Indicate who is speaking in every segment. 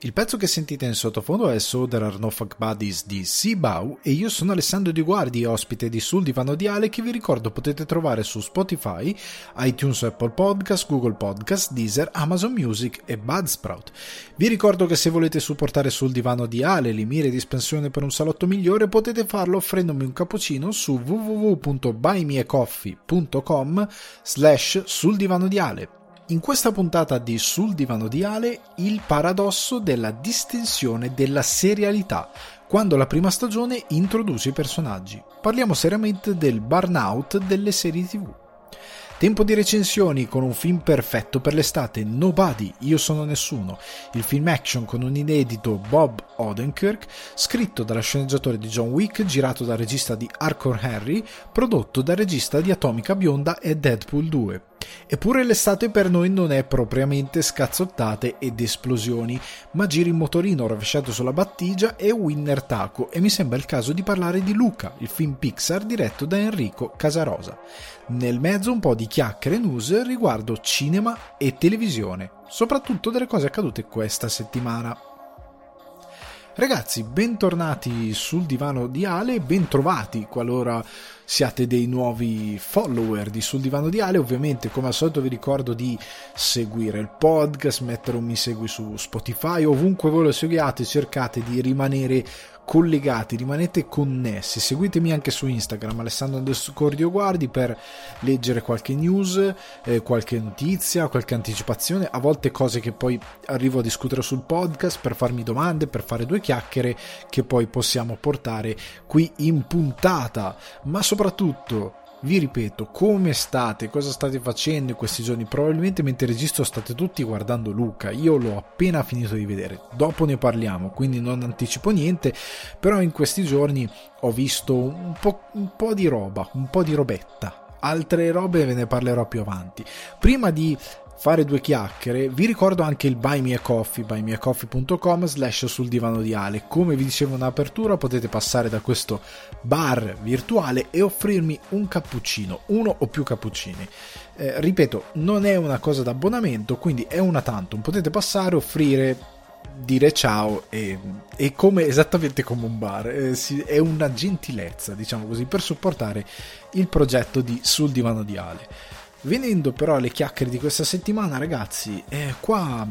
Speaker 1: Il pezzo che sentite in sottofondo è So There Are No Fuck Buddies di Sibau e io sono Alessandro Di Guardi, ospite di Sul Divano di Ale che vi ricordo potete trovare su Spotify, iTunes, Apple Podcast, Google Podcast, Deezer, Amazon Music e Budsprout. Vi ricordo che se volete supportare Sul Divano di Ale le mire di espansione per un salotto migliore potete farlo offrendomi un cappuccino su www.buymeacoffee.com slash sul divano di Ale. In questa puntata di Sul divano di Ale, il paradosso della distensione della serialità, quando la prima stagione introduce i personaggi. Parliamo seriamente del burnout delle serie TV. Tempo di recensioni con un film perfetto per l'estate, Nobody, Io sono nessuno, il film action con un inedito Bob Odenkirk, scritto dalla sceneggiatore di John Wick, girato dal regista di Hardcore Harry, prodotto dal regista di Atomica Bionda e Deadpool 2. Eppure l'estate per noi non è propriamente scazzottate ed esplosioni, ma giri in motorino rovesciato sulla battigia e winner taco e mi sembra il caso di parlare di Luca, il film Pixar diretto da Enrico Casarosa. Nel mezzo un po' di chiacchiere news riguardo cinema e televisione, soprattutto delle cose accadute questa settimana. Ragazzi, bentornati sul divano di Ale, bentrovati qualora siate dei nuovi follower di Sul Divano di Ale. Ovviamente, come al solito, vi ricordo di seguire il podcast, mettere un mi segui su Spotify, ovunque voi lo seguiate, cercate di rimanere collegati, rimanete connessi. Seguitemi anche su Instagram, Alessandro Andescordio Guardi, per leggere qualche news, eh, qualche notizia, qualche anticipazione, a volte cose che poi arrivo a discutere sul podcast, per farmi domande, per fare due chiacchiere che poi possiamo portare qui in puntata. Ma soprattutto vi ripeto, come state? Cosa state facendo in questi giorni? Probabilmente mentre registro state tutti guardando Luca. Io l'ho appena finito di vedere. Dopo ne parliamo, quindi non anticipo niente. Però in questi giorni ho visto un po', un po di roba, un po' di robetta. Altre robe ve ne parlerò più avanti. Prima di fare due chiacchiere, vi ricordo anche il Buy Me Coffee, buymeacoffee.com slash sul divano di Ale. Come vi dicevo in apertura, potete passare da questo bar virtuale e offrirmi un cappuccino, uno o più cappuccini. Eh, ripeto, non è una cosa d'abbonamento, quindi è una tantum. Potete passare, offrire, dire ciao e, e come, esattamente come un bar. Eh, si, è una gentilezza, diciamo così, per supportare il progetto di Sul divano di Ale. Venendo però alle chiacchiere di questa settimana, ragazzi, eh, qua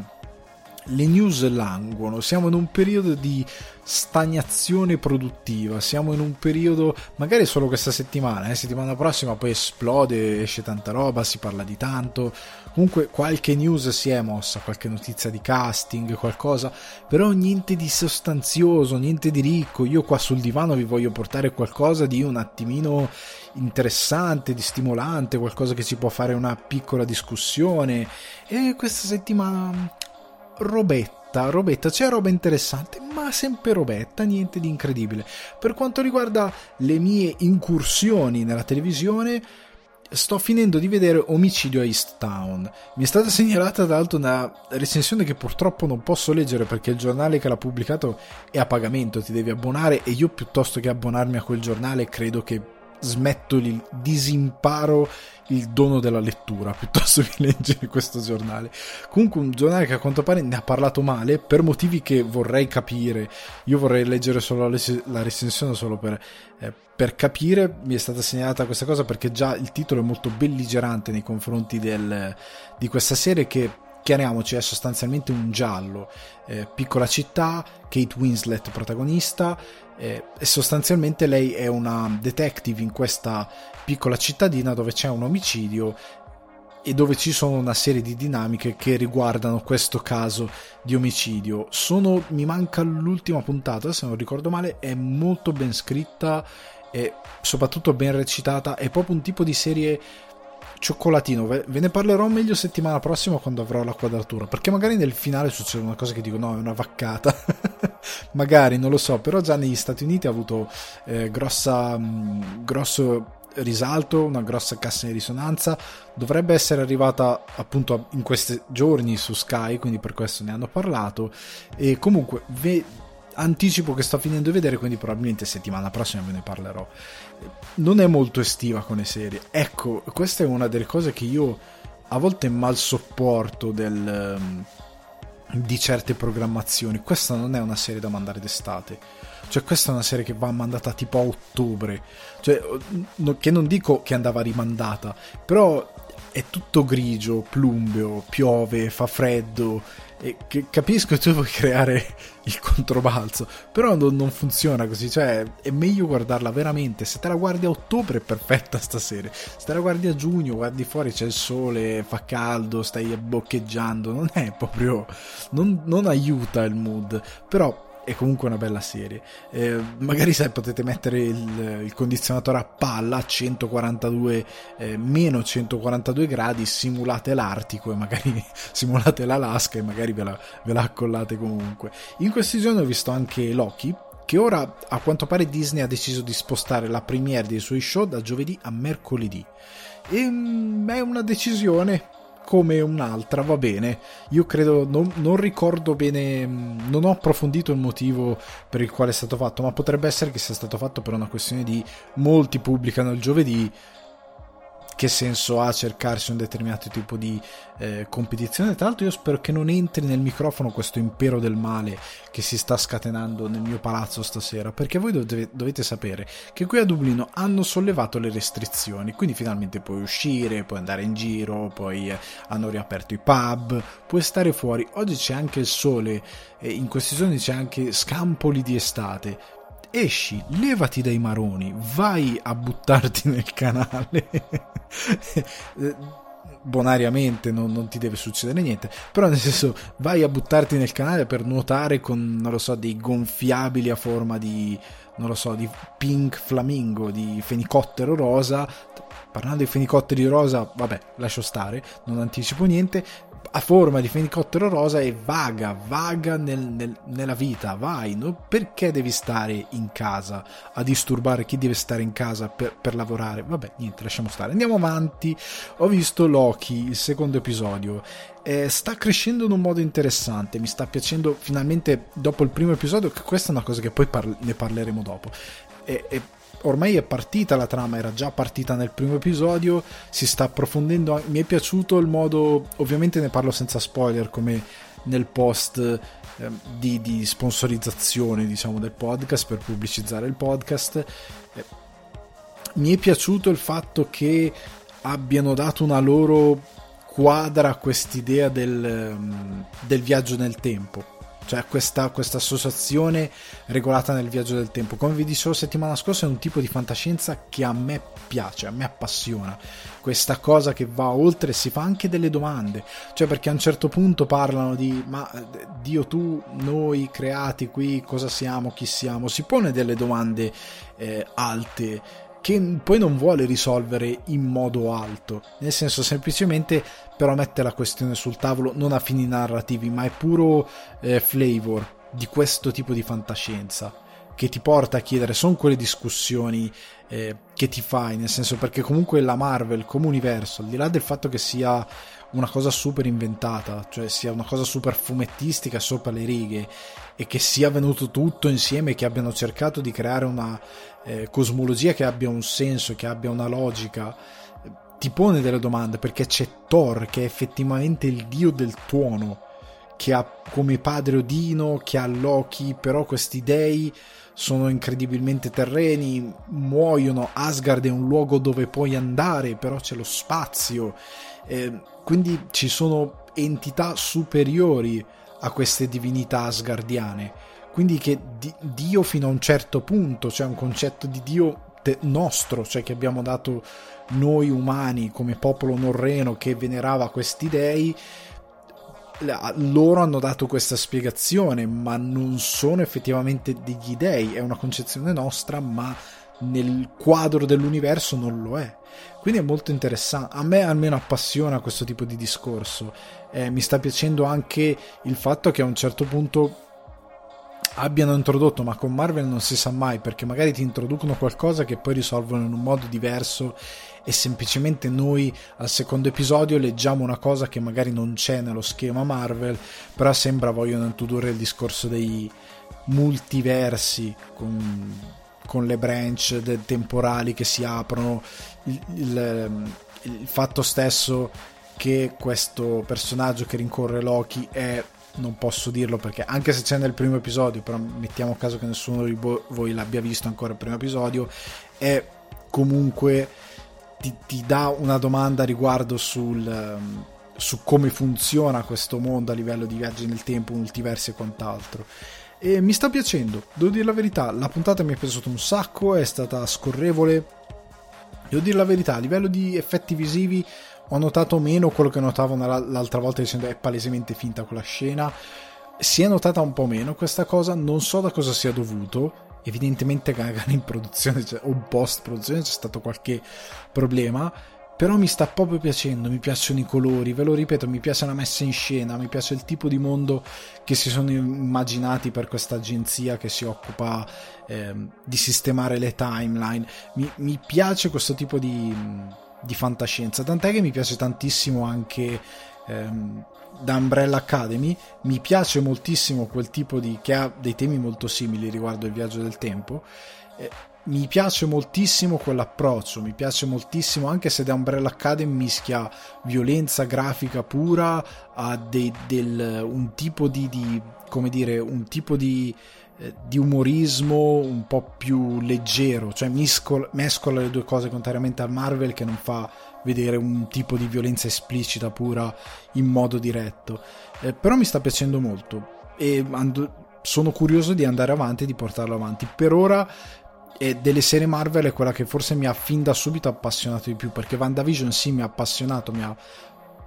Speaker 1: le news languono, siamo in un periodo di stagnazione produttiva, siamo in un periodo, magari solo questa settimana, eh, settimana prossima poi esplode, esce tanta roba, si parla di tanto, comunque qualche news si è mossa, qualche notizia di casting, qualcosa, però niente di sostanzioso, niente di ricco, io qua sul divano vi voglio portare qualcosa di un attimino interessante, di stimolante, qualcosa che si può fare una piccola discussione. E questa settimana robetta, robetta, c'è roba interessante, ma sempre robetta, niente di incredibile. Per quanto riguarda le mie incursioni nella televisione, sto finendo di vedere Omicidio a East Town. Mi è stata segnalata tra l'altro una recensione che purtroppo non posso leggere perché il giornale che l'ha pubblicato è a pagamento, ti devi abbonare e io piuttosto che abbonarmi a quel giornale credo che smetto il disimparo il dono della lettura piuttosto che leggere questo giornale. Comunque un giornale che a quanto pare ne ha parlato male per motivi che vorrei capire. Io vorrei leggere solo la, recensione solo per, eh, per capire. Mi è stata segnalata questa cosa perché già il titolo è molto belligerante nei confronti del, di questa serie che chiariamoci è sostanzialmente un giallo. Eh, piccola città, Kate Winslet protagonista, eh, e sostanzialmente lei è una detective in questa piccola cittadina dove c'è un omicidio e dove ci sono una serie di dinamiche che riguardano questo caso di omicidio. Sono, mi manca l'ultima puntata, se non ricordo male, è molto ben scritta e soprattutto ben recitata, è proprio un tipo di serie cioccolatino. Ve ne parlerò meglio settimana prossima quando avrò la quadratura. Perché magari nel finale succede una cosa che dico: no, è una vaccata. magari, non lo so. Però già negli Stati Uniti ha avuto eh, grossa, mh, mm, grosso risalto, una grossa cassa di risonanza. Dovrebbe essere arrivata appunto in questi giorni su Sky, quindi per questo ne hanno parlato. E comunque ve- anticipo che sto finendo di vedere, quindi probabilmente settimana prossima ve ne parlerò. Non è molto estiva con le serie. Ecco, questa è una delle cose che io a volte mal sopporto del, di certe programmazioni. Questa non è una serie da mandare d'estate. Cioè, questa è una serie che va mandata tipo a ottobre. Cioè, che non dico che andava rimandata, però è tutto grigio, plumbeo, piove, fa freddo e capisco che tu vuoi creare il controbalzo, però non, non, funziona così, cioè è meglio guardarla veramente, se te la guardi a ottobre è perfetta stasera, se te la guardi a giugno, guardi fuori c'è il sole, fa caldo, stai boccheggiando, non è proprio, non, non aiuta il mood, però è comunque una bella serie. Eh, magari se potete mettere il, il, condizionatore a palla a 142 eh, meno 142 gradi, simulate l'Artico e magari simulate l'Alaska e magari ve la, ve la accollate comunque. In questi giorni ho visto anche Loki. Che ora a quanto pare Disney ha deciso di spostare la premiere dei suoi show da giovedì a mercoledì. E mm, è una decisione come un'altra, va bene. Io credo, non, non, ricordo bene, mm, non ho approfondito il motivo per il quale è stato fatto, ma potrebbe essere che sia stato fatto per una questione di molti pubblicano il giovedì che senso ha cercarsi un determinato tipo di eh, competizione. Tra l'altro, io spero che non entri nel microfono questo impero del male che si sta scatenando nel mio palazzo stasera. Perché voi dovete, dovete sapere che qui a Dublino hanno sollevato le restrizioni, quindi finalmente puoi uscire, puoi andare in giro, poi eh, hanno riaperto i pub, puoi stare fuori. Oggi c'è anche il sole, eh, in questi giorni c'è anche scampoli di estate esci, levati dai maroni, vai a buttarti nel canale. bonariamente non, non, ti deve succedere niente. Però nel senso vai a buttarti nel canale per nuotare con non lo so dei gonfiabili a forma di non lo so di pink flamingo di fenicottero rosa. Parlando di fenicotteri rosa vabbè lascio stare non anticipo niente a forma di fenicottero rosa e vaga, vaga nel, nel, nella vita, vai, no? perché devi stare in casa a disturbare chi deve stare in casa per, per, lavorare? Vabbè, niente, lasciamo stare. Andiamo avanti, ho visto Loki, il secondo episodio, eh, sta crescendo in un modo interessante, mi sta piacendo finalmente dopo il primo episodio, che questa è una cosa che poi par- ne parleremo dopo. E, e ormai è partita la trama, era già partita nel primo episodio, si sta approfondendo, mi è piaciuto il modo, ovviamente ne parlo senza spoiler come nel post eh, di, di, sponsorizzazione diciamo del podcast per pubblicizzare il podcast. Eh, mi è piaciuto il fatto che abbiano dato una loro quadra a quest'idea del, mm, del viaggio nel tempo cioè questa, questa, associazione regolata nel viaggio del tempo. Come vi dicevo settimana scorsa, è un tipo di fantascienza che a me piace, a me appassiona. Questa cosa che va oltre si fa anche delle domande, cioè perché a un certo punto parlano di ma Dio tu, noi creati qui, cosa siamo, chi siamo? Si pone delle domande eh, alte che poi non vuole risolvere in modo alto, nel senso semplicemente però mette la questione sul tavolo non a fini narrativi, ma è puro eh, flavor di questo tipo di fantascienza che ti porta a chiedere, sono quelle discussioni eh, che ti fai, nel senso perché comunque la Marvel come universo, al di là del fatto che sia una cosa super inventata, cioè sia una cosa super fumettistica sopra le righe e che sia venuto tutto insieme che abbiano cercato di creare una eh, cosmologia che abbia un senso, che abbia una logica, ti pone delle domande perché c'è Thor che è effettivamente il dio del tuono, che ha come padre Odino, che ha Loki, però questi dei sono incredibilmente terreni, muoiono, Asgard è un luogo dove puoi andare, però c'è lo spazio, eh, quindi ci sono entità superiori a queste divinità asgardiane. Quindi che di, Dio fino a un certo punto, cioè un concetto di Dio te, nostro, cioè che abbiamo dato noi umani come popolo norreno che venerava questi dei, loro hanno dato questa spiegazione, ma non sono effettivamente degli dei, è una concezione nostra, ma nel quadro dell'universo non lo è. Quindi è molto interessante. A me almeno appassiona questo tipo di discorso. Eh, mi sta piacendo anche il fatto che a un certo punto abbiano introdotto, ma con Marvel non si sa mai perché magari ti introducono qualcosa che poi risolvono in un modo diverso e semplicemente noi al secondo episodio leggiamo una cosa che magari non c'è nello schema Marvel, però sembra vogliono introdurre il discorso dei, multiversi con, con le branch temporali che si aprono, il, il, il fatto stesso che questo personaggio che rincorre Loki è non posso dirlo perché anche se c'è nel primo episodio però mettiamo caso che nessuno di voi l'abbia visto ancora il primo episodio è comunque ti, ti dà una domanda riguardo sul, um, su come funziona questo mondo a livello di viaggi nel tempo, multiversi e quant'altro. E mi sta piacendo, devo dire la verità, la puntata mi è piaciuta un sacco, è stata scorrevole. Devo dire la verità, a livello di effetti visivi ho notato meno quello che notavo l'altra volta dicendo è palesemente finta quella scena. Si è notata un po' meno questa cosa, non so da cosa sia dovuto. Evidentemente magari in produzione cioè, o post produzione c'è stato qualche problema però mi sta proprio piacendo, mi piacciono i colori, ve lo ripeto, mi piace la messa in scena, mi piace il tipo di mondo che si sono immaginati per questa agenzia che si occupa eh, di sistemare le timeline, mi, mi piace questo tipo di, di, fantascienza, tant'è che mi piace tantissimo anche ehm, da Umbrella Academy, mi piace moltissimo quel tipo di... che ha dei temi molto simili riguardo il viaggio del tempo. Eh, mi piace moltissimo quell'approccio, mi piace moltissimo anche se da Umbrella Academy mischia violenza grafica pura a dei, del, un tipo di, di, come dire, un tipo di, eh, di, umorismo un po' più leggero, cioè miscola, mescola le due cose contrariamente al Marvel che non fa vedere un tipo di violenza esplicita pura in modo diretto. Eh, però mi sta piacendo molto e ando, sono curioso di andare avanti e di portarlo avanti. Per ora e delle serie Marvel è quella che forse mi ha fin da subito appassionato di più perché WandaVision sì mi ha appassionato, mi ha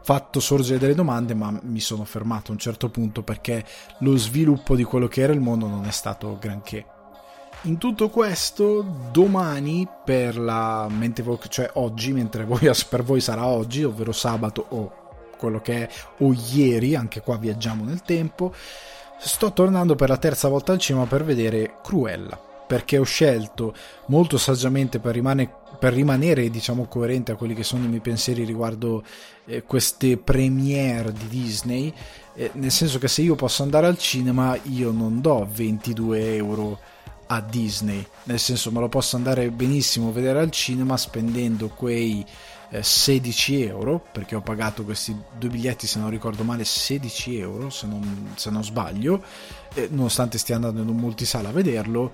Speaker 1: fatto sorgere delle domande ma mi sono fermato a un certo punto perché lo sviluppo di quello che era il mondo non è stato granché. In tutto questo, domani per la mente cioè oggi, mentre voi, per voi sarà oggi, ovvero sabato o quello che è, o ieri, anche qua viaggiamo nel tempo, sto tornando per la terza volta al cinema per vedere Cruella perché ho scelto molto saggiamente per, rimane, per rimanere diciamo coerente a quelli che sono i miei pensieri riguardo eh, queste premiere di Disney eh, nel senso che se io posso andare al cinema io non do 22 euro a Disney. Nel senso me lo posso andare benissimo a vedere al cinema spendendo quei 16 eh, euro perché ho pagato questi due biglietti se non ricordo male 16 euro se non, se non sbaglio. Eh, nonostante stia andando in un multisala a vederlo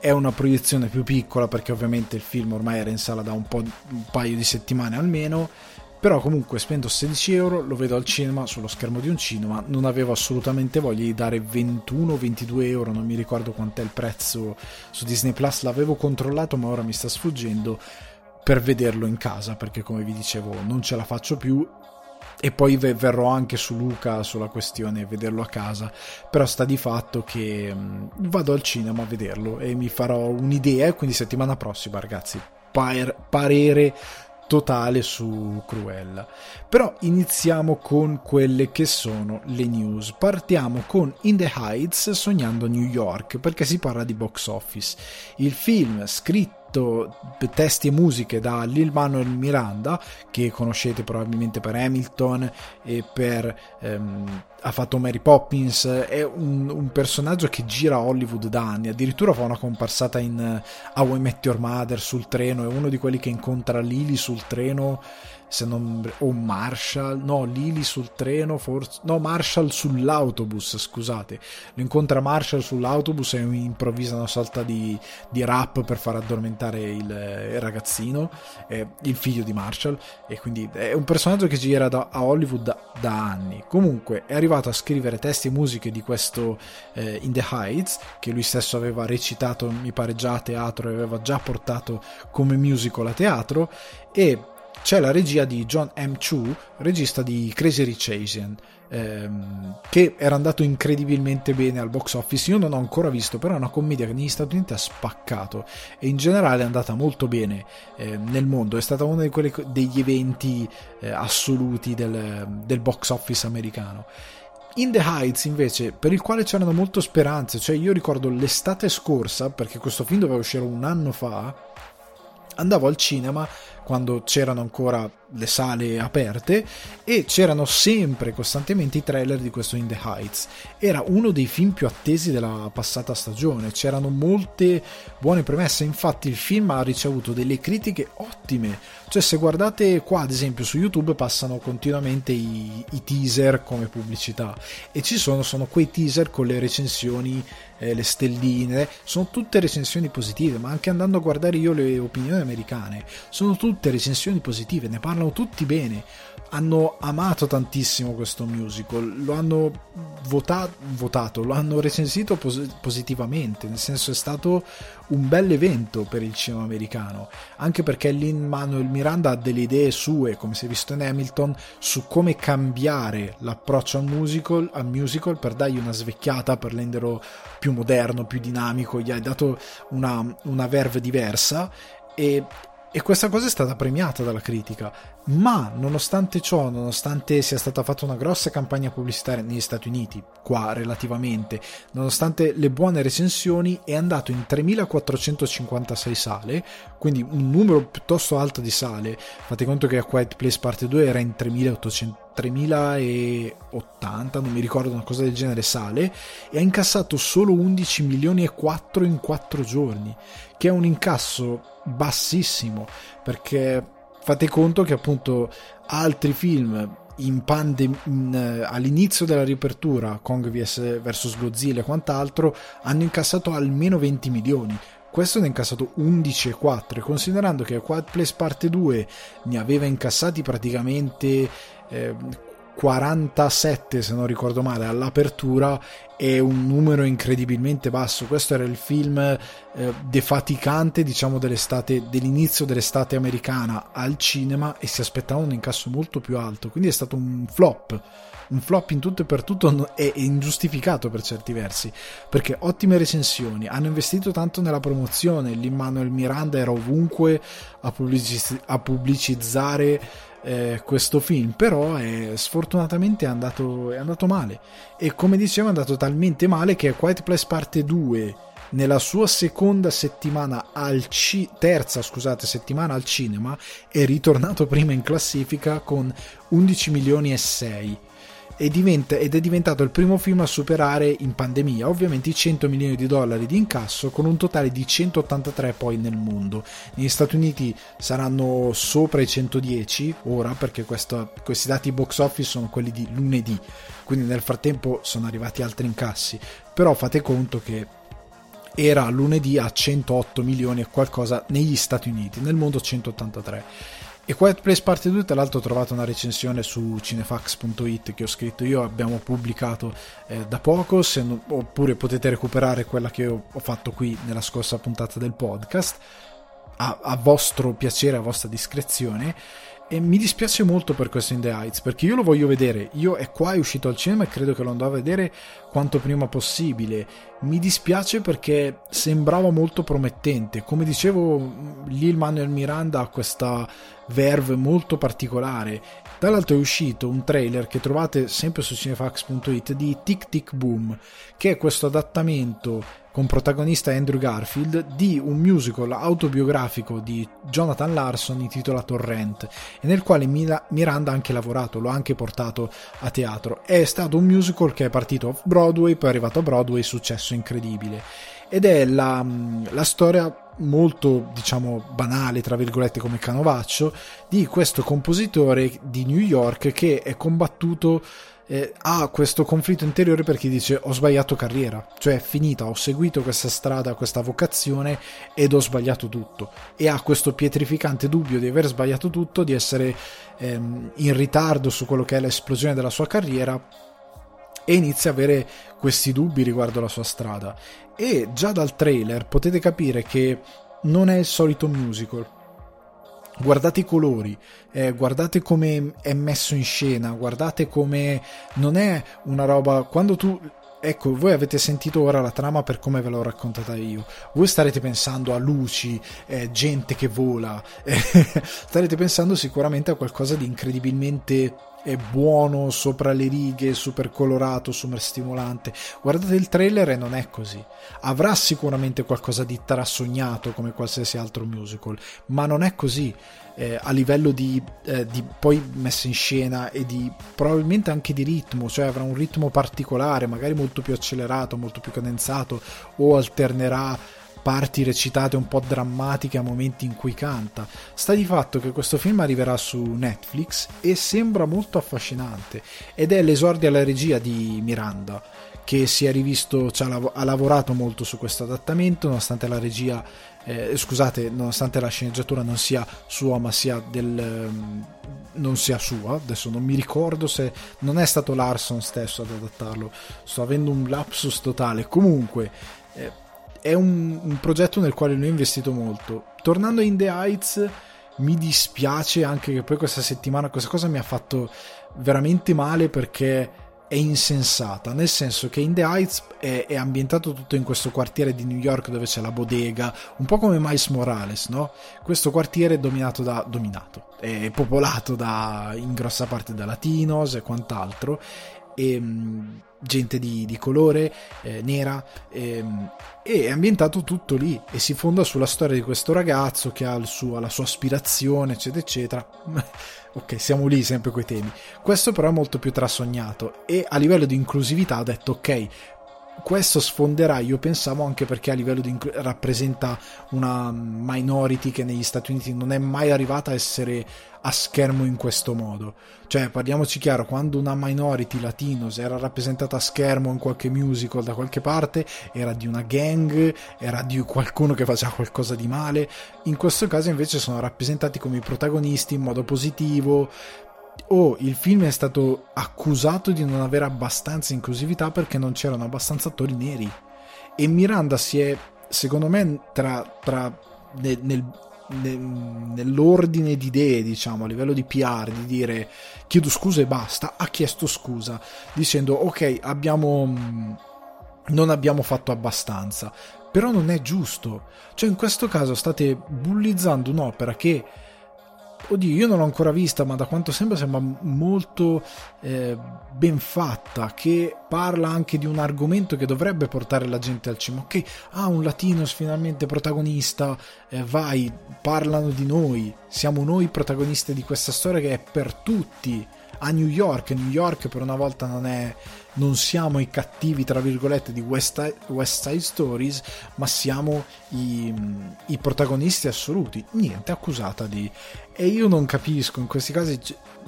Speaker 1: è una proiezione più piccola perché ovviamente il film ormai era in sala da un, po', un paio di settimane almeno però comunque spendo 16 euro lo vedo al cinema sullo schermo di un cinema non avevo assolutamente voglia di dare 21-22 euro non mi ricordo quant'è il prezzo su Disney Plus l'avevo controllato ma ora mi sta sfuggendo per vederlo in casa perché come vi dicevo non ce la faccio più. E poi verrò anche su Luca sulla questione vederlo a casa. Però sta di fatto che mh, vado al cinema a vederlo e mi farò un'idea quindi settimana prossima ragazzi. Par- parere totale su Cruella. Però iniziamo con quelle che sono le news. Partiamo con In the Heights sognando New York perché si parla di box office. Il film scritto testi e musiche da Lil Manuel Miranda che conoscete probabilmente per Hamilton e per ehm, ha fatto Mary Poppins è un, un, personaggio che gira a Hollywood da anni addirittura fa una comparsata in uh, How I Met Your Mother sul treno è uno di quelli che incontra Lily sul treno se non, o Marshall, no, Lily sul treno, forse, no, Marshall sull'autobus, scusate, lo incontra Marshall sull'autobus e improvvisa una sorta di, di rap per far addormentare il, il ragazzino, eh, il figlio di Marshall, e quindi è un personaggio che gira da, a Hollywood da, da, anni. Comunque è arrivato a scrivere testi e musiche di questo eh, In the Heights, che lui stesso aveva recitato, mi pare già a teatro e aveva già portato come musical a teatro, e c'è la regia di John M. Chu, regista di Crazy Rich Asian, ehm, che era andato incredibilmente bene al box office. Io non ho ancora visto, però è una commedia che negli Stati Uniti ha spaccato e in generale è andata molto bene eh, nel mondo. È stata uno quelle, degli eventi eh, assoluti del, del box office americano. In the Heights invece, per il quale c'erano molte speranze, cioè io ricordo l'estate scorsa, perché questo film doveva uscire un anno fa, andavo al cinema quando c'erano ancora le sale aperte e c'erano sempre costantemente i trailer di questo In the Heights. Era uno dei film più attesi della passata stagione, c'erano molte buone premesse, infatti il film ha ricevuto delle critiche ottime, cioè se guardate qua ad esempio su YouTube passano continuamente i, i teaser come pubblicità. E ci sono, sono quei teaser con le recensioni eh, le stelline, sono tutte recensioni positive, ma anche andando a guardare io le opinioni americane, sono tutte recensioni positive, ne parlano tutti bene. Hanno amato tantissimo questo musical, lo hanno vota- votato, lo hanno recensito pos- positivamente, nel senso è stato un bel evento per il cinema americano, anche perché Lin Manuel Miranda ha delle idee sue, come si è visto in Hamilton, su come cambiare l'approccio al musical, al musical per dargli una svecchiata, per renderlo più moderno, più dinamico, gli ha dato una, una verve diversa e, e questa cosa è stata premiata dalla critica ma nonostante ciò, nonostante sia stata fatta una grossa campagna pubblicitaria negli Stati Uniti, qua relativamente, nonostante le buone recensioni, è andato in 3456 sale, quindi un numero piuttosto alto di sale. Fate conto che a Quiet Place Parte 2 era in 3800 3080, non mi ricordo una cosa del genere, sale e ha incassato solo 11 milioni e 4 in 4 giorni, che è un incasso bassissimo perché fate conto che appunto altri film in pandem- in, all'inizio della riapertura, Kong vs, vs Godzilla e quant'altro, hanno incassato almeno 20 milioni. Questo ne ha incassato 11,4 e considerando che Quiet Place Parte 2 ne aveva incassati praticamente eh, 47 se non ricordo male all'apertura è un numero incredibilmente basso. Questo era il film eh, defaticante diciamo dell'estate dell'inizio dell'estate americana al cinema e si aspettava un incasso molto più alto. Quindi è stato un flop un flop in tutto e per tutto è ingiustificato per certi versi perché ottime recensioni hanno investito tanto nella promozione. l'Immanuel Miranda era ovunque a, pubblici- a pubblicizzare eh, questo film, però è, sfortunatamente è andato, è andato male. E come dicevo, è andato talmente male che Quiet Place Parte 2 nella sua seconda settimana al ci- terza scusate, settimana al cinema è ritornato prima in classifica con 11 milioni e 6 e diventa, ed è diventato il primo film a superare in pandemia ovviamente i 100 milioni di dollari di incasso con un totale di 183 poi nel mondo. Negli Stati Uniti saranno sopra i 110 ora perché questo, questi dati box office sono quelli di lunedì, quindi nel frattempo sono arrivati altri incassi, però fate conto che era lunedì a 108 milioni e qualcosa negli Stati Uniti, nel mondo 183 e Quiet Place Parte 2, tra l'altro, ho trovato una recensione su cinefax.it che ho scritto io, abbiamo pubblicato eh, da poco, non, oppure potete recuperare quella che ho, ho, fatto qui nella scorsa puntata del podcast, a, a vostro piacere, a vostra discrezione. E mi dispiace molto per questo In The Heights, perché io lo voglio vedere. Io è qua, è uscito al cinema e credo che lo andrò a vedere quanto prima possibile. Mi dispiace perché sembrava molto promettente. Come dicevo, Lil Manuel Miranda ha questa verve molto particolare. Tra l'altro è uscito un trailer che trovate sempre su cinefax.it di Tic Tic Boom, che è questo adattamento con protagonista Andrew Garfield, di un musical autobiografico di Jonathan Larson intitolato Rent, e nel quale Miranda ha anche lavorato, lo ha anche portato a teatro. È stato un musical che è partito off Broadway, poi è arrivato a Broadway, successo incredibile. Ed è la, la storia molto diciamo banale tra virgolette come canovaccio di questo compositore di New York che è combattuto eh, ha questo conflitto interiore perché dice ho sbagliato carriera, cioè è finita, ho seguito questa strada, questa vocazione ed ho sbagliato tutto. E ha questo pietrificante dubbio di aver sbagliato tutto, di essere ehm, in ritardo su quello che è l'esplosione della sua carriera e inizia a avere questi dubbi riguardo la sua strada e già dal trailer potete capire che non è il solito musical guardate i colori, eh, guardate come è messo in scena, guardate come non è una roba quando tu Ecco, voi avete sentito ora la trama per come ve l'ho raccontata io. Voi starete pensando a luci, eh, gente che vola, eh, starete pensando sicuramente a qualcosa di incredibilmente è buono sopra le righe, super colorato, super stimolante. Guardate il trailer e non è così. Avrà sicuramente qualcosa di trasognato come qualsiasi altro musical, ma non è così. Eh, a livello di, eh, di, poi messa in scena e di probabilmente anche di ritmo, cioè avrà un ritmo particolare, magari molto più accelerato, molto più condensato o alternerà parti recitate un po' drammatiche a momenti in cui canta. Sta di fatto che questo film arriverà su Netflix e sembra molto affascinante ed è l'esordio alla regia di Miranda che si è rivisto, cioè, ha lavorato molto su questo adattamento nonostante la regia eh, scusate, nonostante la sceneggiatura non sia sua, ma sia del. Um, non sia sua, adesso non mi ricordo se non è stato Larson stesso ad adattarlo, sto avendo un lapsus totale. Comunque, eh, è un, un progetto nel quale lui ha investito molto. Tornando In The Heights, mi dispiace anche che poi questa settimana questa cosa mi ha fatto veramente male perché è insensata, nel senso che In The Heights è, è, ambientato tutto in questo quartiere di New York dove c'è la bodega, un po' come Miles Morales, no? Questo quartiere è dominato da... dominato, è popolato da, in grossa parte da latinos e quant'altro, e mh, gente di, di colore, eh, nera, e, e, è ambientato tutto lì e si fonda sulla storia di questo ragazzo che ha suo, la sua aspirazione, eccetera, eccetera. ok, siamo lì sempre quei temi. Questo però è molto più trasognato e a livello di inclusività ha detto ok, questo sfonderà, io pensavo anche perché a livello di rappresenta una minority che negli Stati Uniti non è mai arrivata a essere a schermo in questo modo. Cioè, parliamoci chiaro, quando una minority latinos era rappresentata a schermo in qualche musical da qualche parte, era di una gang, era di qualcuno che faceva qualcosa di male. In questo caso invece sono rappresentati come i protagonisti in modo positivo, o il film è stato accusato di non avere abbastanza inclusività perché non c'erano abbastanza attori neri. E Miranda si è, secondo me, tra, tra nel, nel, nell'ordine di idee, diciamo, a livello di PR, di dire chiedo scusa e basta, ha chiesto scusa, dicendo ok, abbiamo non abbiamo fatto abbastanza. Però non è giusto. Cioè, in questo caso state bullizzando un'opera che Oddio, io non l'ho ancora vista, ma da quanto sembra sembra molto eh, ben fatta, che parla anche di un argomento che dovrebbe portare la gente al cinema. Ok, ah, un latino finalmente protagonista, eh, vai, parlano di noi, siamo noi protagonisti di questa storia che è per tutti a New York. New York per una volta non è non siamo i cattivi tra virgolette di West, West Side Stories, ma siamo i, i, protagonisti assoluti. Niente, accusata di... E io non capisco, in questi casi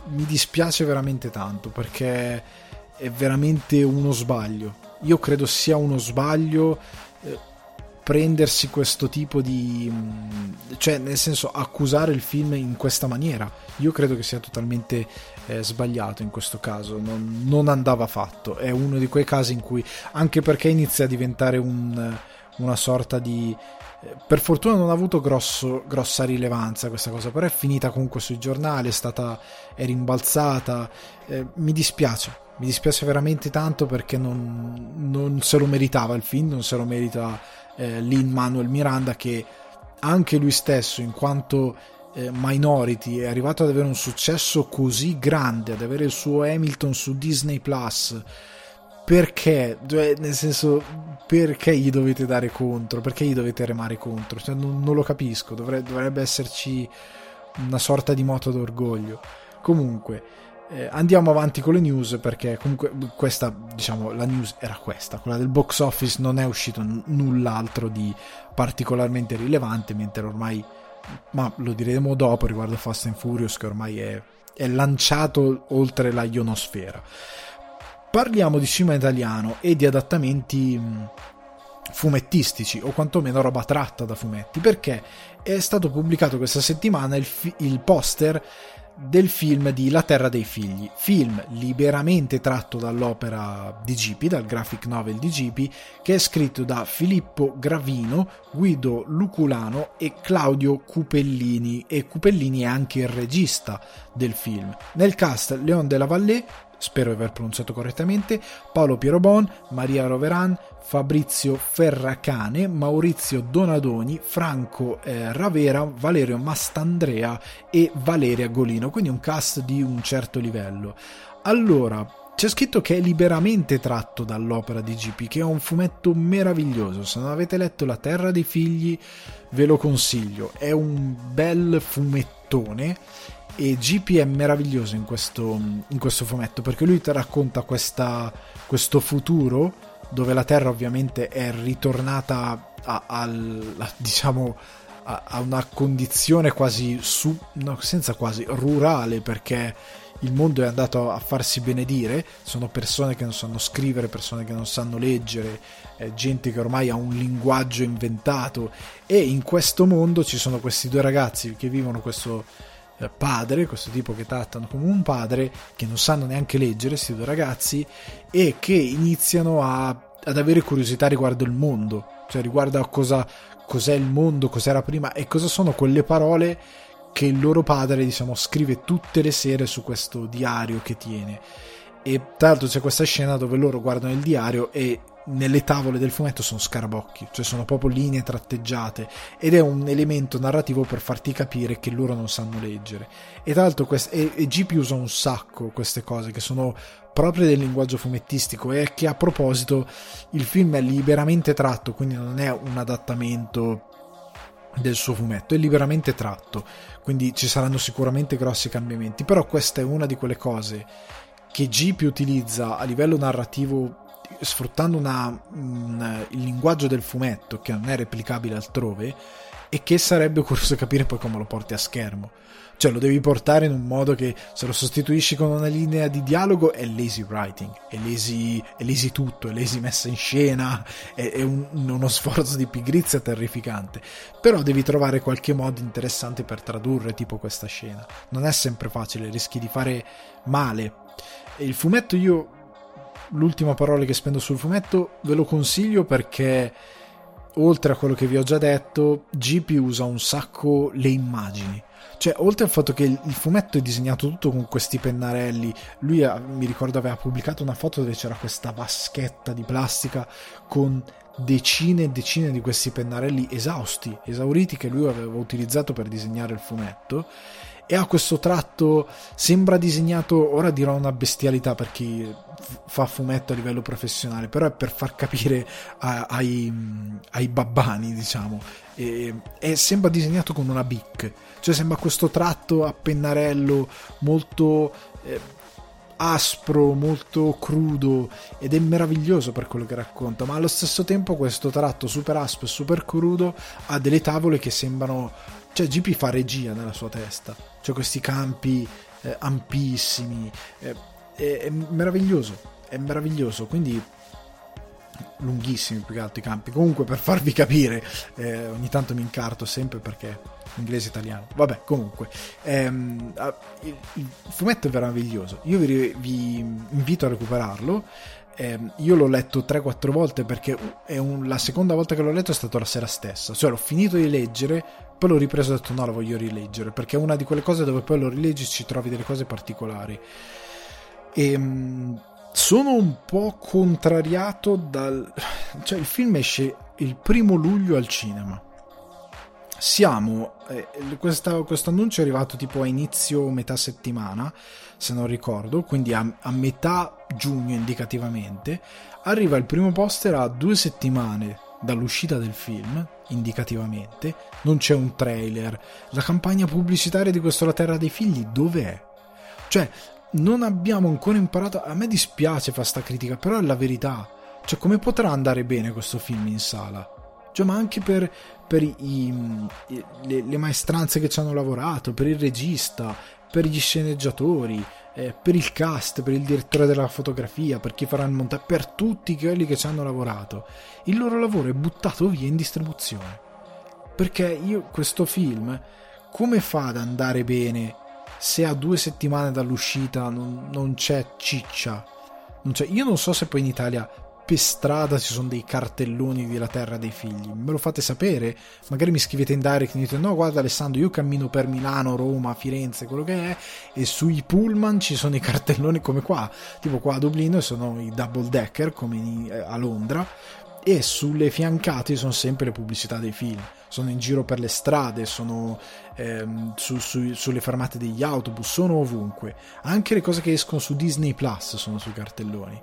Speaker 1: mi dispiace veramente tanto perché è veramente uno sbaglio. Io credo sia uno sbaglio eh, prendersi questo tipo di... cioè nel senso accusare il film in questa maniera. Io credo che sia totalmente eh, sbagliato in questo caso, non, non, andava fatto. È uno di quei casi in cui, anche perché inizia a diventare un, una sorta di... Eh, per fortuna non ha avuto grosso, grossa rilevanza questa cosa, però è finita comunque sui giornali, è stata è rimbalzata. Eh, mi dispiace, mi dispiace veramente tanto perché non, non, se lo meritava il film, non se lo merita eh, Lin Manuel Miranda che anche lui stesso in quanto eh, Minority è arrivato ad avere un successo così grande, ad avere il suo Hamilton su Disney Plus, perché? Nel senso, perché gli dovete dare contro? Perché gli dovete remare contro? Cioè, non, non, lo capisco, dovrebbe, dovrebbe esserci una sorta di moto d'orgoglio. Comunque, eh, andiamo avanti con le news perché comunque questa, diciamo, la news era questa, quella del box office non è uscito n- null'altro di particolarmente rilevante, mentre ormai ma lo diremo dopo riguardo Fast and Furious che ormai è, è lanciato oltre la ionosfera. Parliamo di cinema italiano e di adattamenti fumettistici o quantomeno roba tratta da fumetti perché è stato pubblicato questa settimana il, il poster del film di La Terra dei Figli, film liberamente tratto dall'opera di GP, dal graphic novel di GP, che è scritto da Filippo Gravino, Guido Luculano e Claudio Cupellini, e Cupellini è anche il regista del film. Nel cast Leon della Vallée, spero aver pronunciato correttamente, Paolo Pierobon, Maria Roveran, Fabrizio Ferracane, Maurizio Donadoni, Franco eh, Ravera, Valerio Mastandrea e Valeria Golino, quindi un cast di un certo livello. Allora, c'è scritto che è liberamente tratto dall'opera di GP, che è un fumetto meraviglioso. Se non avete letto La Terra dei Figli, ve lo consiglio. È un bel fumettone e GP è meraviglioso in questo, in questo fumetto perché lui ti racconta questa, questo futuro dove la Terra ovviamente è ritornata a, a, a diciamo a, una condizione quasi su, no, senza quasi rurale perché il mondo è andato a farsi benedire, sono persone che non sanno scrivere, persone che non sanno leggere, eh, gente che ormai ha un linguaggio inventato. E in questo mondo ci sono questi due ragazzi che vivono questo padre, questo tipo che trattano come un padre, che non sanno neanche leggere, questi due ragazzi, e che iniziano a, ad avere curiosità riguardo il mondo, cioè riguardo a cosa, cos'è il mondo, cos'era prima e cosa sono quelle parole che il loro padre, diciamo, scrive tutte le sere su questo diario che tiene. E tra l'altro c'è questa scena dove loro guardano il diario e nelle tavole del fumetto sono scarabocchi, cioè sono proprio linee tratteggiate ed è un elemento narrativo per farti capire che loro non sanno leggere. E tra l'altro quest- e, e GP usa un sacco queste cose che sono proprie del linguaggio fumettistico e che a proposito il film è liberamente tratto, quindi non è un adattamento del suo fumetto, è liberamente tratto, quindi ci saranno sicuramente grossi cambiamenti, però questa è una di quelle cose che GP utilizza a livello narrativo sfruttando una, un, il linguaggio del fumetto che non è replicabile altrove e che sarebbe curioso capire poi come lo porti a schermo. Cioè lo devi portare in un modo che se lo sostituisci con una linea di dialogo è lazy writing, è lazy, è lazy tutto, è lazy messa in scena, è, è un, uno sforzo di pigrizia terrificante. Però devi trovare qualche modo interessante per tradurre tipo questa scena. Non è sempre facile, rischi di fare male. E il fumetto io l'ultima parola che spendo sul fumetto ve lo consiglio perché oltre a quello che vi ho già detto, GP usa un sacco le immagini. Cioè, oltre al fatto che il fumetto è disegnato tutto con questi pennarelli, lui mi ricordo aveva pubblicato una foto dove c'era questa vaschetta di plastica con decine e decine di questi pennarelli esausti, esauriti che lui aveva utilizzato per disegnare il fumetto e ha questo tratto, sembra disegnato, ora dirò una bestialità per chi fa fumetto a livello professionale, però è per far capire ai, ai, babbani, diciamo, e, e, sembra disegnato con una bic, cioè sembra questo tratto a pennarello molto... Eh, aspro, molto crudo ed è meraviglioso per quello che racconta, ma allo stesso tempo questo tratto super aspro e super crudo ha delle tavole che sembrano cioè GP fa regia nella sua testa, cioè questi campi eh, ampissimi, eh, è, è, meraviglioso, è meraviglioso, quindi lunghissimi più che altro i campi. Comunque per farvi capire, eh, ogni tanto mi incarto sempre perché inglese italiano. Vabbè, comunque, ehm, il, il, fumetto è meraviglioso. Io vi, vi invito a recuperarlo eh, io l'ho letto 3-4 volte perché un, la seconda volta che l'ho letto è stata la sera stessa, cioè l'ho finito di leggere, poi l'ho ripreso e ho detto no, la voglio rileggere, perché è una di quelle cose dove poi lo rileggi e ci trovi delle cose particolari. E, ehm, sono un po' contrariato dal... cioè il film esce il primo luglio al cinema. Siamo... Eh, questo annuncio è arrivato tipo a inizio metà settimana se non ricordo, quindi a, a metà giugno indicativamente, arriva il primo poster a due settimane dall'uscita del film, indicativamente, non c'è un trailer, la campagna pubblicitaria di questo La Terra dei Figli dov'è? Cioè, non abbiamo ancora imparato, a me dispiace fare sta critica, però è la verità, cioè come potrà andare bene questo film in sala? Cioè, ma anche per, per i, le, le maestranze che ci hanno lavorato, per il regista, per gli sceneggiatori, eh, per il cast, per il direttore della fotografia, per chi farà il montaggio, per tutti quelli che ci hanno lavorato. Il loro lavoro è buttato via in distribuzione. Perché io questo film, come fa ad andare bene se a due settimane dall'uscita non, non c'è ciccia? Non c'è, io non so se poi in Italia per strada ci sono dei cartelloni della terra dei figli, me lo fate sapere, magari mi scrivete in direct e dite no guarda Alessandro io cammino per Milano, Roma, Firenze, quello che è e sui pullman ci sono i cartelloni come qua, tipo qua a Dublino sono i double decker come eh, a Londra e sulle fiancate sono sempre le pubblicità dei film sono in giro per le strade, sono ehm, su, su, sulle fermate degli autobus, sono ovunque. Anche le cose che escono su Disney Plus sono sui cartelloni.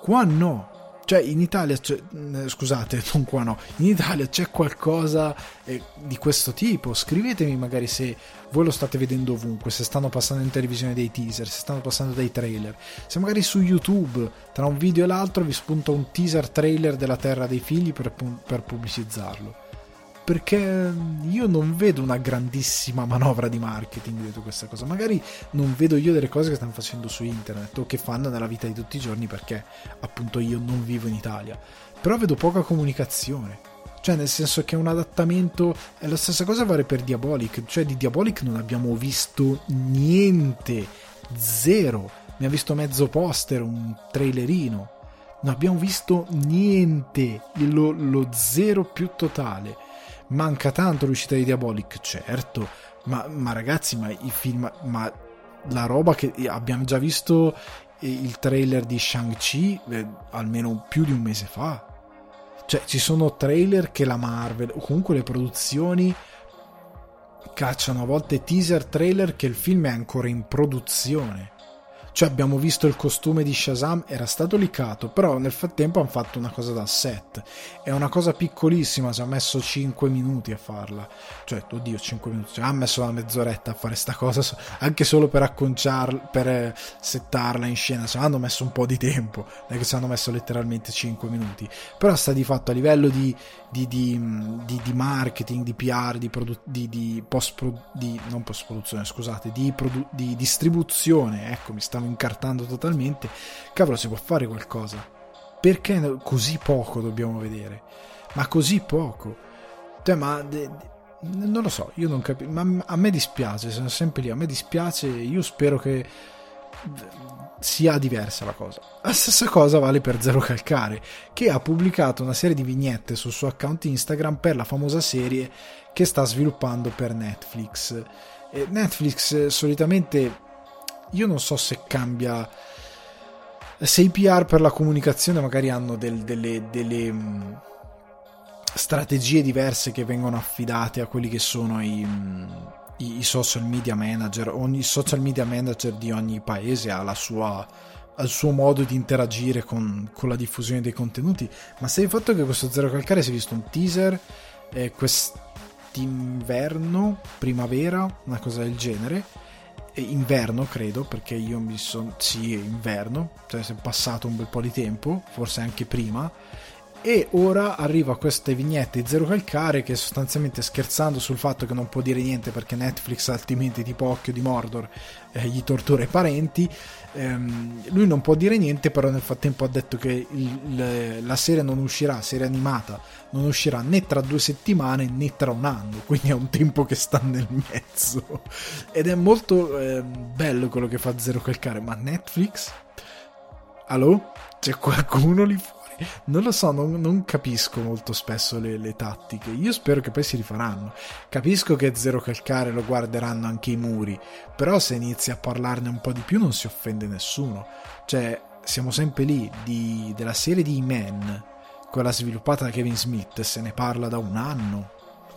Speaker 1: Qua no. Cioè, in Italia, mm, scusate, non qua no, in Italia c'è qualcosa eh, di questo tipo. Scrivetemi magari se voi lo state vedendo ovunque, se stanno passando in televisione dei teaser, se stanno passando dei trailer, se magari su YouTube tra un video e l'altro vi spunta un teaser trailer della Terra dei Figli per, per pubblicizzarlo perché io non vedo una grandissima manovra di marketing dietro questa cosa. Magari non vedo io delle cose che stanno facendo su internet o che fanno nella vita di tutti i giorni perché appunto io non vivo in Italia. Però vedo poca comunicazione. Cioè, nel senso che un adattamento è la stessa cosa vale per Diabolic. Cioè, di Diabolic non abbiamo visto niente, zero. Ne ha visto mezzo poster, un trailerino. Non abbiamo visto niente, lo, lo zero più totale manca tanto l'uscita di Diabolic, certo, ma, ma ragazzi, ma i film, ma la roba che abbiamo già visto il trailer di Shang-Chi eh, almeno più di un mese fa. Cioè, ci sono trailer che la Marvel, o comunque le produzioni, cacciano a volte teaser trailer che il film è ancora in produzione. Cioè abbiamo visto il costume di Shazam, era stato licato, però nel frattempo hanno fatto una cosa da set. È una cosa piccolissima, ci ha messo 5 minuti a farla. Cioè, oddio, 5 minuti, cioè, ha messo una mezz'oretta a fare sta cosa, anche solo per acconciarla, per eh, settarla in scena, ci hanno messo un po' di tempo, non è che ci hanno messo letteralmente 5 minuti. Però sta di fatto a livello di, di, di, di, di marketing, di PR, di, produ- di, di post di non post produzione, scusate, di, produ- di distribuzione, ecco, mi stavo incartando totalmente. Cavolo, si può fare qualcosa. Perché così poco dobbiamo vedere? Ma così poco. Cioè, ma de, de, non lo so, io non capisco. Ma a me dispiace, sono sempre lì. A me dispiace. Io spero che sia diversa la cosa. La stessa cosa vale per Zero Calcare, che ha pubblicato una serie di vignette sul suo account Instagram per la famosa serie che sta sviluppando per Netflix. Netflix solitamente io non so se cambia se i PR per la comunicazione magari hanno del, delle, delle um, strategie diverse che vengono affidate a quelli che sono i, um, i, i, social media manager. Ogni social media manager di ogni paese ha sua al suo modo di interagire con, con, la diffusione dei contenuti. Ma se il fatto che questo Zero Calcare si è visto un teaser eh, quest'inverno primavera una cosa del genere inverno credo perché io mi sono sì inverno cioè è passato un bel po' di tempo forse anche prima e ora arriva queste vignette di Zero Calcare che sostanzialmente scherzando sul fatto che non può dire niente perché Netflix altrimenti tipo Occhio di Mordor eh, gli tortura i parenti ehm, lui non può dire niente però nel frattempo ha detto che il, la serie non uscirà serie animata non uscirà né tra due settimane né tra un anno quindi è un tempo che sta nel mezzo ed è molto eh, bello quello che fa Zero Calcare ma Netflix Allo? C'è qualcuno lì fuori? Non lo so, non, non capisco molto spesso le, le, tattiche. Io spero che poi si rifaranno. Capisco che Zero Calcare lo guarderanno anche i muri, però se inizi a parlarne un po' di più non si offende nessuno. Cioè, siamo sempre lì di, della serie di E-Man, quella sviluppata da Kevin Smith, se ne parla da un anno,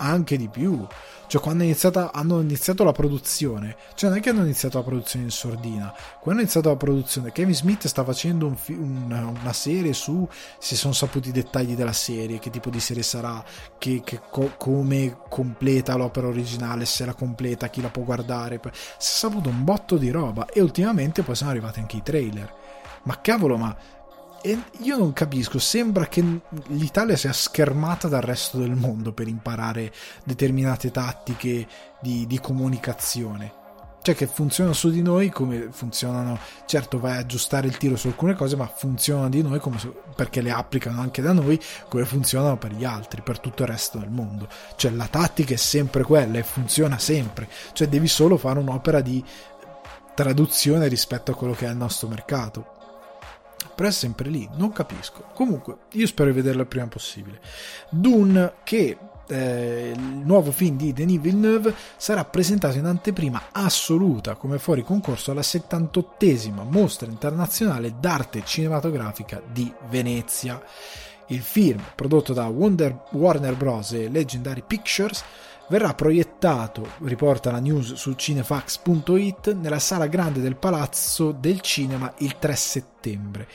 Speaker 1: anche di più. Cioè, quando iniziata, hanno iniziato la produzione, cioè non è che hanno iniziato la produzione in sordina, quando hanno iniziato la produzione, Kevin Smith sta facendo un un, una serie su si sono saputi i dettagli della serie, che tipo di serie sarà, che, che co- come completa l'opera originale, se la completa, chi la può guardare. Si è saputo un botto di roba e ultimamente poi sono arrivati anche i trailer. Ma cavolo, ma e io non capisco, sembra che l'Italia sia schermata dal resto del mondo per imparare determinate tattiche di, di comunicazione. Cioè che funzionano su di noi come funzionano, certo vai a aggiustare il tiro su alcune cose, ma funzionano di noi su, perché le applicano anche da noi come funzionano per gli altri, per tutto il resto del mondo. Cioè la tattica è sempre quella e funziona sempre, cioè devi solo fare un'opera di traduzione rispetto a quello che è il nostro mercato sempre, è sempre lì, non capisco. Comunque, io spero di vederlo il prima possibile. Dune, che eh, il nuovo film di Denis Villeneuve sarà presentato in anteprima assoluta come fuori concorso alla 78esima mostra internazionale d'arte cinematografica di Venezia. Il film, prodotto da Wonder, Warner Bros. e Legendary Pictures, verrà proiettato, riporta la news su cinefax.it, nella sala grande del Palazzo del Cinema il 3 settembre,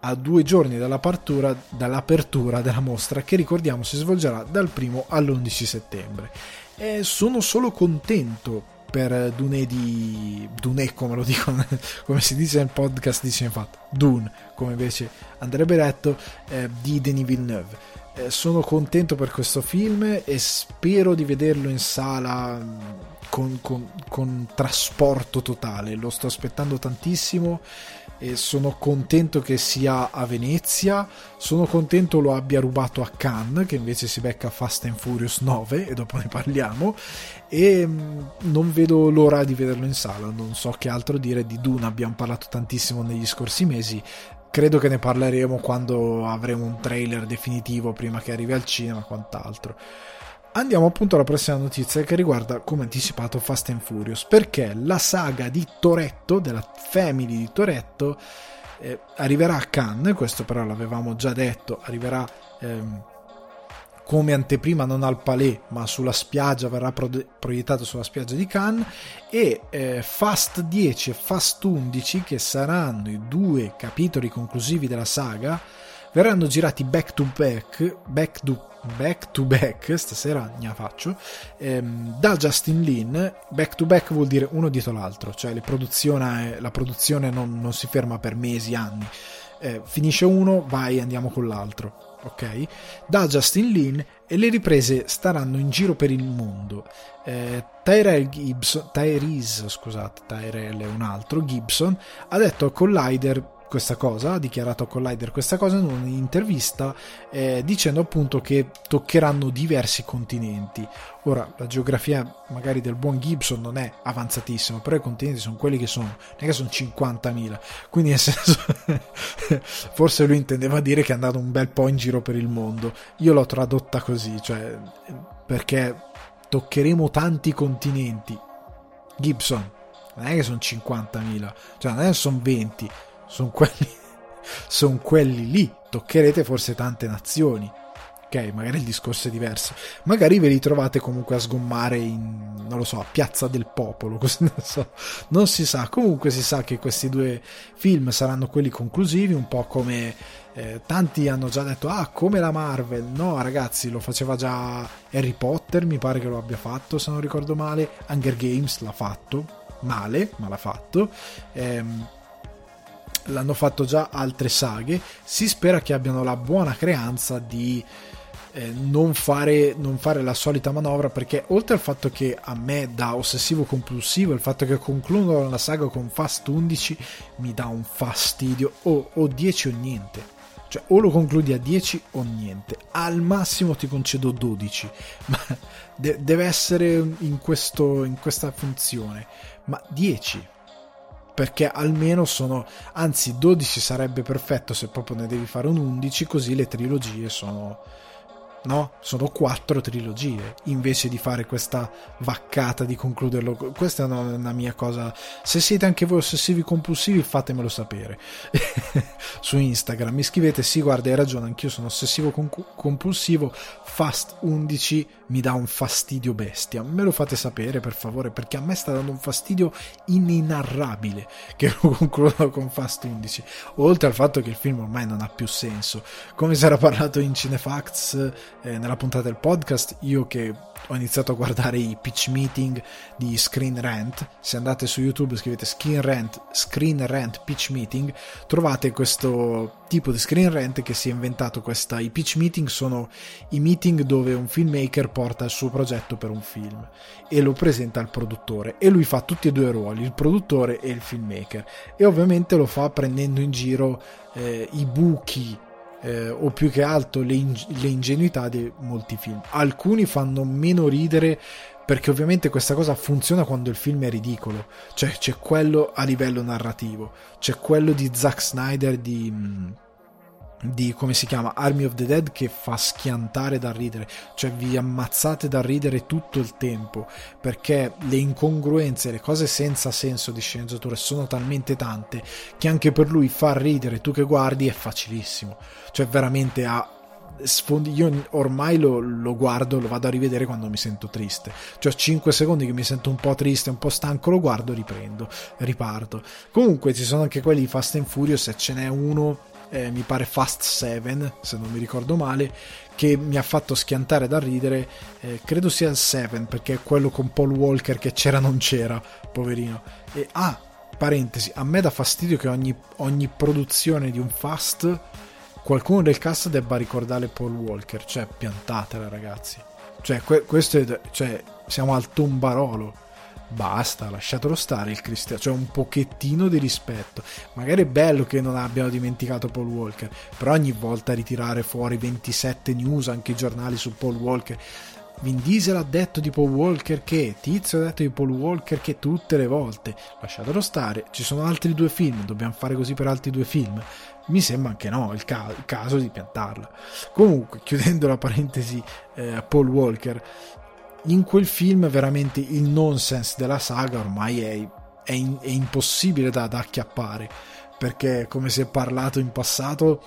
Speaker 1: a due giorni dall'apertura, dall'apertura della mostra che ricordiamo si svolgerà dal 1 all'11 settembre. E sono solo contento per Dune di Dune come lo dicono come si dice nel podcast di Cinefatto Dune come invece andrebbe detto eh, di Denis Villeneuve eh, sono contento per questo film e spero di vederlo in sala mm, con, con, con trasporto totale. Lo sto aspettando tantissimo sono contento che sia a Venezia. Sono contento lo abbia rubato a Cannes, che invece si becca Fast and Furious 9 e dopo ne parliamo. E mm, non vedo l'ora di vederlo in sala. Non so che altro dire di Dune, abbiamo parlato tantissimo negli scorsi mesi credo che ne parleremo quando avremo un trailer definitivo prima che arrivi al cinema e quant'altro. Andiamo appunto alla prossima notizia che riguarda, come anticipato, Fast and Furious, perché la saga di Toretto, della family di Toretto, eh, arriverà a Cannes, questo però l'avevamo già detto, arriverà ehm, come anteprima non al Palais ma sulla spiaggia verrà pro- proiettato sulla spiaggia di Cannes. E eh, Fast 10 e Fast 11 che saranno i due capitoli conclusivi della saga verranno girati back to back back to back, to back stasera ne faccio ehm, da Justin Lin. Back to back vuol dire uno dietro l'altro cioè produzione, la produzione non, non, si ferma per mesi, anni. Eh, finisce uno, vai andiamo con l'altro ok? Da Justin Lin e le riprese staranno in giro per il mondo. Eh, Tyrell Gibson, Tyrese, scusate, Tyrell è un altro, Gibson, ha detto a Collider questa cosa, ha dichiarato a Collider questa cosa in un'intervista eh, dicendo appunto che toccheranno diversi continenti. Ora, la geografia magari del buon Gibson non è avanzatissima, però i continenti sono quelli che sono, non è che sono 50.000, quindi nel senso forse lui intendeva dire che è andato un bel po' in giro per il mondo. Io l'ho tradotta così, cioè perché toccheremo tanti continenti. Gibson, non è che sono 50.000, cioè non è che sono 20, sono quelli, son quelli lì. Toccherete forse tante nazioni. Ok, magari il discorso è diverso. Magari ve li trovate comunque a sgommare in, non lo so, a Piazza del Popolo, non so. Non si sa. Comunque si sa che questi due film saranno quelli conclusivi, un po' come eh, tanti hanno già detto, ah, come la Marvel. No, ragazzi, lo faceva già Harry Potter, mi pare che lo abbia fatto, se non ricordo male. Hunger Games l'ha fatto, male, ma l'ha fatto. Ehm, l'hanno fatto già altre saghe, si spera che abbiano la buona creanza di eh, non, fare, non, fare, la solita manovra perché oltre al fatto che a me da ossessivo compulsivo il fatto che concludono la saga con Fast 11 mi dà un fastidio o, o 10 o niente. Cioè o lo concludi a 10 o niente. Al massimo ti concedo 12 ma de- deve essere in, questo, in questa funzione. Ma 10 perché almeno sono anzi 12 sarebbe perfetto se proprio ne devi fare un 11 così le trilogie sono no? Sono quattro trilogie invece di fare questa vaccata di concluderlo. Questa è una, una mia cosa. Se siete anche voi ossessivi compulsivi, fatemelo sapere su Instagram. Mi scrivete: Sì, guarda, hai ragione, anch'io sono ossessivo compulsivo. Fast 11 mi dà un fastidio bestia. Me lo fate sapere per favore, perché a me sta dando un fastidio inenarrabile che lo concludo con Fast 11. Oltre al fatto che il film ormai non ha più senso. Come si era parlato in Cinefacts eh, nella puntata del podcast, io che ho iniziato a guardare i pitch meeting di Screen Rant. Se andate su YouTube scrivete Screen Rant, Screen Rant Pitch Meeting, trovate questo tipo di Screen Rant che si è inventato questa. I pitch meeting sono i meeting dove un filmmaker porta il suo progetto per un film e lo presenta al produttore e lui fa tutti e due i ruoli, il produttore e il filmmaker. E ovviamente lo fa prendendo in giro eh, i buchi eh, o più che altro le, in- le, ingenuità di molti film. Alcuni fanno meno ridere perché ovviamente questa cosa funziona quando il film è ridicolo, cioè c'è quello a livello narrativo, c'è quello di Zack Snyder di mm, di come si chiama Army of the Dead che fa schiantare da ridere, cioè vi ammazzate da ridere tutto il tempo perché le incongruenze, le cose senza senso di sceneggiatura sono talmente tante che anche per lui far ridere tu che guardi è facilissimo, cioè veramente ha sfondi io ormai lo, lo, guardo lo vado a rivedere quando mi sento triste. Cioè 5 secondi che mi sento un po' triste un po' stanco lo guardo riprendo riparto. Comunque ci sono anche quelli di Fast and Furious se ce n'è uno eh, mi pare Fast 7 se non mi ricordo male che mi ha fatto schiantare da ridere eh, credo sia il 7 perché è quello con Paul Walker che c'era non c'era poverino. E ah parentesi a me dà fastidio che ogni, ogni produzione di un Fast qualcuno del cast debba ricordare Paul Walker cioè piantatela ragazzi. Cioè que- questo è cioè siamo al tombarolo basta, lasciatelo stare il cristiano, cioè un pochettino di rispetto. Magari è bello che non abbiano dimenticato Paul Walker, però ogni volta ritirare fuori 27 news, anche i giornali su Paul Walker. Vin Diesel ha detto di Paul Walker che, Tizio ha detto di Paul Walker che tutte le volte, lasciatelo stare, ci sono altri due film, dobbiamo fare così per altri due film. Mi sembra anche no, il, ca- il caso di piantarla. Comunque, chiudendo la parentesi eh, Paul Walker, in quel film veramente il nonsense della saga ormai è, è, in, è impossibile da, da acchiappare perché come si è parlato in passato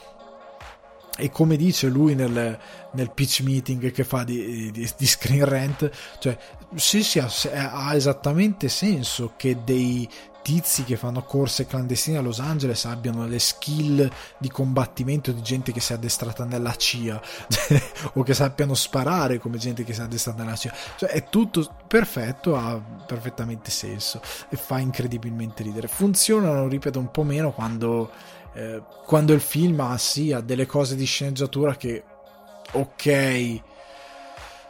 Speaker 1: e come dice lui nel, nel pitch meeting che fa di, di, di Screen Rant, cioè sì, sì, ha, ha, esattamente senso che dei, tizi che fanno corse clandestine a Los Angeles abbiano le skill di combattimento di gente che si è addestrata nella CIA o che sappiano sparare come gente che si è addestrata nella CIA. Cioè è tutto perfetto ha perfettamente senso e fa incredibilmente ridere. Funzionano ripeto un po' meno quando eh, quando il film ha sì ha delle cose di sceneggiatura che ok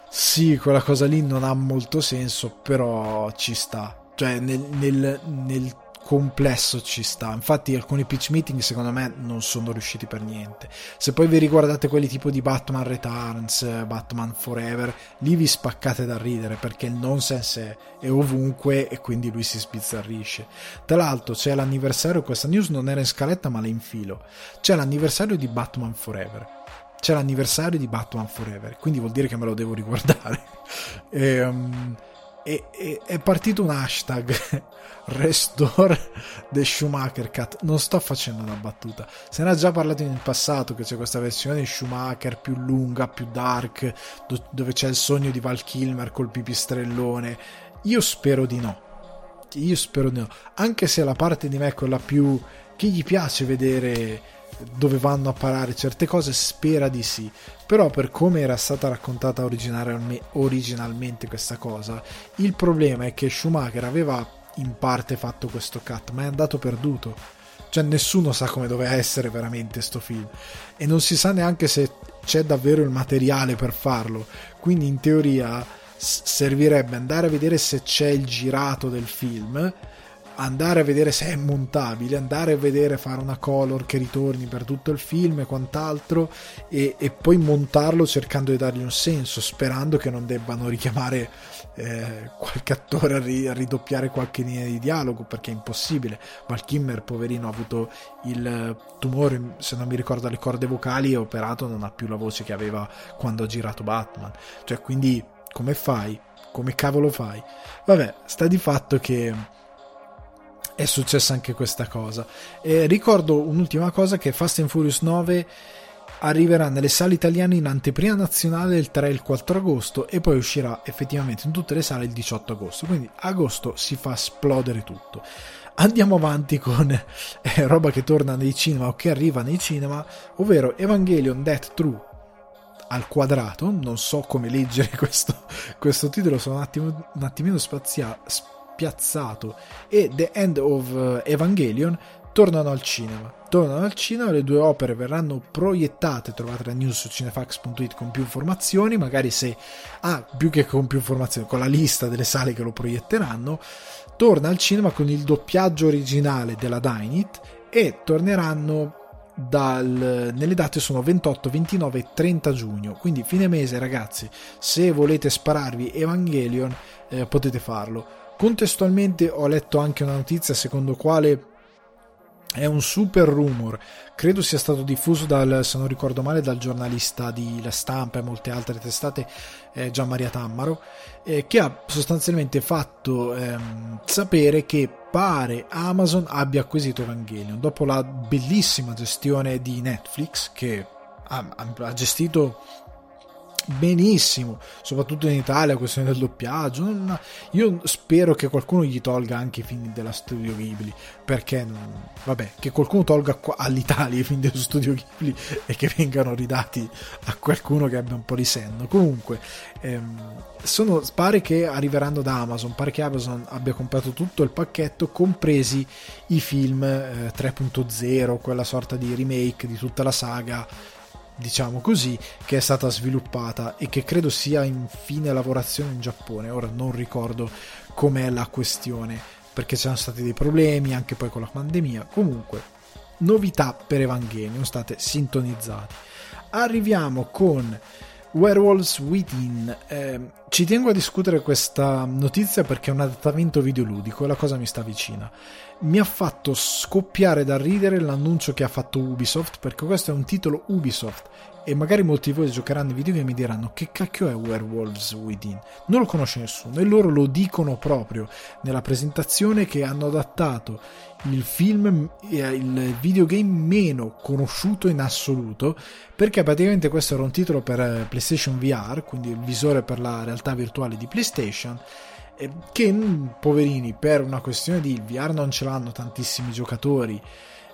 Speaker 1: sì, quella cosa lì non ha molto senso, però ci sta cioè nel, nel, nel complesso ci sta. Infatti, alcuni pitch meeting secondo me non sono riusciti per niente. Se poi vi riguardate quelli tipo di Batman Returns, Batman Forever, lì vi spaccate da ridere perché il nonsense è, ovunque e quindi lui si sbizzarrisce. Tra l'altro, c'è l'anniversario. Questa news non era in scaletta, ma la infilo. C'è l'anniversario di Batman Forever. C'è l'anniversario di Batman Forever, quindi vuol dire che me lo devo riguardare. e, um, e, e, è partito un hashtag Restore the Schumacher Cut. Non sto facendo una battuta. Se ne ha già parlato in passato che c'è questa versione di Schumacher più lunga, più dark, dove c'è il sogno di Val Kilmer col pipistrellone. Io spero di no. Io spero di no. Anche se la parte di me è quella più che gli piace vedere dove vanno a parare certe cose, spera di sì. Però per come era stata raccontata originalmente questa cosa, il problema è che Schumacher aveva in parte fatto questo cut, ma è andato perduto. Cioè nessuno sa come doveva essere veramente sto film e non si sa neanche se c'è davvero il materiale per farlo. Quindi in teoria servirebbe andare a vedere se c'è il girato del film andare a vedere se è montabile, andare a vedere fare una color che ritorni per tutto il film e quant'altro e, e poi montarlo cercando di dargli un senso, sperando che non debbano richiamare eh, qualche attore a, ri, a, ridoppiare qualche linea di dialogo perché è impossibile. Val Kimmer, poverino, ha avuto il tumore, se non mi ricordo le corde vocali, è operato, non ha più la voce che aveva quando ha girato Batman. Cioè, quindi come fai? Come cavolo fai? Vabbè, sta di fatto che è successa anche questa cosa. E ricordo un'ultima cosa che Fast and Furious 9 arriverà nelle sale italiane in anteprima nazionale il 3 e il 4 agosto e poi uscirà effettivamente in tutte le sale il 18 agosto. Quindi agosto si fa esplodere tutto. Andiamo avanti con eh, roba che torna nei cinema o che arriva nei cinema, ovvero Evangelion Death True al quadrato. Non so come leggere questo, questo titolo, sono un, attimo, un attimino spazia, spiazzato e The End of eh, Evangelion tornano al cinema. Tornano al cinema, le due opere verranno proiettate, trovate la news su cinefax.it con più informazioni, magari se, ah, più che con più informazioni, con la lista delle sale che lo proietteranno, torna al cinema con il doppiaggio originale della Dynit e torneranno dal, nelle date sono 28, 29 e 30 giugno. Quindi fine mese, ragazzi, se volete spararvi Evangelion, eh, potete farlo. Contestualmente ho letto anche una notizia secondo quale è un super rumor, credo sia stato diffuso dal, se non ricordo male, dal giornalista di La Stampa e molte altre testate, eh, Gian Maria Tammaro, eh, che ha sostanzialmente fatto ehm, sapere che pare Amazon abbia acquisito Evangelion. Dopo la bellissima gestione di Netflix che ha, ha gestito benissimo, soprattutto in Italia, questione del doppiaggio. Io spero che qualcuno gli tolga anche i film della Studio Ghibli, perché vabbè, che qualcuno tolga all'Italia i film dello Studio Ghibli e che vengano ridati a qualcuno che abbia un po' di senno. Comunque, ehm, sono, pare che arriveranno da Amazon, pare che Amazon abbia comprato tutto il pacchetto, compresi i film eh, 3.0, quella sorta di remake di tutta la saga diciamo così, che è stata sviluppata e che credo sia in fine lavorazione in Giappone. Ora non ricordo com'è la questione, perché c'erano stati dei problemi anche poi con la pandemia. Comunque, novità per Evangelion, state sintonizzati. Arriviamo con Werewolves Within. Eh, ci tengo a discutere questa notizia perché è un adattamento videoludico e la cosa mi sta vicina mi ha fatto scoppiare da ridere l'annuncio che ha fatto Ubisoft perché questo è un titolo Ubisoft e magari molti di voi giocheranno i videogame e mi diranno che cacchio è Werewolves Within? Non lo conosce nessuno e loro lo dicono proprio nella presentazione che hanno adattato il film il videogame meno conosciuto in assoluto perché praticamente questo era un titolo per eh, PlayStation VR quindi il visore per la realtà virtuale di PlayStation che poverini per una questione di VR non ce l'hanno tantissimi giocatori.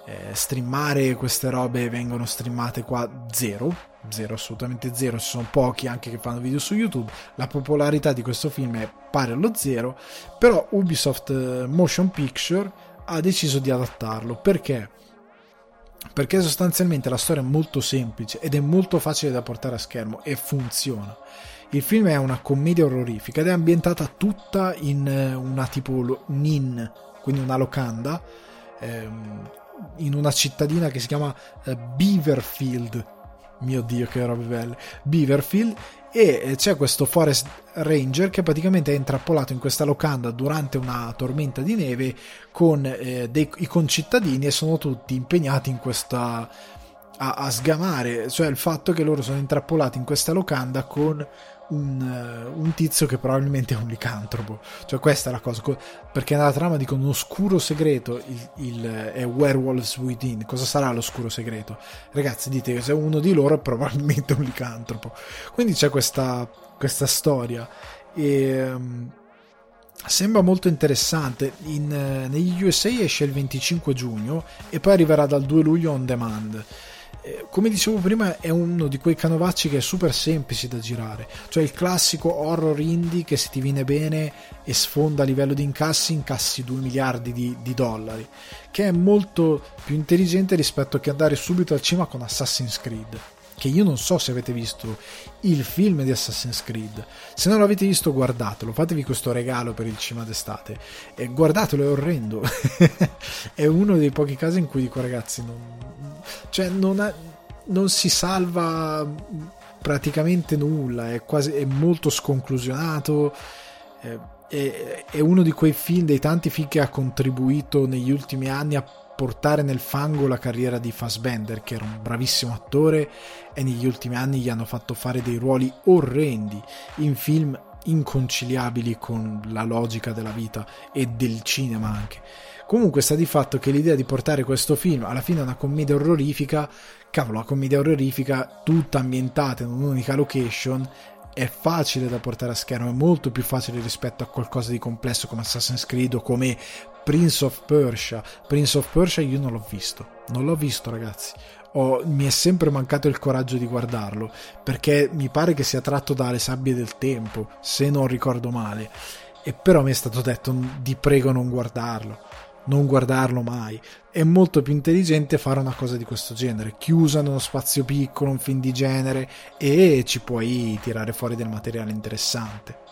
Speaker 1: Eh, streamare queste robe vengono streamate qua zero zero assolutamente zero. Ci sono pochi anche che fanno video su youtube. La popolarità di questo film è pari allo zero però Ubisoft eh, Motion Picture ha deciso di adattarlo. Perché? Perché sostanzialmente la storia è molto semplice ed è molto facile da portare a schermo e funziona il film è una commedia orrorifica ed è ambientata tutta in eh, una tipo un inn, quindi una locanda, ehm, in una cittadina che si chiama eh, Beaverfield. Mio dio, che robe belle! Beaverfield. E eh, c'è questo Forest Ranger che praticamente è intrappolato in questa locanda durante una tormenta di neve con eh, dei i concittadini e sono tutti impegnati in questa a, a, sgamare, cioè il fatto che loro sono intrappolati in questa locanda con un, uh, un, tizio che probabilmente è un licantropo. Cioè, questa è la cosa. Perché nella trama dicono un oscuro segreto il, il, è Werewolves Within. Cosa sarà l'oscuro segreto? Ragazzi, dite che se uno di loro è probabilmente un licantropo. Quindi c'è questa, questa storia. E. Um, Sembra molto interessante. In, uh, negli USA esce il 25 giugno e poi arriverà dal 2 luglio on demand. Eh, come dicevo prima, è uno di quei canovacci che è super semplice da girare. Cioè il classico horror indie che se ti viene bene e sfonda a livello di incassi, incassi 2 miliardi di, di dollari. Che è molto più intelligente rispetto che andare subito al cinema con Assassin's Creed che io non so se avete visto il film di Assassin's Creed. Se non l'avete visto, guardatelo, fatevi questo regalo per il cinema d'estate. E guardatelo, è orrendo. è uno dei pochi casi in cui dico, ragazzi, non, cioè non, ha, non si salva praticamente nulla, è, quasi, è molto sconclusionato. È, è, è uno di quei film, dei tanti film che ha contribuito negli ultimi anni a portare nel fango la carriera di Fassbender, che era un bravissimo attore e negli ultimi anni gli hanno fatto fare dei ruoli orrendi in film inconciliabili con la logica della vita e del cinema anche. Comunque sta di fatto che l'idea di portare questo film alla fine a una commedia orrorifica, cavolo, una commedia orrorifica tutta ambientata in un'unica location è facile da portare a schermo, è molto più facile rispetto a qualcosa di complesso come Assassin's Creed o come Prince of Persia. Prince of Persia io non l'ho visto, non l'ho visto ragazzi. Oh, mi è sempre mancato il coraggio di guardarlo perché mi pare che sia tratto dalle sabbie del tempo, se non ricordo male. E però mi è stato detto di prego non guardarlo, non guardarlo mai. È molto più intelligente fare una cosa di questo genere, chiusa in uno spazio piccolo, un film di genere e ci puoi tirare fuori del materiale interessante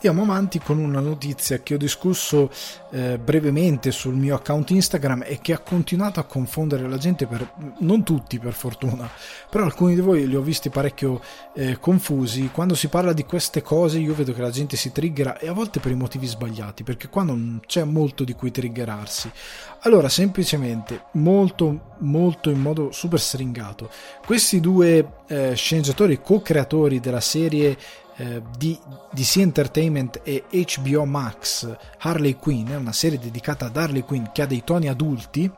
Speaker 1: Andiamo avanti con una notizia che ho discusso eh, brevemente sul mio account Instagram e che ha continuato a confondere la gente, per, non tutti per fortuna, però alcuni di voi li ho visti parecchio eh, confusi. Quando si parla di queste cose io vedo che la gente si triggera e a volte per i motivi sbagliati, perché qua non c'è molto di cui triggerarsi. Allora, semplicemente, molto, molto in modo super stringato, questi due eh, sceneggiatori co-creatori della serie eh, di DC Entertainment e HBO Max Harley Quinn, è una serie dedicata ad Harley Quinn che ha dei toni adulti,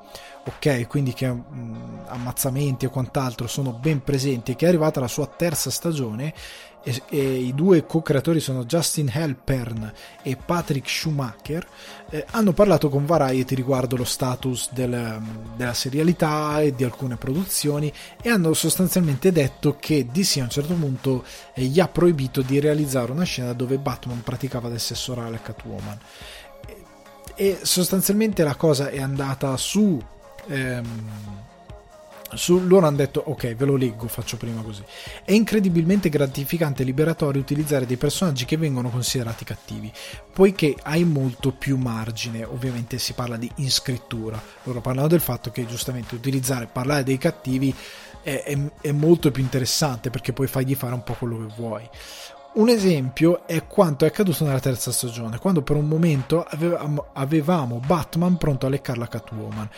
Speaker 1: ok, quindi che mh, mm, ammazzamenti e quant'altro sono ben presenti e che è arrivata alla sua terza stagione e, e i due co-creatori sono Justin Halpern e Patrick Schumacher, eh, hanno parlato con Variety riguardo lo status del, della serialità e di alcune produzioni e hanno sostanzialmente detto che DC a un certo punto eh, gli ha proibito di realizzare una scena dove Batman praticava del sesso orale a Catwoman. E, e sostanzialmente la cosa è andata su... Ehm, su, loro hanno detto ok ve lo leggo faccio prima così. È incredibilmente gratificante e liberatorio utilizzare dei personaggi che vengono considerati cattivi poiché hai molto più margine. Ovviamente si parla di inscrittura. Loro parlano del fatto che giustamente utilizzare parlare dei cattivi è, è, è molto più interessante perché puoi fargli fare un po' quello che vuoi. Un esempio è quanto è accaduto nella terza stagione, quando per un momento avevamo, avevamo Batman pronto a leccarla Catwoman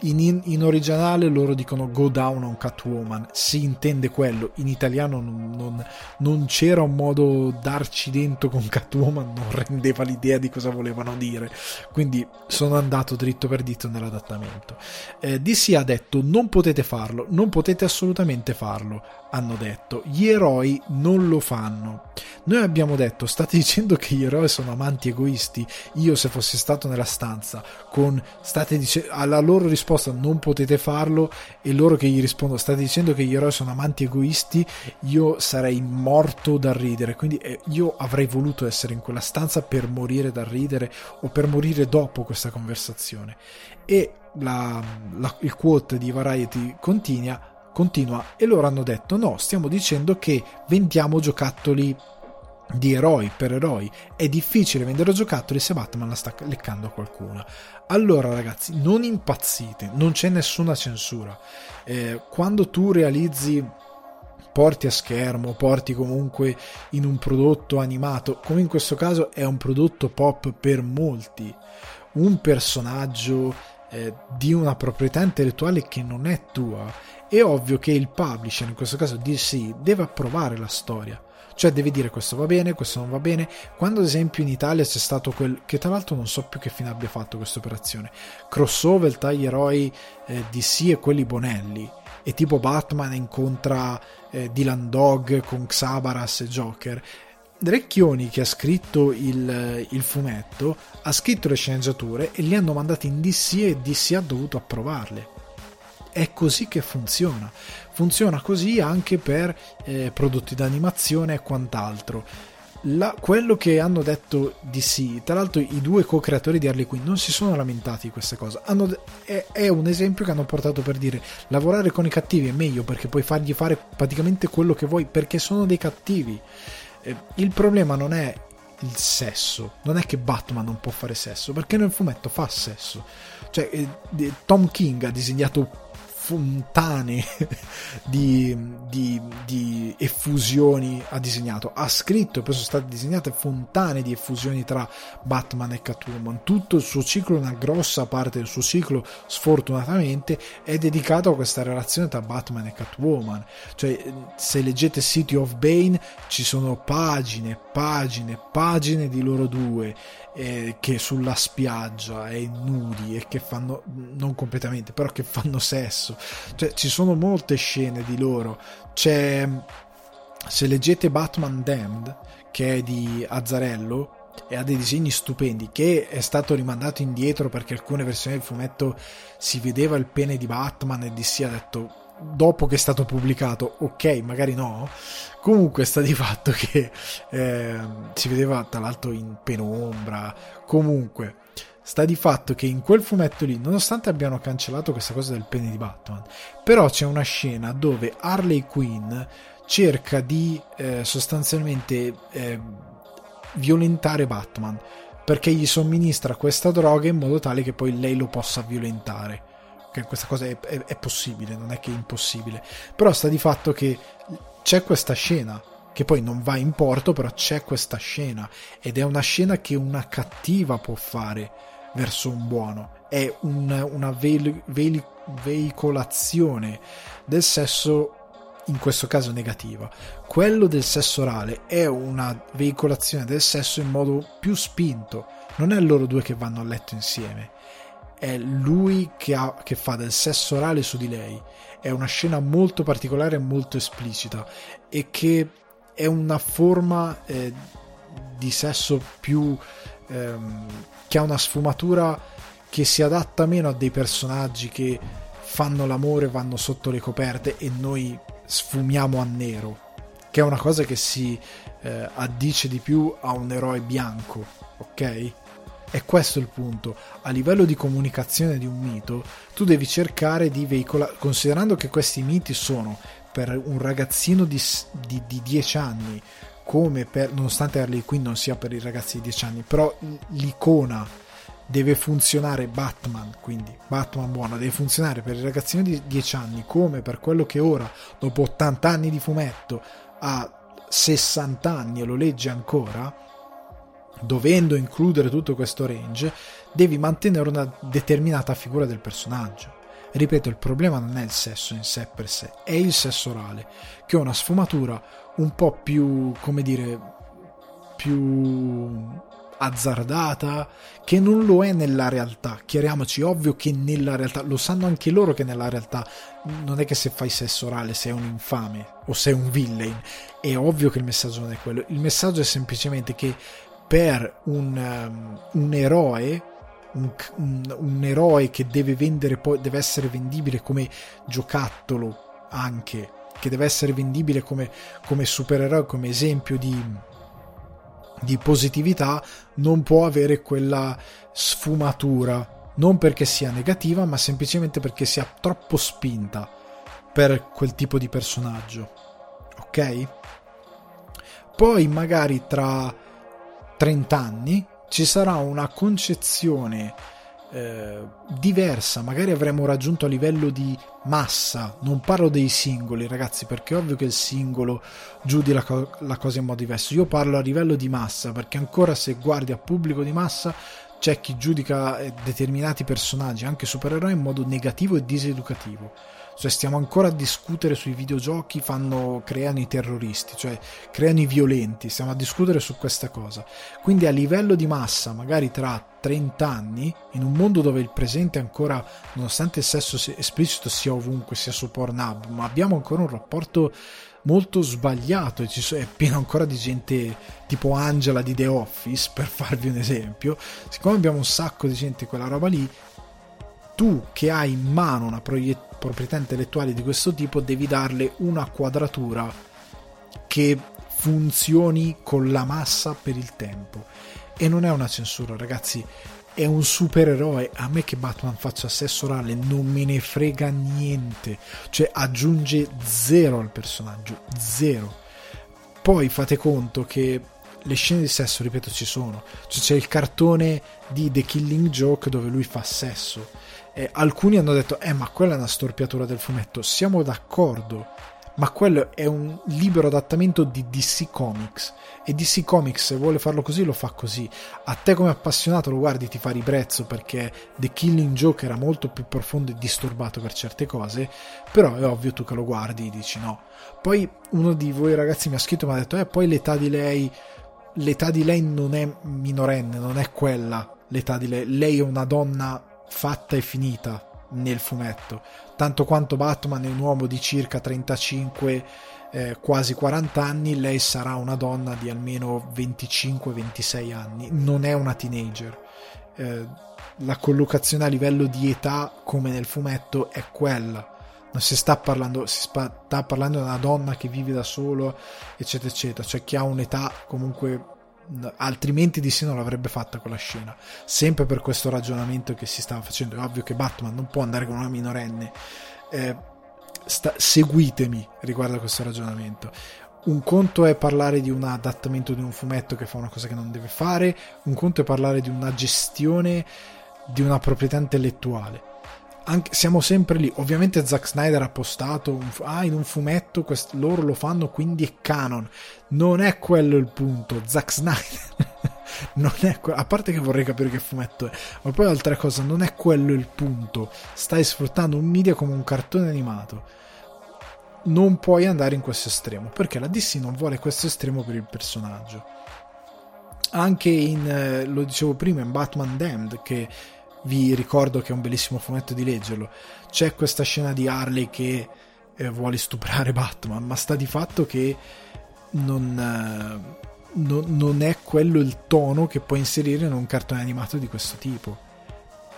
Speaker 1: in, in, originale loro dicono go down on Catwoman, si intende quello, in italiano non, non, non, c'era un modo darci dentro con Catwoman, non rendeva l'idea di cosa volevano dire, quindi sono andato dritto per dritto nell'adattamento. Eh, DC ha detto non potete farlo, non potete assolutamente farlo, hanno detto, gli eroi non lo fanno. Noi abbiamo detto, state dicendo che gli eroi sono amanti egoisti? Io se fossi stato nella stanza con, state dicendo, alla loro risposta non potete farlo e loro che gli rispondono, state dicendo che gli eroi sono amanti egoisti, io sarei morto da ridere, quindi eh, io avrei voluto essere in quella stanza per morire da ridere o per morire dopo questa conversazione. E la, la, il quote di Variety continua continua e loro hanno detto no, stiamo dicendo che vendiamo giocattoli di eroi per eroi. È difficile vendere giocattoli se Batman la sta leccando a qualcuno. Allora ragazzi non impazzite non c'è nessuna censura. Eh, quando tu realizzi porti a schermo porti comunque in un prodotto animato come in questo caso è un prodotto pop per molti un personaggio eh, di una proprietà intellettuale che non è tua è ovvio che il publisher, in questo caso DC, deve approvare la storia. Cioè deve dire questo va bene, questo non va bene. Quando ad esempio in Italia c'è stato quel che tra l'altro non so più che fine abbia fatto questa operazione, crossover tra gli eroi eh, DC e quelli Bonelli e tipo Batman incontra eh, Dylan Dog con Xabaras e Joker. Recchioni che ha scritto il, il, fumetto ha scritto le sceneggiature e li hanno mandati in DC e DC ha dovuto approvarle è così che funziona. Funziona così anche per eh, prodotti d'animazione e quant'altro. La, quello che hanno detto di sì, tra l'altro i due co-creatori di Harley Quinn non si sono lamentati di queste cose, hanno, è, è, un esempio che hanno portato per dire lavorare con i cattivi è meglio perché puoi fargli fare praticamente quello che vuoi perché sono dei cattivi. Eh, il problema non è il sesso, non è che Batman non può fare sesso perché nel fumetto fa sesso. Cioè, eh, Tom King ha disegnato fontane di, di, di, effusioni ha disegnato. Ha scritto e poi sono state disegnate fontane di effusioni tra Batman e Catwoman. Tutto il suo ciclo, una grossa parte del suo ciclo, sfortunatamente, è dedicato a questa relazione tra Batman e Catwoman. Cioè, se leggete City of Bane, ci sono pagine, pagine, pagine di loro due eh, che sulla spiaggia e nudi e che fanno non completamente però che fanno sesso. Cioè ci sono molte scene di loro. C'è se leggete Batman Damned che è di Azzarello e ha dei disegni stupendi che è stato rimandato indietro perché alcune versioni del fumetto si vedeva il pene di Batman e DC ha detto dopo che è stato pubblicato, ok, magari no. Comunque sta di fatto che eh, si vedeva tra l'altro in penombra. Comunque sta di fatto che in quel fumetto lì, nonostante abbiano cancellato questa cosa del pene di Batman, però c'è una scena dove Harley Quinn cerca di eh, sostanzialmente eh, violentare Batman perché gli somministra questa droga in modo tale che poi lei lo possa violentare. Che questa cosa è, è, è possibile, non è che è impossibile. Però sta di fatto che c'è questa scena che poi non va in porto, però c'è questa scena ed è una scena che una cattiva può fare verso un buono. È un, una veil, veil, veicolazione del sesso in questo caso negativa. Quello del sesso orale è una veicolazione del sesso in modo più spinto. Non è loro due che vanno a letto insieme, è lui che, ha, che fa del sesso orale su di lei. È una scena molto particolare e molto esplicita e che è una forma eh, di sesso più ehm, che ha una sfumatura che si adatta meno a dei personaggi che fanno l'amore, vanno sotto le coperte e noi sfumiamo a nero, che è una cosa che si eh, addice di più a un eroe bianco, ok? È questo il punto. A livello di comunicazione di un mito, tu devi cercare di veicolare, considerando che questi miti sono per un ragazzino di, di, di 10 anni, come per, nonostante Harley Quinn non sia per i ragazzi di 10 anni, però l'icona deve funzionare Batman, quindi Batman buono, deve funzionare per i ragazzini di 10 anni come per quello che ora, dopo 80 anni di fumetto, ha 60 anni e lo legge ancora, dovendo includere tutto questo range, devi mantenere una determinata figura del personaggio. Ripeto, il problema non è il sesso in sé per sé, è il sesso orale, che ha una sfumatura un po' più, come dire, più azzardata che non lo è nella realtà. Chiariamoci, ovvio che nella realtà, lo sanno anche loro che nella realtà non è che se fai sesso orale sei un infame o sei un villain. È ovvio che il messaggio non è quello. Il messaggio è semplicemente che per un, um, un eroe un, un, un, eroe che deve vendere poi deve essere vendibile come giocattolo anche che deve essere vendibile come, come supereroe come esempio di, di positività non può avere quella sfumatura. Non perché sia negativa ma semplicemente perché sia troppo spinta per quel tipo di personaggio. Ok? Poi magari tra 30 anni ci sarà una concezione eh, diversa, magari avremo raggiunto a livello di massa, non parlo dei singoli ragazzi perché è ovvio che il singolo giudi la, co- la cosa in modo diverso, io parlo a livello di massa perché ancora se guardi a pubblico di massa c'è chi giudica eh, determinati personaggi, anche supereroi, in modo negativo e diseducativo cioè stiamo ancora a discutere sui videogiochi fanno, creano i terroristi, cioè creano i violenti, stiamo a discutere su questa cosa. Quindi a livello di massa, magari tra 30 anni, in un mondo dove il presente ancora, nonostante il sesso esplicito sia ovunque, sia su Pornhub, ma abbiamo ancora un rapporto molto sbagliato e ci è pieno ancora di gente tipo Angela di The Office per farvi un esempio. Siccome abbiamo un sacco di gente quella roba lì tu che hai in mano una proiett- proprietà intellettuale di questo tipo devi darle una quadratura che funzioni con la massa per il tempo. E non è una censura ragazzi è un supereroe. A me che Batman faccia sesso orale non me ne frega niente. Cioè aggiunge zero al personaggio zero. Poi fate conto che le scene di sesso, ripeto, ci sono. Cioè, c'è il cartone di The Killing Joke dove lui fa sesso. Eh, alcuni hanno detto, eh ma quella è una storpiatura del fumetto, siamo d'accordo, ma quello è un libero adattamento di DC Comics. E DC Comics se vuole farlo così lo fa così. A te come appassionato lo guardi ti fa ribrezzo perché The Killing Joke era molto più profondo e disturbato per certe cose però è ovvio tu che lo guardi e dici no. Poi uno di voi ragazzi mi ha scritto e mi ha detto eh poi l'età di lei l'età di lei non è minorenne non è quella l'età di lei. Lei è una donna fatta e finita nel fumetto, tanto quanto Batman è un uomo di circa 35 eh, quasi 40 anni, lei sarà una donna di almeno 25-26 anni, non è una teenager. Eh, la collocazione a livello di età, come nel fumetto, è quella. Non si sta parlando, si sta parlando di una donna che vive da solo, eccetera, eccetera, cioè che ha un'età comunque altrimenti sì non l'avrebbe fatta quella scena. Sempre per questo ragionamento che si stava facendo. È ovvio che Batman non può andare con una minorenne. Eh, sta, seguitemi riguardo a questo ragionamento. Un conto è parlare di un adattamento di un fumetto che fa una cosa che non deve fare, un conto è parlare di una gestione di una proprietà intellettuale. Anche, siamo sempre lì. Ovviamente Zack Snyder ha postato un, ah, in un fumetto quest, loro lo fanno, quindi è canon. Non è quello il punto. Zack Snyder non è que- a parte che vorrei capire che fumetto è, ma poi altra cosa, non è quello il punto. Stai sfruttando un media come un cartone animato non puoi andare in questo estremo perché la DC non vuole questo estremo per il personaggio anche in eh, lo dicevo prima in Batman Damned che vi ricordo che è un bellissimo fumetto di leggerlo c'è questa scena di Harley che eh, vuole stuprare Batman ma sta di fatto che non, eh, non, non è quello il tono che puoi inserire in un cartone animato di questo tipo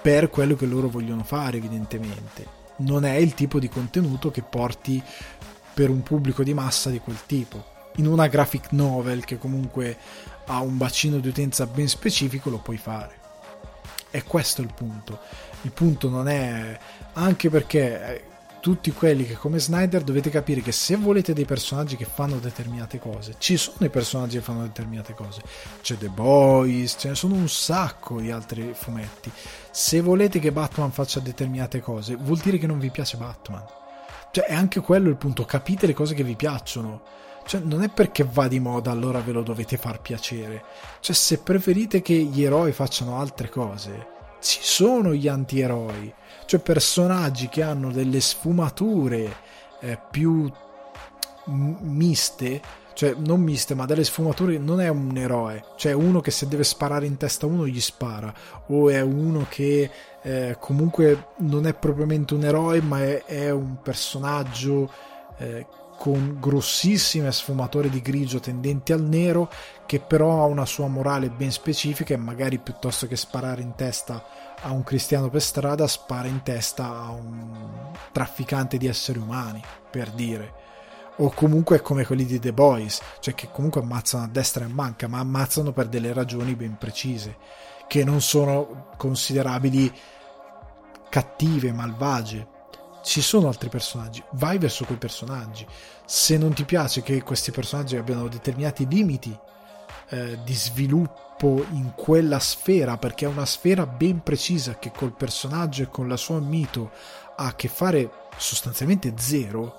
Speaker 1: per quello che loro vogliono fare evidentemente non è il tipo di contenuto che porti per un pubblico di massa di quel tipo. In una graphic novel che comunque ha un bacino di utenza ben specifico lo puoi fare. E questo è il punto. Il punto non è anche perché eh, tutti quelli che come Snyder dovete capire che se volete dei personaggi che fanno determinate cose, ci sono i personaggi che fanno determinate cose. C'è The Boys, ce ne sono un sacco di altri fumetti. Se volete che Batman faccia determinate cose, vuol dire che non vi piace Batman cioè, è anche quello il punto, capite le cose che vi piacciono. Cioè, non è perché va di moda allora ve lo dovete far piacere. Cioè, se preferite che gli eroi facciano altre cose, ci sono gli antieroi. Cioè, personaggi che hanno delle sfumature eh, più miste cioè non miste ma delle sfumature non è un eroe cioè uno che se deve sparare in testa a uno gli spara o è uno che eh, comunque non è propriamente un eroe ma è, è un personaggio eh, con grossissime sfumature di grigio tendenti al nero che però ha una sua morale ben specifica e magari piuttosto che sparare in testa a un cristiano per strada spara in testa a un trafficante di esseri umani per dire o comunque come quelli di The Boys, cioè che comunque ammazzano a destra e a manca, ma ammazzano per delle ragioni ben precise, che non sono considerabili cattive, malvagie. Ci sono altri personaggi, vai verso quei personaggi. Se non ti piace che questi personaggi abbiano determinati limiti eh, di sviluppo in quella sfera, perché è una sfera ben precisa che col personaggio e con la sua mito ha a che fare sostanzialmente zero,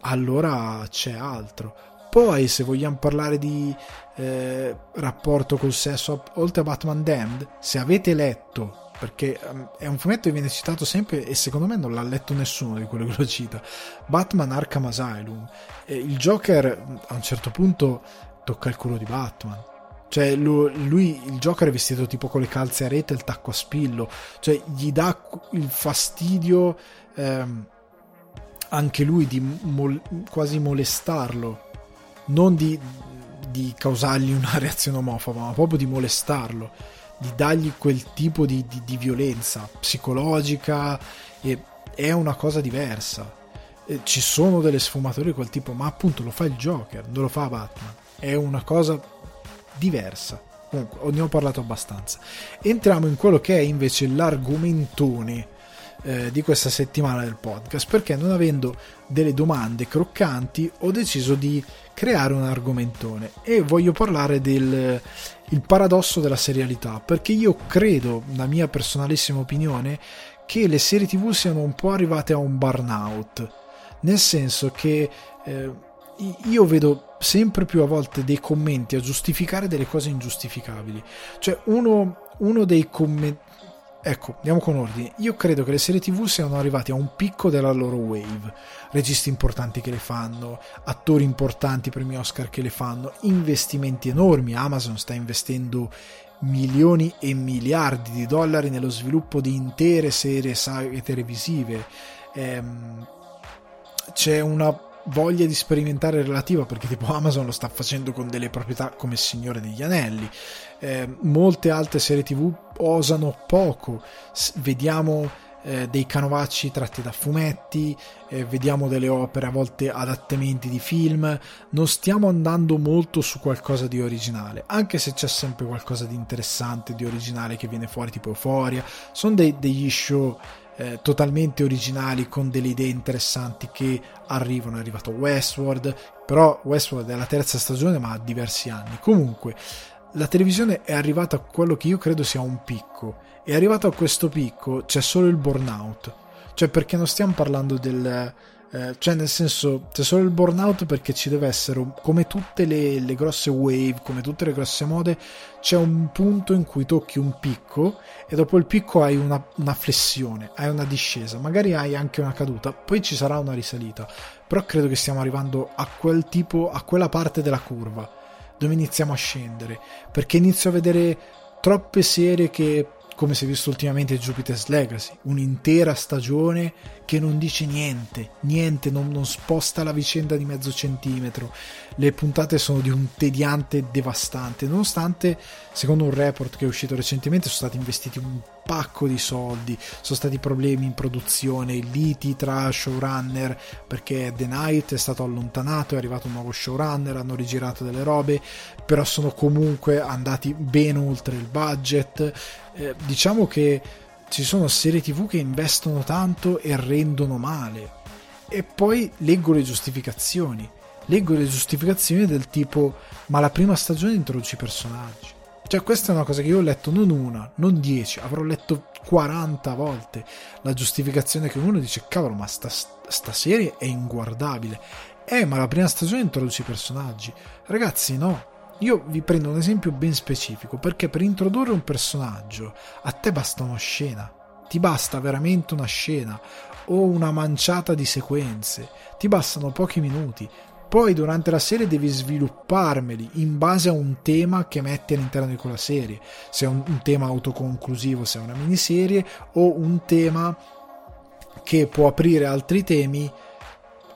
Speaker 1: allora c'è altro. Poi, se vogliamo parlare di eh, rapporto col sesso, oltre a Batman Damned, se avete letto, perché um, è un fumetto che viene citato sempre e secondo me non l'ha letto nessuno di quello che lo cita, Batman Arkham Asylum, il Joker a un certo punto tocca il culo di Batman. Cioè, lui, lui, il Joker è vestito tipo con le calze a rete e il tacco a spillo, cioè gli dà il fastidio. Ehm, anche lui di mol- quasi molestarlo, non di, di, causargli una reazione omofoba, ma proprio di molestarlo, di dargli quel tipo di, di, di violenza psicologica, è una cosa diversa. Ci sono delle sfumature di quel tipo, ma appunto lo fa il Joker, non lo fa Batman, è una cosa diversa. Comunque, ne ho parlato abbastanza. Entriamo in quello che è invece l'argomentone eh, di questa settimana del podcast perché non avendo delle domande croccanti ho deciso di creare un argomentone e voglio parlare del il paradosso della serialità perché io credo, la mia personalissima opinione, che le serie tv siano un po' arrivate a un burnout. Nel senso che eh, io vedo sempre più a volte dei commenti a giustificare delle cose ingiustificabili. Cioè uno, uno dei commenti Ecco, andiamo con ordine. Io credo che le serie TV siano arrivate a un picco della loro wave. Registi importanti che le fanno, attori importanti, premi Oscar che le fanno, investimenti enormi. Amazon sta investendo milioni e miliardi di dollari nello sviluppo di intere serie saghe televisive. Ehm, c'è una voglia di sperimentare relativa perché tipo Amazon lo sta facendo con delle proprietà come Signore degli Anelli eh, molte altre serie tv osano poco S- vediamo eh, dei canovacci tratti da fumetti eh, vediamo delle opere a volte adattamenti di film non stiamo andando molto su qualcosa di originale anche se c'è sempre qualcosa di interessante di originale che viene fuori tipo Euphoria sono dei, degli show eh, totalmente originali con delle idee interessanti che arrivano. È arrivato Westworld, però Westworld è la terza stagione ma ha diversi anni. Comunque, la televisione è arrivata a quello che io credo sia un picco. E arrivato a questo picco c'è solo il burnout. Cioè perché non stiamo parlando del eh, cioè nel senso c'è solo il burnout perché ci deve essere come tutte le, le, grosse wave come tutte le grosse mode c'è un punto in cui tocchi un picco e dopo il picco hai una, una flessione hai una discesa. Magari hai anche una caduta poi ci sarà una risalita. Però credo che stiamo arrivando a quel tipo a quella parte della curva dove iniziamo a scendere perché inizio a vedere troppe serie che come si è visto ultimamente Jupiter's Legacy, un'intera stagione che non dice niente, niente, non, non, sposta la vicenda di mezzo centimetro. Le puntate sono di un tediante devastante, nonostante, secondo un report che è uscito recentemente, sono stati investiti un pacco di soldi, sono stati problemi in produzione, liti tra showrunner, perché The Night è stato allontanato, è arrivato un nuovo showrunner, hanno rigirato delle robe, però sono comunque andati ben oltre il budget. Eh, diciamo che ci sono serie tv che investono tanto e rendono male. E poi leggo le giustificazioni. Leggo le giustificazioni del tipo: Ma la prima stagione introduce i personaggi. Cioè, questa è una cosa che io ho letto non una, non dieci, avrò letto 40 volte. La giustificazione che uno dice: Cavolo, ma sta, sta serie è inguardabile. Eh, ma la prima stagione introduce i personaggi. Ragazzi, no io vi prendo un esempio ben specifico perché per introdurre un personaggio a te basta una scena, ti basta veramente una scena o una manciata di sequenze, ti bastano pochi minuti. Poi durante la serie devi svilupparmeli in base a un tema che metti all'interno di quella serie, se è un, un tema autoconclusivo, se è una miniserie o un tema che può aprire altri temi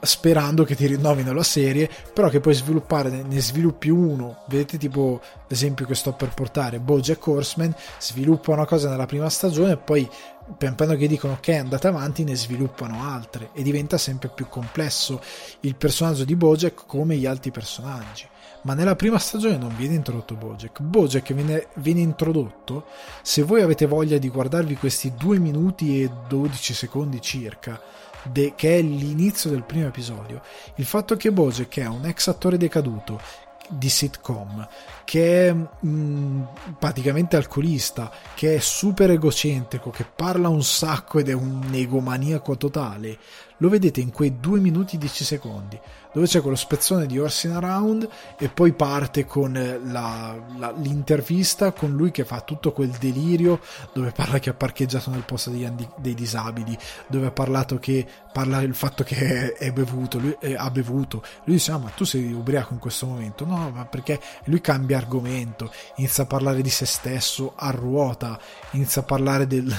Speaker 1: sperando che ti rinnovino la serie, però che puoi sviluppare, ne sviluppi uno, vedete tipo l'esempio che sto per portare, Bojack Horseman sviluppa una cosa nella prima stagione e poi pian piano che dicono ok andate avanti ne sviluppano altre e diventa sempre più complesso il personaggio di Bojack come gli altri personaggi ma nella prima stagione non viene introdotto Bojack. Bojack viene, viene, introdotto se voi avete voglia di guardarvi questi 2 minuti e 12 secondi circa de, che è l'inizio del primo episodio, il fatto che Bojack è un ex attore decaduto di sitcom che è mh, mm, praticamente alcolista, che è super egocentrico, che parla un sacco ed è un egomaniaco totale, lo vedete in quei 2 minuti e 10 secondi dove c'è quello spezzone di Orsin Around e poi parte con la, la, l'intervista con lui che fa tutto quel delirio dove parla che ha parcheggiato nel posto degli, dei disabili dove ha parlato che parla del fatto che è, bevuto lui eh, ha bevuto. Lui dice ah ma tu sei ubriaco in questo momento? No ma perché? Lui cambia argomento inizia a parlare di se stesso a ruota inizia a parlare del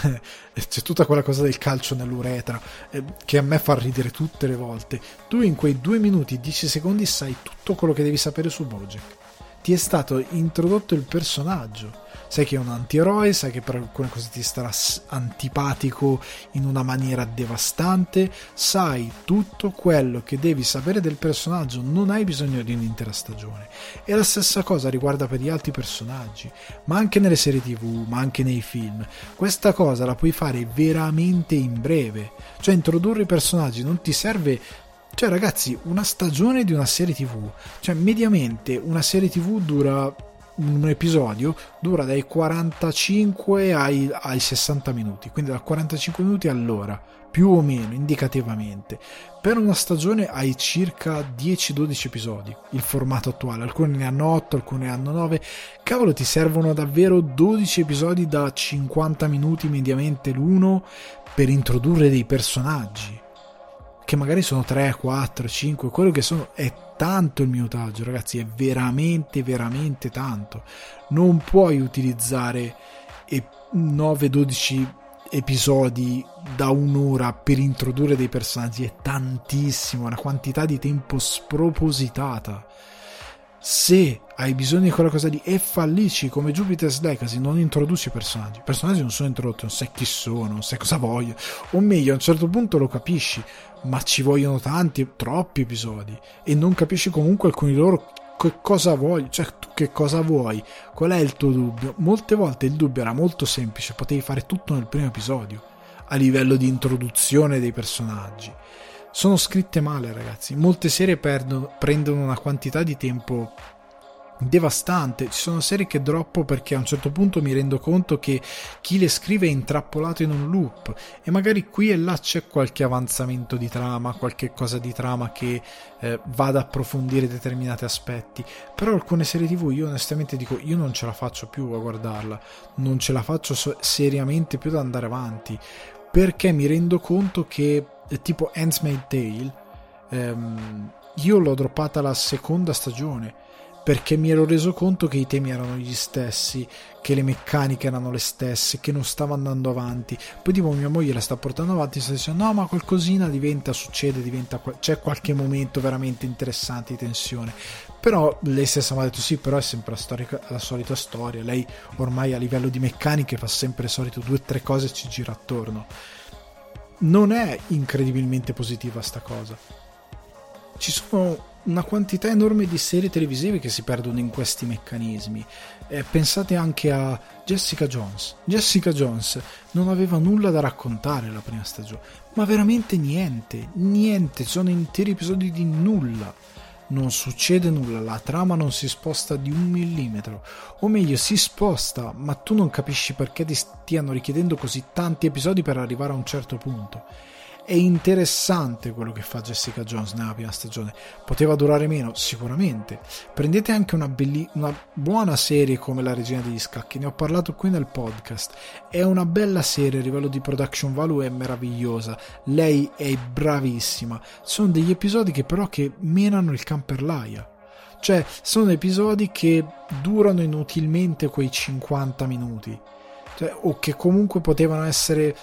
Speaker 1: c'è tutta quella cosa del calcio nell'uretra eh, che a me fa ridere tutte le volte. Tu in quei due minuti e dieci secondi sai tutto quello che devi sapere su Bojack. Ti è stato introdotto il personaggio sai che è un antieroe, sai che per alcune cose ti starà antipatico in una maniera devastante, sai tutto quello che devi sapere del personaggio, non hai bisogno di un'intera stagione. E la stessa cosa riguarda per gli altri personaggi, ma anche nelle serie tv, ma anche nei film. Questa cosa la puoi fare veramente in breve, cioè introdurre i personaggi non ti serve cioè, ragazzi, una stagione di una serie TV, cioè mediamente una serie TV dura un episodio dura dai 45 ai, ai 60 minuti, quindi da 45 minuti all'ora, più o meno indicativamente. Per una stagione hai circa 10-12 episodi, il formato attuale, alcuni ne hanno 8, alcuni ne hanno 9. Cavolo, ti servono davvero 12 episodi da 50 minuti mediamente l'uno per introdurre dei personaggi che magari sono 3, 4, 5, quello che sono è tanto il minutaggio, ragazzi, è veramente, veramente tanto. Non puoi utilizzare 9-12 episodi da un'ora per introdurre dei personaggi, è tantissimo, una quantità di tempo spropositata. Se hai bisogno di quella cosa lì e fallisci come Jupiter's Legacy, non introduci personaggi. I personaggi non sono introdotti, non sai chi sono, non sai cosa vogliono. O meglio, a un certo punto lo capisci, ma ci vogliono tanti, troppi episodi. E non capisci comunque alcuni loro che cosa vuoi, cioè tu che cosa vuoi, qual è il tuo dubbio. Molte volte il dubbio era molto semplice, potevi fare tutto nel primo episodio, a livello di introduzione dei personaggi sono scritte male, ragazzi. Molte serie perdono, prendono una quantità di tempo devastante. Ci sono serie che droppo perché a un certo punto mi rendo conto che chi le scrive è intrappolato in un loop e magari qui e là c'è qualche avanzamento di trama, qualche cosa di trama che eh, va ad approfondire determinati aspetti. Però alcune serie TV io onestamente dico io non ce la faccio più a guardarla, non ce la faccio seriamente più ad andare avanti perché mi rendo conto che tipo Handmaid's Tale ehm, io l'ho droppata la seconda stagione perché mi ero reso conto che i temi erano gli stessi, che le meccaniche erano le stesse, che non stava andando avanti. Poi tipo mia moglie la sta portando avanti e sta dicendo no ma qualcosina diventa, succede, diventa, c'è qualche momento veramente interessante di tensione. Però lei stessa mi ha detto sì, però è sempre la, storica, la solita storia, lei ormai a livello di meccaniche fa sempre solito due o tre cose e ci gira attorno non è incredibilmente positiva sta cosa. Ci sono una quantità enorme di serie televisive che si perdono in questi meccanismi. Eh, pensate anche a Jessica Jones. Jessica Jones non aveva nulla da raccontare la prima stagione, ma veramente niente, niente, sono interi episodi di nulla non succede nulla, la trama non si sposta di un millimetro, o meglio si sposta, ma tu non capisci perché ti stiano richiedendo così tanti episodi per arrivare a un certo punto. È interessante quello che fa Jessica Jones nella prima stagione. Poteva durare meno, sicuramente. Prendete anche una, belli- una buona serie come La Regina degli Scacchi, ne ho parlato qui nel podcast. È una bella serie, a livello di production value è meravigliosa. Lei è bravissima. Sono degli episodi che però che menano il camperlaia. Cioè, sono episodi che durano inutilmente quei 50 minuti. Cioè, o che comunque potevano essere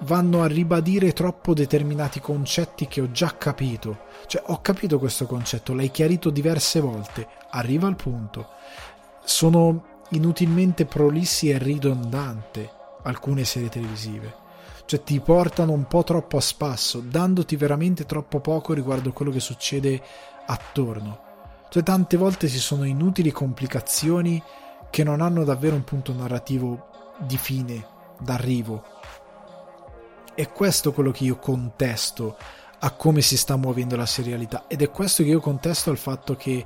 Speaker 1: vanno a ribadire troppo determinati concetti che ho già capito. Cioè, ho capito questo concetto, l'hai chiarito diverse volte, arriva al punto. Sono inutilmente prolissi e ridondante alcune serie televisive. Cioè, ti portano un po' troppo a spasso, dandoti veramente troppo poco riguardo a quello che succede attorno. Cioè, tante volte ci sono inutili complicazioni che non hanno davvero un punto narrativo di fine, d'arrivo è questo quello che io contesto a come si sta muovendo la serialità. Ed è questo che io contesto al fatto che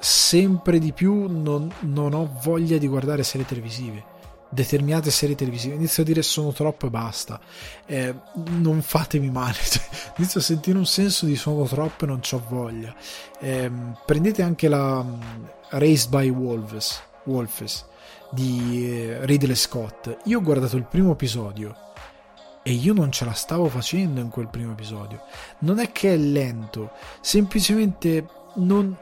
Speaker 1: sempre di più non, non ho voglia di guardare serie televisive determinate serie televisive. Inizio a dire sono troppo e basta. Eh, non fatemi male. Cioè, inizio a sentire un senso di sono troppo e non ho voglia. Eh, prendete anche la um, Raised by Wolves, Wolves di eh, Ridley Scott. Io ho guardato il primo episodio e io non ce la stavo facendo in quel primo episodio. Non è che è lento, semplicemente non,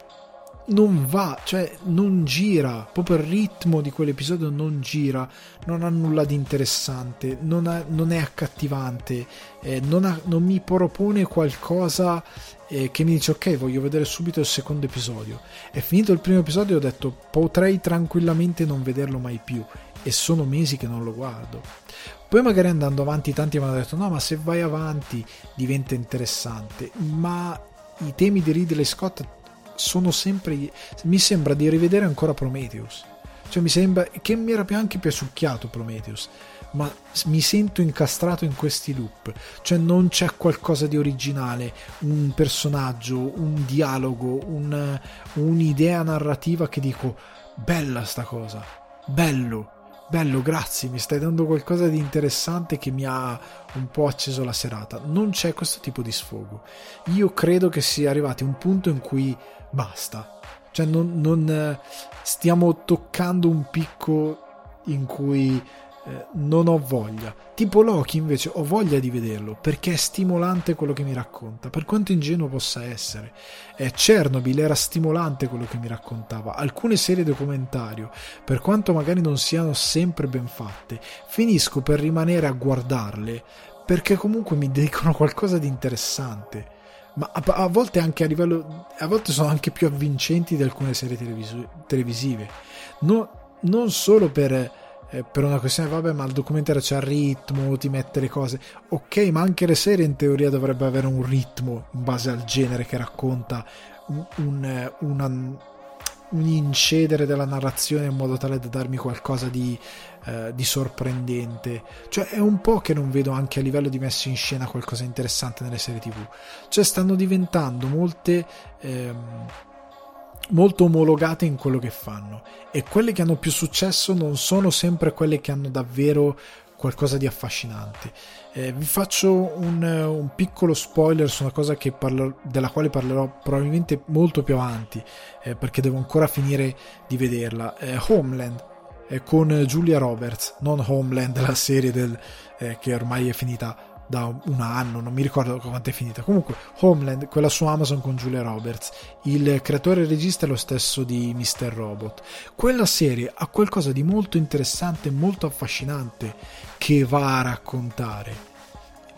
Speaker 1: non va, cioè non gira, proprio il ritmo di quell'episodio non gira, non ha nulla di interessante, non, ha, non è accattivante, eh, non, ha, non, mi propone qualcosa eh, che mi dice ok voglio vedere subito il secondo episodio. È finito il primo episodio e ho detto potrei tranquillamente non vederlo mai più e sono mesi che non lo guardo. Poi magari andando avanti tanti mi hanno detto no ma se vai avanti diventa interessante, ma i temi di Ridley Scott sono sempre... mi sembra di rivedere ancora Prometheus. Cioè mi sembra che mi era anche piaciucchiato Prometheus, ma mi sento incastrato in questi loop. Cioè non c'è qualcosa di originale, un personaggio, un dialogo, un, un'idea narrativa che dico bella sta cosa, bello bello, grazie, mi stai dando qualcosa di interessante che mi ha un po' acceso la serata. Non c'è questo tipo di sfogo. Io credo che sia arrivati a un punto in cui basta. Cioè non, non stiamo toccando un picco in cui eh, non ho voglia. Tipo Loki invece ho voglia di vederlo perché è stimolante quello che mi racconta, per quanto ingenuo possa essere. Eh, Chernobyl era stimolante quello che mi raccontava. Alcune serie documentario, per quanto magari non siano sempre ben fatte, finisco per rimanere a guardarle perché comunque mi dicono qualcosa di interessante. Ma a, a volte anche a livello. a volte sono anche più avvincenti di alcune serie televisu- televisive. No, non solo per eh, per una questione, vabbè, ma il documentario c'è il ritmo, ti mette le cose. Ok, ma anche le serie in teoria dovrebbe avere un ritmo in base al genere che racconta un, un, una, un incedere della narrazione in modo tale da darmi qualcosa di, eh, di, sorprendente. Cioè è un po' che non vedo anche a livello di messa in scena qualcosa di interessante nelle serie tv. Cioè stanno diventando molte... Ehm, molto omologate in quello che fanno e quelle che hanno più successo non sono sempre quelle che hanno davvero qualcosa di affascinante. Eh, vi faccio un, un, piccolo spoiler su una cosa parlo, della quale parlerò probabilmente molto più avanti, eh, perché devo ancora finire di vederla. Eh, Homeland eh, con Julia Roberts, non Homeland, la serie del, eh, che ormai è finita da un anno, non mi ricordo quanto è finita. Comunque, Homeland, quella su Amazon con Julia Roberts. Il creatore e regista è lo stesso di Mr. Robot. Quella serie ha qualcosa di molto interessante molto affascinante che va a raccontare.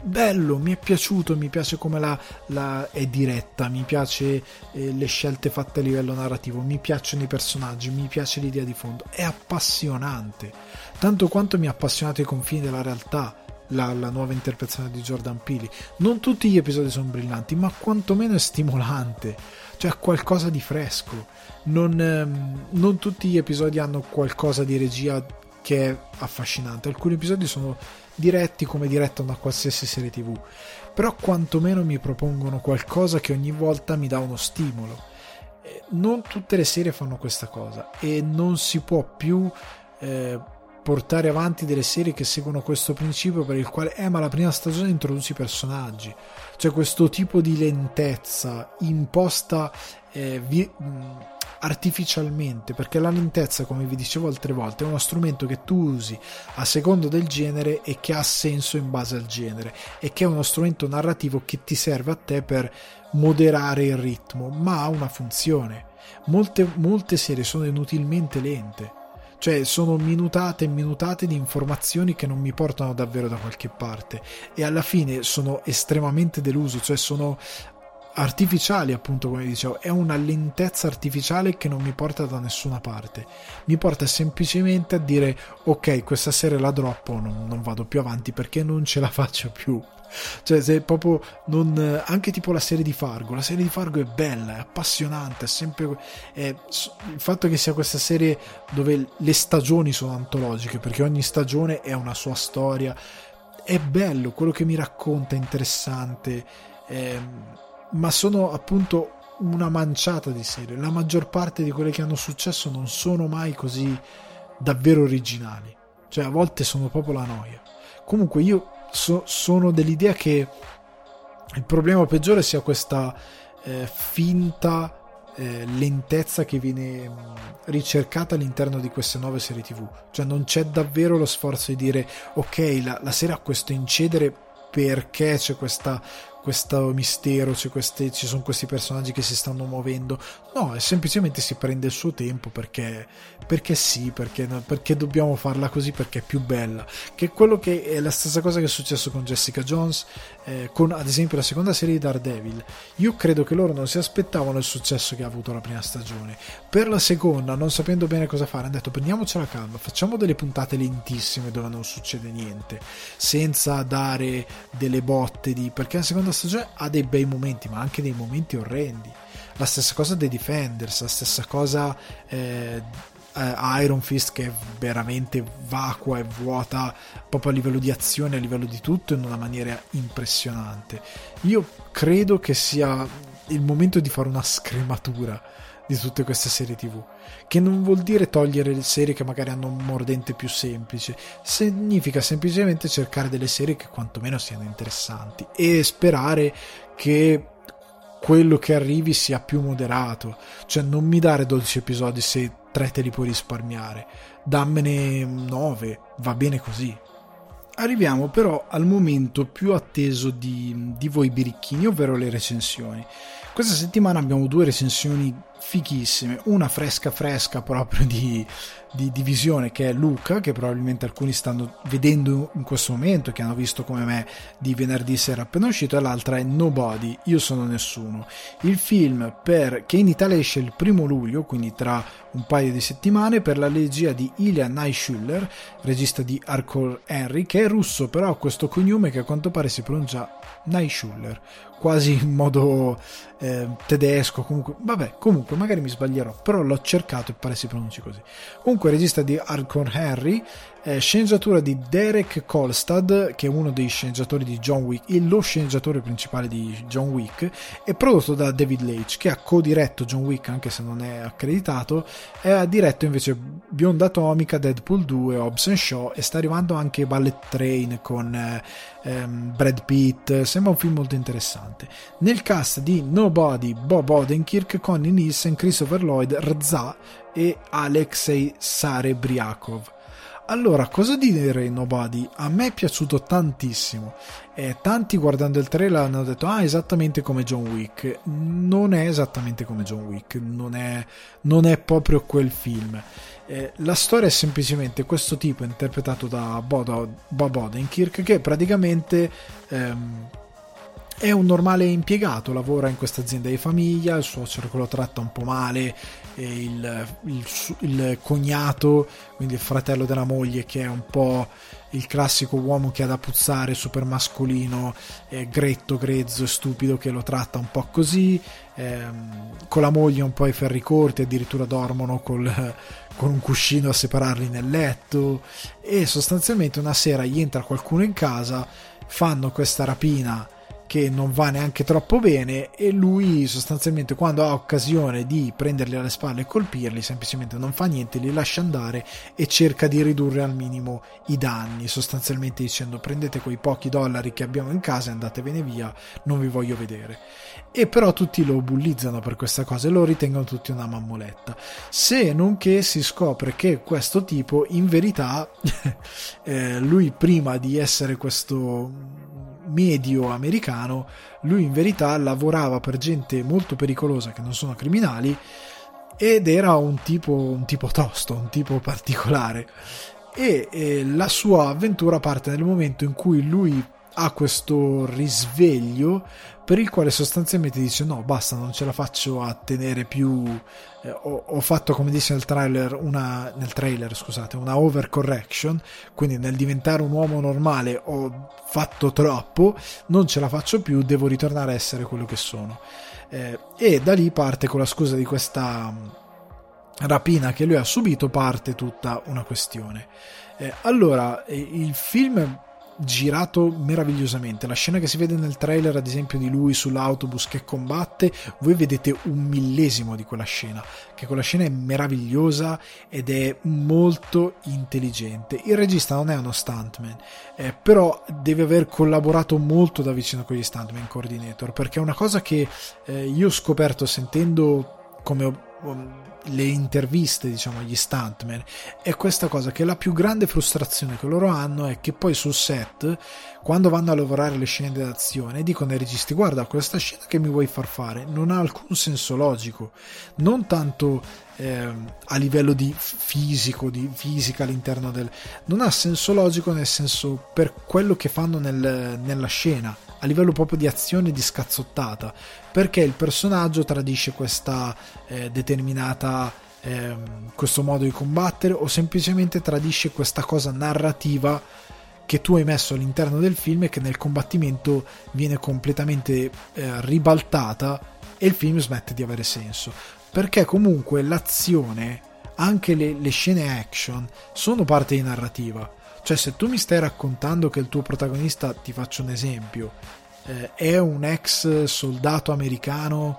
Speaker 1: Bello, mi è piaciuto, mi piace come la, la è diretta, mi piace eh, le scelte fatte a livello narrativo, mi piacciono i personaggi, mi piace l'idea di fondo, è appassionante, tanto quanto mi ha appassionato i confini della realtà la, la, nuova interpretazione di Jordan Peele. Non tutti gli episodi sono brillanti, ma quantomeno è stimolante, cioè qualcosa di fresco. Non, ehm, non tutti gli episodi hanno qualcosa di regia che è affascinante. Alcuni episodi sono diretti come diretto da qualsiasi serie tv, però quantomeno mi propongono qualcosa che ogni volta mi dà uno stimolo. Eh, non tutte le serie fanno questa cosa e non si può più eh, portare avanti delle serie che seguono questo principio per il quale, eh, ma la prima stagione introduce i personaggi, cioè questo tipo di lentezza imposta eh, vi, artificialmente, perché la lentezza, come vi dicevo altre volte, è uno strumento che tu usi a secondo del genere e che ha senso in base al genere e che è uno strumento narrativo che ti serve a te per moderare il ritmo, ma ha una funzione. Molte, molte serie sono inutilmente lente cioè sono minutate e minutate di informazioni che non mi portano davvero da qualche parte. E alla fine sono estremamente deluso, cioè sono artificiali appunto come dicevo. È una lentezza artificiale che non mi porta da nessuna parte. Mi porta semplicemente a dire ok questa serie la droppo non, non vado più avanti perché non ce la faccio più cioè se proprio non anche tipo la serie di Fargo la serie di Fargo è bella è appassionante è sempre è, il fatto che sia questa serie dove le stagioni sono antologiche perché ogni stagione è una sua storia è bello quello che mi racconta è interessante è, ma sono appunto una manciata di serie. La maggior parte di quelle che hanno successo non sono mai così davvero originali. Cioè a volte sono proprio la noia. Comunque io so, sono dell'idea che il problema peggiore sia questa eh, finta eh, lentezza che viene mm, ricercata all'interno di queste nuove serie tv cioè non c'è davvero lo sforzo di dire ok la, la serie ha questo incedere perché c'è questa questo mistero, queste, ci sono questi personaggi che si stanno muovendo. No, è semplicemente si prende il suo tempo perché, perché sì, perché, perché, dobbiamo farla così, perché è più bella. Che quello che è la stessa cosa che è successo con Jessica Jones, eh, con ad esempio la seconda serie di Daredevil. Io credo che loro non si aspettavano il successo che ha avuto la prima stagione. Per la seconda, non sapendo bene cosa fare, hanno detto prendiamocela calma, facciamo delle puntate lentissime dove non succede niente, senza dare delle botte di... perché la seconda stagione ha dei bei momenti, ma anche dei momenti orrendi. La stessa cosa dei Defenders, la stessa cosa eh, eh, Iron Fist che è veramente vacua e vuota proprio a livello di azione, a livello di tutto, in una maniera impressionante. Io credo che sia il momento di fare una scrematura di tutte queste serie tv che non vuol dire togliere le serie che magari hanno un mordente più semplice significa semplicemente cercare delle serie che quantomeno siano interessanti e sperare che quello che arrivi sia più moderato. Cioè non mi dare 12 episodi se 3 te li puoi risparmiare. Dammene 9 va bene così. Arriviamo però al momento più atteso di, di voi birichini, ovvero le recensioni. Questa settimana abbiamo due recensioni fichissime, una fresca fresca proprio di, di, di, visione che è Luca, che probabilmente alcuni stanno vedendo in questo momento, che hanno visto come me di venerdì sera appena uscito, e l'altra è Nobody, Io sono nessuno. Il film per, che in Italia esce il primo luglio, quindi tra un paio di settimane, per la regia di Ilya Naishuller, regista di Hardcore Henry, che è russo, però ha questo cognome che a quanto pare si pronuncia Naishuller, quasi in modo eh, tedesco, comunque, vabbè, comunque comunque magari mi sbaglierò, però l'ho cercato e pare si pronunci così. Comunque regista di Hardcore Harry, eh, sceneggiatura di Derek Kolstad, che è uno dei sceneggiatori di John Wick, lo sceneggiatore principale di John Wick, è prodotto da David Leitch, che ha co-diretto John Wick, anche se non è accreditato, e ha diretto invece Bionda Atomica, Deadpool 2, Hobbs Shaw e sta arrivando anche Ballet Train con eh, ehm, Brad Pitt, sembra un film molto interessante. Nel cast di Nobody, Bob Odenkirk, Connie Nielsen, Christopher Lloyd, Rza e Alexei Sarebriakov. Allora, cosa dire Nobody? A me è piaciuto tantissimo. Eh, tanti guardando il trailer hanno detto: Ah, esattamente come John Wick. Non è esattamente come John Wick, non è, non è proprio quel film. Eh, la storia è semplicemente questo tipo interpretato da Bob, Bob Odenkirk che praticamente. Ehm, è un normale impiegato, lavora in questa azienda di famiglia, il suocero lo tratta un po' male, il, il, il, cognato, quindi il fratello della moglie che è un po' il classico uomo che ha da puzzare, super mascolino, eh, gretto, grezzo e stupido che lo tratta un po' così, ehm, con la moglie un po' ai ferri corti, addirittura dormono col, con un cuscino a separarli nel letto. E sostanzialmente una sera gli entra qualcuno in casa, fanno questa rapina che non va neanche troppo bene e lui sostanzialmente quando ha occasione di prenderli alle spalle e colpirli semplicemente non fa niente, li lascia andare e cerca di ridurre al minimo i danni, sostanzialmente dicendo prendete quei pochi dollari che abbiamo in casa e andatevene via, non vi voglio vedere. E però tutti lo bullizzano per questa cosa e lo ritengono tutti una mammoletta. Se non che si scopre che questo tipo in verità eh, lui prima di essere questo medio americano, lui in verità lavorava per gente molto pericolosa che non sono criminali ed era un tipo, un tipo tosto, un tipo particolare. E, e la sua avventura parte nel momento in cui lui ha questo risveglio per il quale sostanzialmente dice no basta non ce la faccio a tenere più eh, ho, ho, fatto come dice nel trailer una nel trailer scusate una overcorrection quindi nel diventare un uomo normale ho fatto troppo non ce la faccio più devo ritornare a essere quello che sono. Eh, e da lì parte con la scusa di questa mm, rapina che lui ha subito parte tutta una questione. Eh, allora eh, il film girato meravigliosamente. La scena che si vede nel trailer, ad esempio, di lui sull'autobus che combatte, voi vedete un millesimo di quella scena. Che quella scena è meravigliosa ed è molto intelligente. Il regista non è uno stuntman, eh, però deve aver collaborato molto da vicino con gli stuntman coordinator. Perché è una cosa che eh, io ho scoperto sentendo come le interviste diciamo agli stuntman è questa cosa che la più grande frustrazione che loro hanno è che poi sul set quando vanno a lavorare le scene d'azione dicono ai registi guarda questa scena che mi vuoi far fare non ha alcun senso logico. Non tanto eh, a livello di fisico di fisica all'interno del non ha senso logico nel senso per quello che fanno nel, nella scena a livello proprio di azione di scazzottata perché il personaggio tradisce questa eh, determinata eh, questo modo di combattere o semplicemente tradisce questa cosa narrativa che tu hai messo all'interno del film e che nel combattimento viene completamente eh, ribaltata e il film smette di avere senso. Perché comunque l'azione anche le, le scene action sono parte di narrativa cioè se tu mi stai raccontando che il tuo protagonista ti faccio un esempio eh, è un ex soldato americano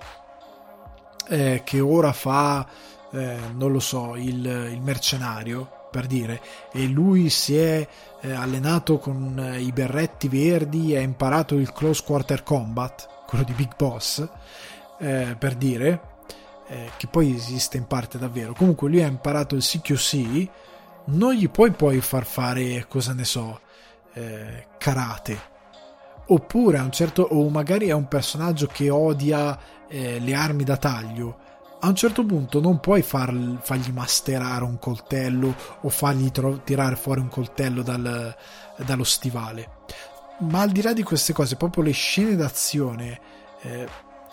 Speaker 1: eh, che ora fa, eh, non lo so, il, il, mercenario, per dire, e lui si è eh, allenato con eh, i berretti verdi ha imparato il close quarter combat, quello di Big Boss, eh, per dire, che poi esiste in parte davvero. Comunque lui ha imparato il CQC, non gli puoi poi far fare, cosa ne so, karate. Oppure a un certo o magari è un personaggio che odia eh, le armi da taglio a un certo punto non puoi far, fargli masterare un coltello o fargli tro- tirare fuori un coltello dal, dallo stivale. Ma al di là di queste cose proprio le scene d'azione eh,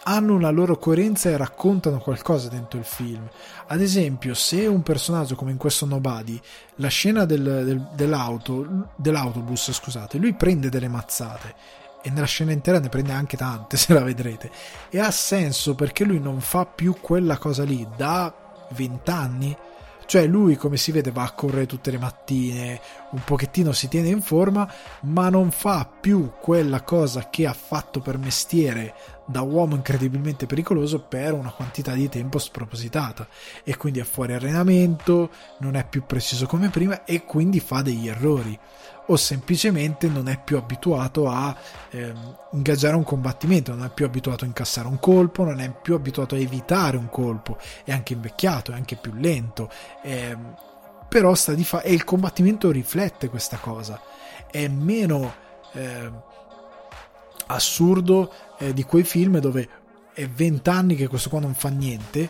Speaker 1: hanno una loro coerenza e raccontano qualcosa dentro il film. Ad esempio, se un personaggio come in questo Nobody, la scena del, del, dell'auto, dell'autobus, scusate, lui prende delle mazzate e nella scena intera ne prende anche tante se la vedrete e ha senso perché lui non fa più quella cosa lì da vent'anni cioè lui come si vede va a correre tutte le mattine un pochettino si tiene in forma ma non fa più quella cosa che ha fatto per mestiere da uomo incredibilmente pericoloso per una quantità di tempo spropositata. E quindi è fuori allenamento non è più preciso come prima e quindi fa degli errori o semplicemente non è più abituato a eh, ingaggiare un combattimento, non è più abituato a incassare un colpo, non è più abituato a evitare un colpo, è anche invecchiato, è anche più lento, eh, però sta di fa- e il combattimento riflette questa cosa, è meno eh, assurdo di quei film dove è vent'anni che questo qua non fa niente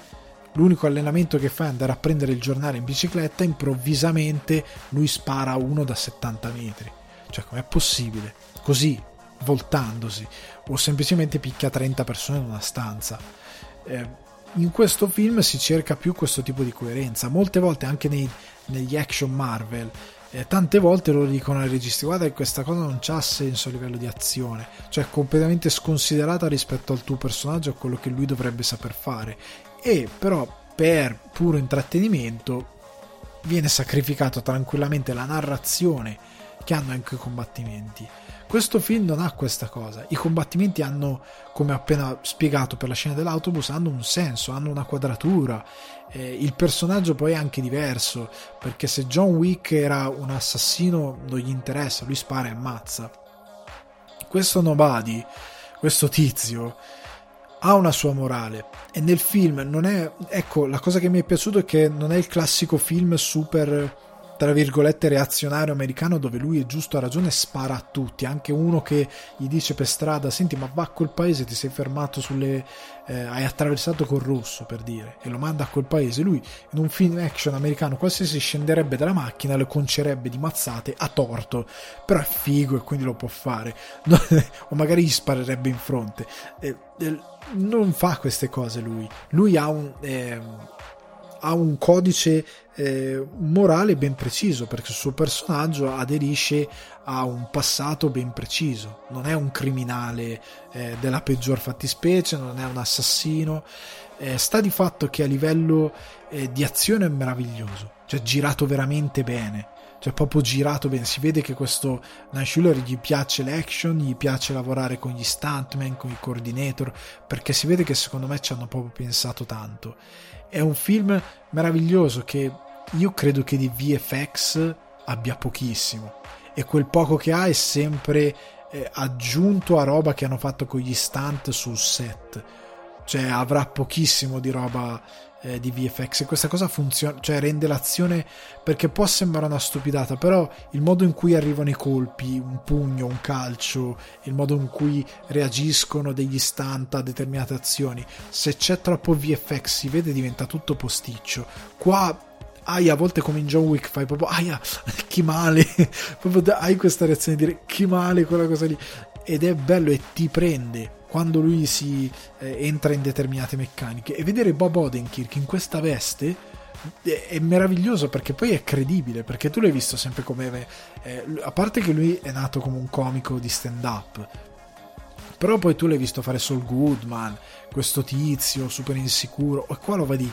Speaker 1: l'unico allenamento che fa è andare a prendere il giornale in bicicletta, improvvisamente lui spara uno da 70 metri. Cioè, com'è possibile? Così, voltandosi, o semplicemente picchia 30 persone in una stanza. Eh, in questo film si cerca più questo tipo di coerenza. Molte volte anche nei, negli action Marvel, eh, tante volte loro dicono ai registi: Guarda, che questa cosa non ha senso a livello di azione, cioè è completamente sconsiderata rispetto al tuo personaggio, a quello che lui dovrebbe saper fare e però per puro intrattenimento viene sacrificato tranquillamente la narrazione che hanno anche i combattimenti. Questo film non ha questa cosa. I combattimenti hanno, come appena spiegato per la scena dell'autobus, hanno un senso, hanno una quadratura. Eh, il personaggio poi è anche diverso, perché se John Wick era un assassino non gli interessa, lui spara e ammazza. Questo Nobody, questo tizio, ha una sua morale. E nel film non è ecco la cosa che mi è piaciuto è che non è il classico film super tra virgolette reazionario americano dove lui è giusto a ragione spara a tutti. Anche uno che gli dice per strada senti ma va a quel paese ti sei fermato sulle eh, hai attraversato col rosso per dire e lo manda a quel paese. Lui in un film action americano qualsiasi scenderebbe dalla macchina lo concerebbe di mazzate a torto. Però è figo e quindi lo può fare. O magari gli sparerebbe in fronte. Eh, eh, non fa queste cose lui. Lui ha un eh, ha un codice eh, morale ben preciso perché il suo personaggio aderisce a un passato ben preciso. Non è un criminale eh, della peggior fattispecie non è un assassino. Eh, sta di fatto che a livello eh, di azione è meraviglioso cioè girato veramente bene cioè proprio girato bene. Si vede che questo Schuller gli piace l'action gli piace lavorare con gli stuntman con i coordinator perché si vede che secondo me ci hanno proprio pensato tanto è un film meraviglioso che io credo che di VFX abbia pochissimo. E quel poco che ha è sempre eh, aggiunto a roba che hanno fatto con gli stunt sul set. Cioè avrà pochissimo di roba eh, di VFX e questa cosa funziona, cioè rende l'azione perché può sembrare una stupidata, però il modo in cui arrivano i colpi, un pugno, un calcio, il modo in cui reagiscono degli stunt a determinate azioni, se c'è troppo VFX si vede diventa tutto posticcio. Qua hai a volte come in John Wick fai proprio aia che male? Proprio hai questa reazione di dire che male quella cosa lì? Ed è bello e ti prende quando lui si eh, entra in determinate meccaniche. E vedere Bob Odenkirk in questa veste è, è meraviglioso perché poi è credibile perché tu l'hai visto sempre come eh, a parte che lui è nato come un comico di stand up però poi tu l'hai visto fare Saul Goodman questo tizio super insicuro e qua lo vedi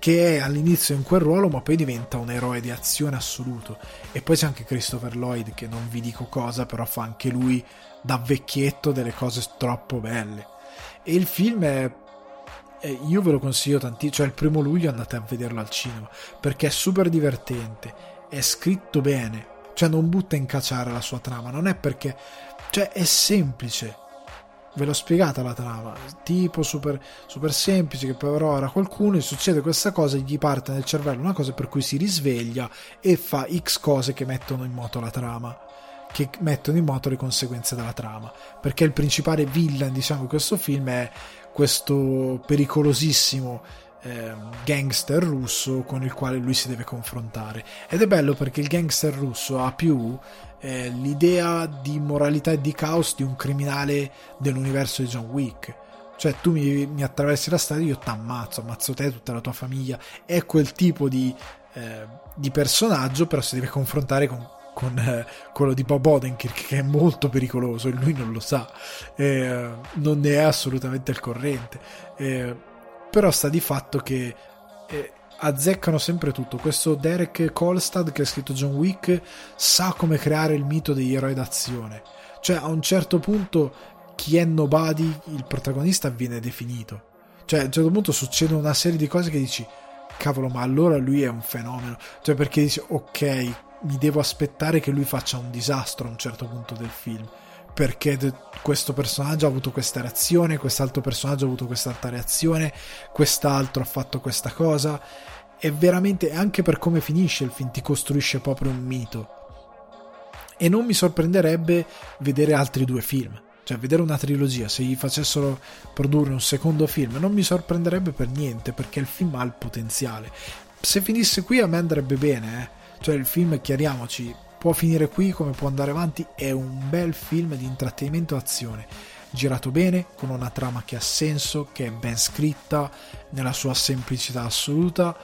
Speaker 1: che è all'inizio in quel ruolo ma poi diventa un eroe di azione assoluto. E poi c'è anche Christopher Lloyd che non vi dico cosa però fa anche lui da vecchietto delle cose troppo belle. E il film è io ve lo consiglio tantissimo cioè il primo luglio andate a vederlo al cinema perché è super divertente è scritto bene cioè non butta in cacciare la sua trama non è perché cioè è semplice. Ve l'ho spiegata la trama, tipo super, super semplice che però era qualcuno e succede questa cosa gli parte nel cervello una cosa per cui si risveglia e fa x cose che mettono in moto la trama che mettono in moto le conseguenze della trama perché il principale villain diciamo di questo film è questo pericolosissimo eh, gangster russo con il quale lui si deve confrontare ed è bello perché il gangster russo ha più eh, l'idea di moralità e di caos di un criminale dell'universo di John Wick. Cioè, tu mi, mi attraversi la strada, io ti ammazzo, ammazzo te, tutta la tua famiglia. È quel tipo di, eh, di personaggio, però si deve confrontare con con eh, quello di Bob Odenkirk che è molto pericoloso e lui non lo sa, eh, non ne è assolutamente al corrente. Eh, però sta di fatto che eh, azzeccano sempre tutto. Questo Derek Kolstad che ha scritto John Wick sa come creare il mito degli eroi d'azione. Cioè a un certo punto chi è Nobody, il protagonista, viene definito. Cioè a un certo punto succedono una serie di cose che dici cavolo ma allora lui è un fenomeno. Cioè perché dici ok mi devo aspettare che lui faccia un disastro a un certo punto del film perché questo personaggio ha avuto questa reazione, quest'altro personaggio ha avuto quest'altra reazione, quest'altro ha fatto questa cosa. E veramente, anche per come finisce il film, ti costruisce proprio un mito. E non mi sorprenderebbe vedere altri due film. Cioè, vedere una trilogia, se gli facessero produrre un secondo film, non mi sorprenderebbe per niente, perché il film ha il potenziale. Se finisse qui a me andrebbe bene, eh cioè il film, chiariamoci, può finire qui come può andare avanti, è un bel film di intrattenimento azione. Girato bene, con una trama che ha senso, che è ben scritta, nella sua semplicità assoluta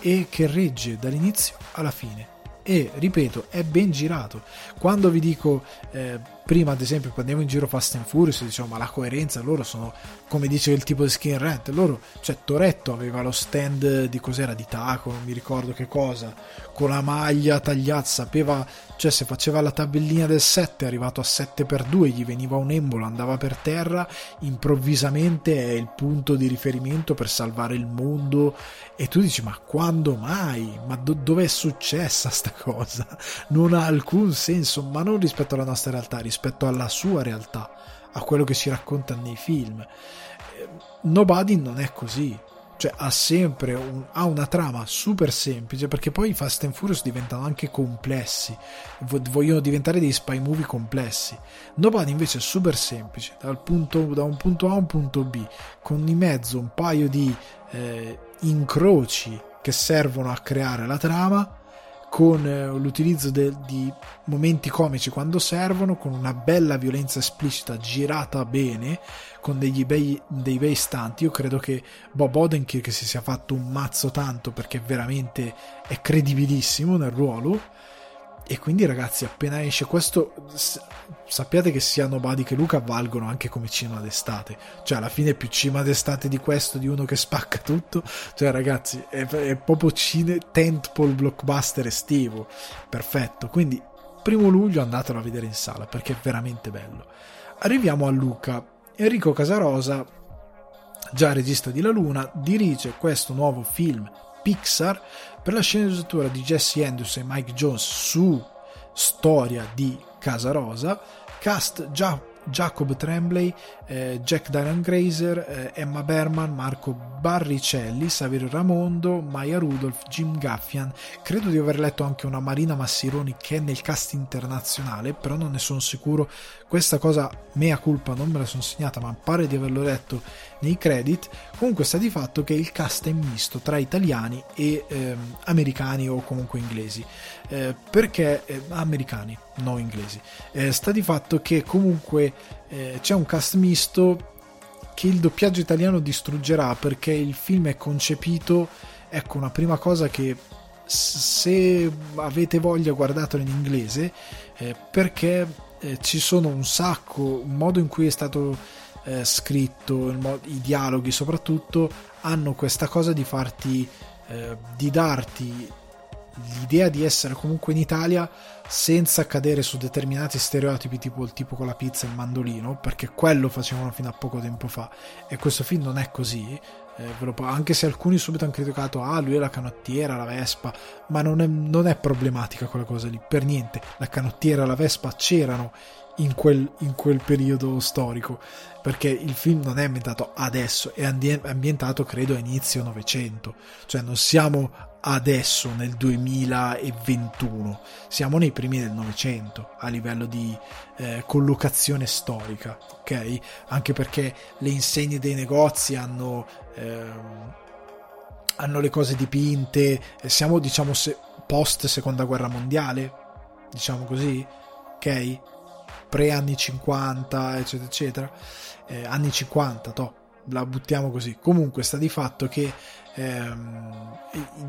Speaker 1: e che regge dall'inizio alla fine. E ripeto, è ben girato. Quando vi dico eh, prima ad esempio quando andiamo in giro Fast and Furious diciamo ma la coerenza loro sono come dice il tipo di skin rent loro cioè Toretto aveva lo stand di cos'era di taco non mi ricordo che cosa con la maglia tagliata sapeva cioè se faceva la tabellina del 7 è arrivato a 7x2 gli veniva un embolo andava per terra. Improvvisamente è il punto di riferimento per salvare il mondo. E tu dici ma quando mai? Ma do- dove è successa sta cosa? Non ha alcun senso ma non rispetto alla nostra realtà rispetto alla sua realtà, a quello che si racconta nei film. Nobody non è così, cioè ha sempre un, ha una trama super semplice perché poi i Fast and Furious diventano anche complessi. Vogliono diventare dei spy movie complessi. Nobody invece è super semplice punto, da un punto A a un punto B con in mezzo un paio di eh, incroci che servono a creare la trama con eh, l'utilizzo de, di momenti comici quando servono, con una bella violenza esplicita girata bene, con degli bei, dei bei stanti. Io credo che Bob Odenkirk si sia fatto un mazzo tanto perché veramente è credibilissimo nel ruolo e quindi ragazzi, appena esce questo, sappiate che sia Nobody che Luca valgono anche come cinema d'estate. Cioè, alla fine è più cinema d'estate di questo, di uno che spacca tutto. Cioè, ragazzi, è, è proprio cine tentpole blockbuster estivo. Perfetto. Quindi, primo luglio andatelo a vedere in sala perché è veramente bello. Arriviamo a Luca. Enrico Casarosa, già regista di La Luna, dirige questo nuovo film Pixar per la sceneggiatura di Jesse Andrews e Mike Jones su Storia di Casa Rosa, cast già Jacob Tremblay, eh, Jack Dylan Grazer, eh, Emma Berman, Marco Barricelli, Saverio Ramondo, Maya Rudolph, Jim Gaffian. Credo di aver letto anche una Marina Massironi che è nel cast internazionale, però non ne sono sicuro. Questa cosa, mea culpa, non me la sono segnata, ma pare di averlo letto nei credit. Comunque sta di fatto che il cast è misto tra italiani e ehm, americani o comunque inglesi. Eh, perché eh, americani, non inglesi. Eh, sta di fatto che comunque eh, c'è un cast misto che il doppiaggio italiano distruggerà perché il film è concepito. Ecco, una prima cosa che se avete voglia guardatelo in inglese eh, perché eh, ci sono un sacco, un modo in cui è stato eh, scritto, mo- i dialoghi soprattutto, hanno questa cosa di farti, eh, di darti l'idea di essere comunque in Italia senza cadere su determinati stereotipi tipo il tipo con la pizza e il mandolino perché quello facevano fino a poco tempo fa. E questo film non è così eh, anche se alcuni subito hanno criticato ah lui è la canottiera la Vespa ma non è, non è problematica quella cosa lì per niente. La canottiera e la Vespa c'erano in quel, in quel periodo storico perché il film non è ambientato adesso è ambientato credo a inizio novecento. Cioè non siamo adesso nel 2021 siamo nei primi del novecento a livello di eh, collocazione storica ok? Anche perché le insegne dei negozi hanno ehm, hanno le cose dipinte siamo diciamo se, post seconda guerra mondiale diciamo così ok? Pre anni 50 eccetera eccetera. Eh, anni 50 to la buttiamo così. Comunque sta di fatto che ehm,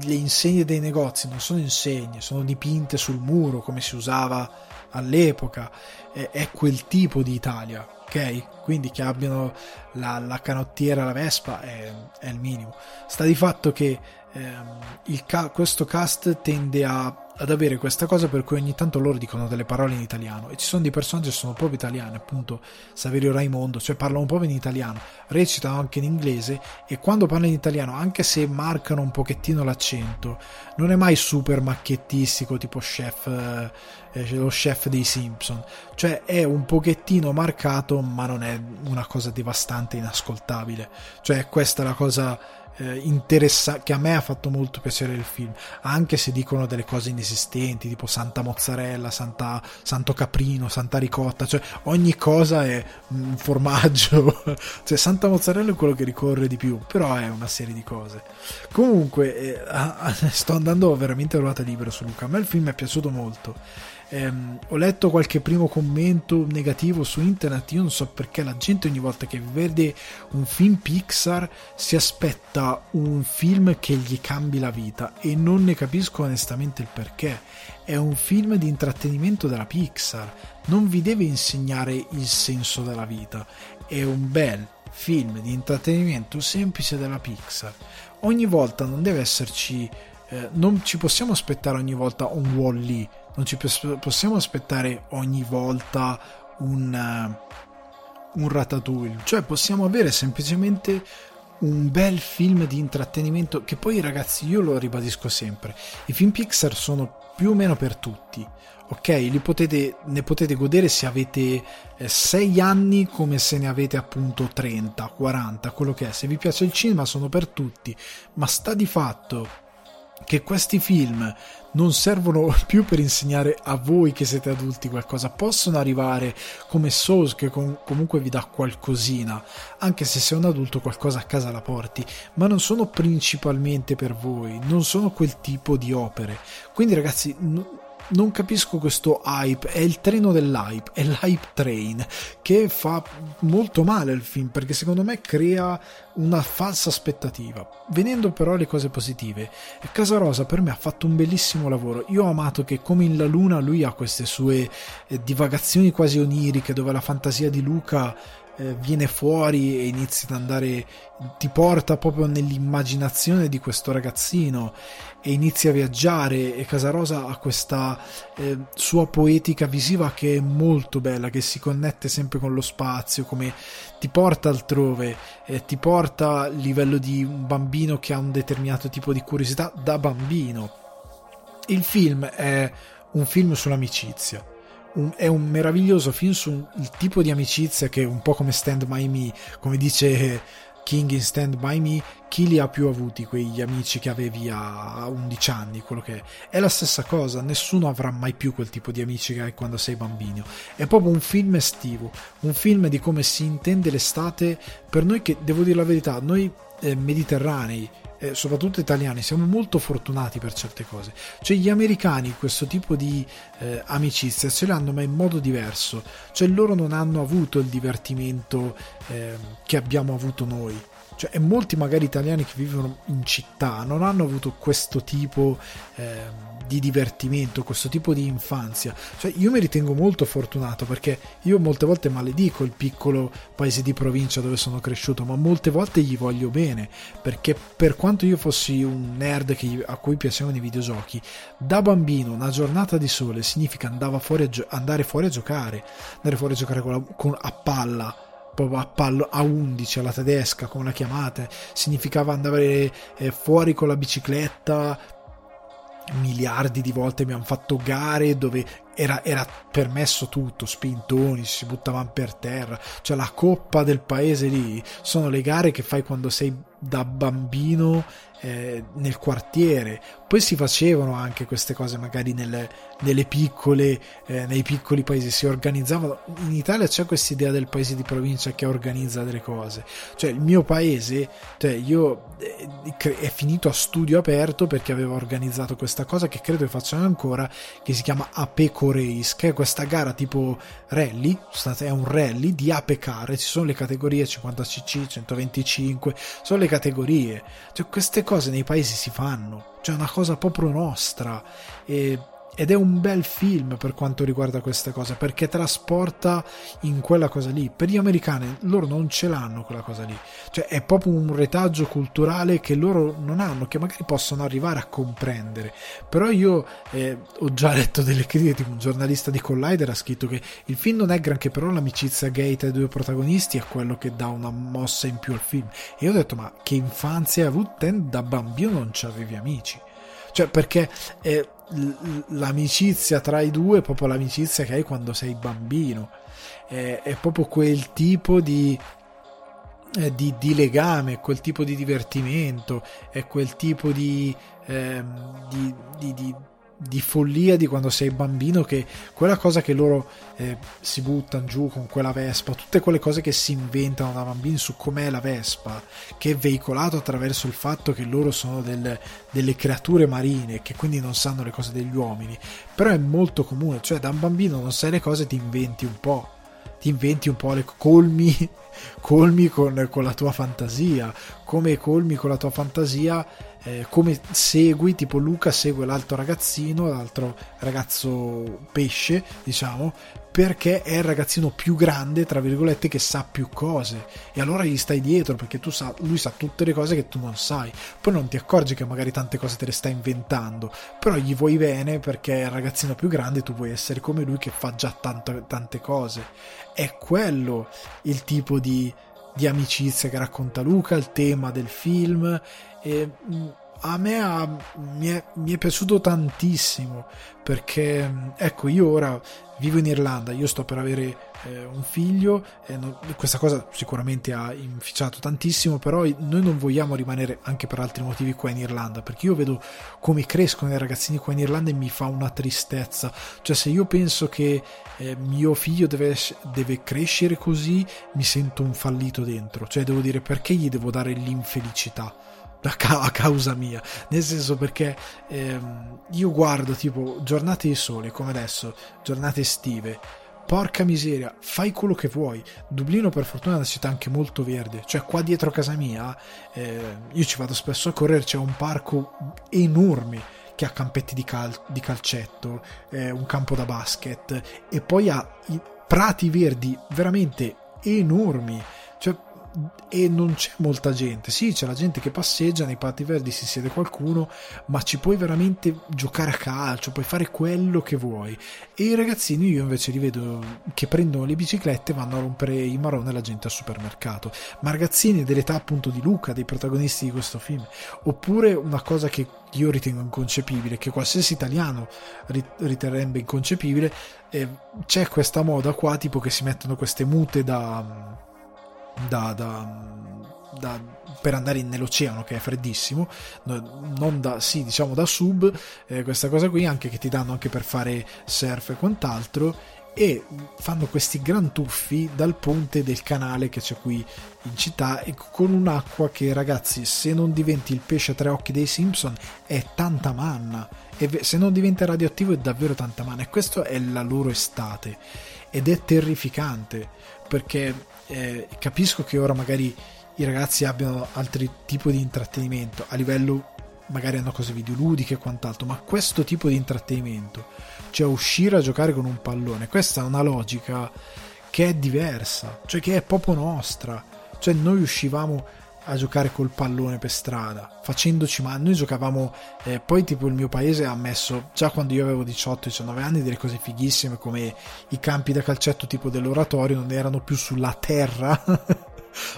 Speaker 1: le insegne dei negozi non sono insegne, sono dipinte sul muro come si usava all'epoca, è, è quel tipo di Italia, ok? Quindi che abbiano la, la canottiera, la Vespa è, è, il minimo. Sta di fatto che ehm, il, questo cast tende a ad avere questa cosa per cui ogni tanto loro dicono delle parole in italiano. E ci sono dei personaggi che sono proprio italiani, appunto Saverio Raimondo, cioè parlano proprio in italiano, recitano anche in inglese e quando parlano in italiano, anche se marcano un pochettino l'accento, non è mai super macchiettistico tipo chef, eh, lo chef dei Simpson, cioè è un pochettino marcato ma non è una cosa devastante, inascoltabile, cioè questa è la cosa eh, interessante che a me ha fatto molto piacere il film anche se dicono delle cose inesistenti tipo Santa Mozzarella Santa, Santo Caprino Santa Ricotta cioè ogni cosa è un formaggio. Cioè Santa Mozzarella è quello che ricorre di più però è una serie di cose. Comunque eh, sto andando veramente a ruota libera su Luca a me il film è piaciuto molto ehm, ho letto qualche primo commento negativo su internet, io non so perché la gente ogni volta che vede un film Pixar si aspetta un film che gli cambi la vita e non ne capisco onestamente il perché. È un film di intrattenimento della Pixar, non vi deve insegnare il senso della vita, è un bel film di intrattenimento semplice della Pixar. Ogni volta non deve esserci eh, non ci possiamo aspettare ogni volta un Wall-E non ci possiamo aspettare ogni volta un, uh, un ratatouille, cioè possiamo avere semplicemente un bel film di intrattenimento che poi ragazzi io lo ribadisco sempre i film Pixar sono più o meno per tutti ok? Potete, ne potete godere se avete 6 eh, anni come se ne avete appunto 30 40 quello che è. Se vi piace il cinema sono per tutti ma sta di fatto che questi film non servono più per insegnare a voi che siete adulti qualcosa, possono arrivare come Souls che com- comunque vi dà qualcosina, anche se sei un adulto qualcosa a casa la porti, ma non sono principalmente per voi, non sono quel tipo di opere. Quindi ragazzi, n- non capisco questo hype, è il treno dell'hype, è l'hype train che fa molto male al film perché secondo me crea una falsa aspettativa. Venendo però alle cose positive, Casa Rosa per me ha fatto un bellissimo lavoro. Io ho amato che come in La Luna lui ha queste sue eh, divagazioni quasi oniriche dove la fantasia di Luca eh, viene fuori e inizia ad andare, ti porta proprio nell'immaginazione di questo ragazzino e inizia a viaggiare e Casarosa ha questa eh, sua poetica visiva che è molto bella, che si connette sempre con lo spazio, come ti porta altrove, eh, ti porta a livello di un bambino che ha un determinato tipo di curiosità da bambino. Il film è un film sull'amicizia un, è un meraviglioso film sul tipo di amicizia che è un po' come Stand By Me, come dice King in Stand By Me, chi li ha più avuti quegli amici che avevi a 11 anni, quello che è. È la stessa cosa, nessuno avrà mai più quel tipo di amici che hai quando sei bambino. È proprio un film estivo, un film di come si intende l'estate per noi che, devo dire la verità, noi eh, mediterranei, eh, soprattutto italiani, siamo molto fortunati per certe cose. Cioè gli americani questo tipo di eh, amicizia ce l'hanno ma in modo diverso, cioè loro non hanno avuto il divertimento eh, che abbiamo avuto noi. Cioè, e molti magari italiani che vivono in città non hanno avuto questo tipo eh, di divertimento, questo tipo di infanzia. Cioè, io mi ritengo molto fortunato perché io molte volte maledico il piccolo paese di provincia dove sono cresciuto, ma molte volte gli voglio bene perché per quanto io fossi un nerd che, a cui piacevano i videogiochi, da bambino una giornata di sole significa fuori a, andare fuori a giocare, andare fuori a giocare con la, con, a palla a pallo a 11 alla tedesca come la chiamate significava andare eh, fuori con la bicicletta miliardi di volte mi hanno fatto gare dove era, era, permesso tutto, spintoni, si buttavano per terra, cioè la coppa del paese lì sono le gare che fai quando sei da bambino eh, nel quartiere. Poi si facevano anche queste cose magari nelle, nelle piccole, eh, nei piccoli paesi, si organizzavano. In Italia c'è questa idea del paese di provincia che organizza delle cose. Cioè il mio paese, cioè io eh, è finito a studio aperto perché aveva organizzato questa cosa che credo che facciano ancora, che si chiama Apeco Race, che è questa gara tipo rally, è un rally di ape car, ci sono le categorie 50cc, 125, sono le categorie. Cioè queste cose nei paesi si fanno, cioè una cosa proprio nostra. E ed è un bel film per quanto riguarda queste cose perché trasporta in quella cosa lì. Per gli americani loro non ce l'hanno quella cosa lì. Cioè è proprio un retaggio culturale che loro non hanno che magari possono arrivare a comprendere. Però io eh, ho già letto delle critiche tipo un giornalista di Collider ha scritto che il film non è granché però l'amicizia gay tra i due protagonisti è quello che dà una mossa in più al film. E io ho detto ma che infanzia hai avuto da bambino non c'avevi amici cioè perché eh, l'amicizia tra i due è proprio l'amicizia che hai quando sei bambino. È, è proprio quel tipo di, eh, di, di, legame quel tipo di divertimento è quel tipo di, eh, di, di follia di quando sei bambino che quella cosa che loro eh, si buttano giù con quella vespa tutte quelle cose che si inventano da bambini su com'è la vespa che è veicolato attraverso il fatto che loro sono del, delle creature marine che quindi non sanno le cose degli uomini. Però è molto comune cioè da un bambino non sai le cose ti inventi un po' ti inventi un po' le colmi, colmi con, con, la tua fantasia, come colmi con la tua fantasia, eh, come segui, tipo Luca segue l'altro ragazzino, l'altro ragazzo pesce, diciamo, perché è il ragazzino più grande, tra virgolette, che sa più cose. E allora gli stai dietro perché tu sa, lui sa tutte le cose che tu non sai. Poi non ti accorgi che magari tante cose te le sta inventando, però gli vuoi bene perché è il ragazzino più grande e tu vuoi essere come lui che fa già tanto, tante cose. È quello il tipo di, di amicizia che racconta Luca, il tema del film. E, mm, a me ha, mi, è, mi, è, piaciuto tantissimo perché ecco io ora vivo in Irlanda io sto per avere eh, un figlio e no, questa cosa sicuramente ha inficiato tantissimo però noi non vogliamo rimanere anche per altri motivi qua in Irlanda perché io vedo come crescono i ragazzini qua in Irlanda e mi fa una tristezza. Cioè se io penso che eh, mio figlio deve, deve crescere così mi sento un fallito dentro. Cioè devo dire perché gli devo dare l'infelicità a causa mia, nel senso perché ehm, io guardo tipo giornate di sole come adesso, giornate estive, porca miseria, fai quello che vuoi. Dublino per fortuna è una città anche molto verde, cioè qua dietro casa mia, eh, io ci vado spesso a correre, c'è un parco enorme che ha campetti di, cal- di calcetto, eh, un campo da basket e poi ha prati verdi veramente enormi. E non c'è molta gente. Sì, c'è la gente che passeggia nei patti verdi, si siede qualcuno, ma ci puoi veramente giocare a calcio, puoi fare quello che vuoi. E i ragazzini io invece li vedo che prendono le biciclette e vanno a rompere i marroni alla gente al supermercato. Ma ragazzini dell'età appunto di Luca, dei protagonisti di questo film. Oppure una cosa che io ritengo inconcepibile, che qualsiasi italiano riterrebbe inconcepibile, eh, c'è questa moda qua tipo che si mettono queste mute da da, da, da, per andare nell'oceano che è freddissimo, non da, sì, diciamo da sub, eh, questa cosa qui anche che ti danno anche per fare surf e quant'altro e fanno questi gran tuffi dal ponte del canale che c'è qui in città e con un'acqua che ragazzi se non diventi il pesce a tre occhi dei Simpson è tanta manna. E se non diventa radioattivo è davvero tanta manna. E questa è la loro estate. Ed è terrificante perché eh, capisco che ora magari i ragazzi abbiano altri tipi di intrattenimento a livello magari hanno cose videoludiche e quant'altro ma questo tipo di intrattenimento cioè uscire a giocare con un pallone questa è una logica che è diversa cioè che è proprio nostra. Cioè noi uscivamo a giocare col pallone per strada, facendoci male. Noi giocavamo, eh, poi tipo il mio paese ha messo, già quando io avevo 18-19 anni, delle cose fighissime come i campi da calcetto tipo dell'oratorio non erano più sulla terra.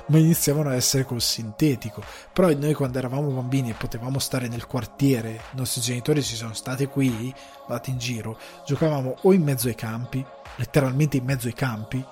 Speaker 1: ma iniziavano a essere col sintetico. Però noi quando eravamo bambini e potevamo stare nel quartiere, i nostri genitori ci sono stati qui, andati in giro, giocavamo o in mezzo ai campi, letteralmente in mezzo ai campi,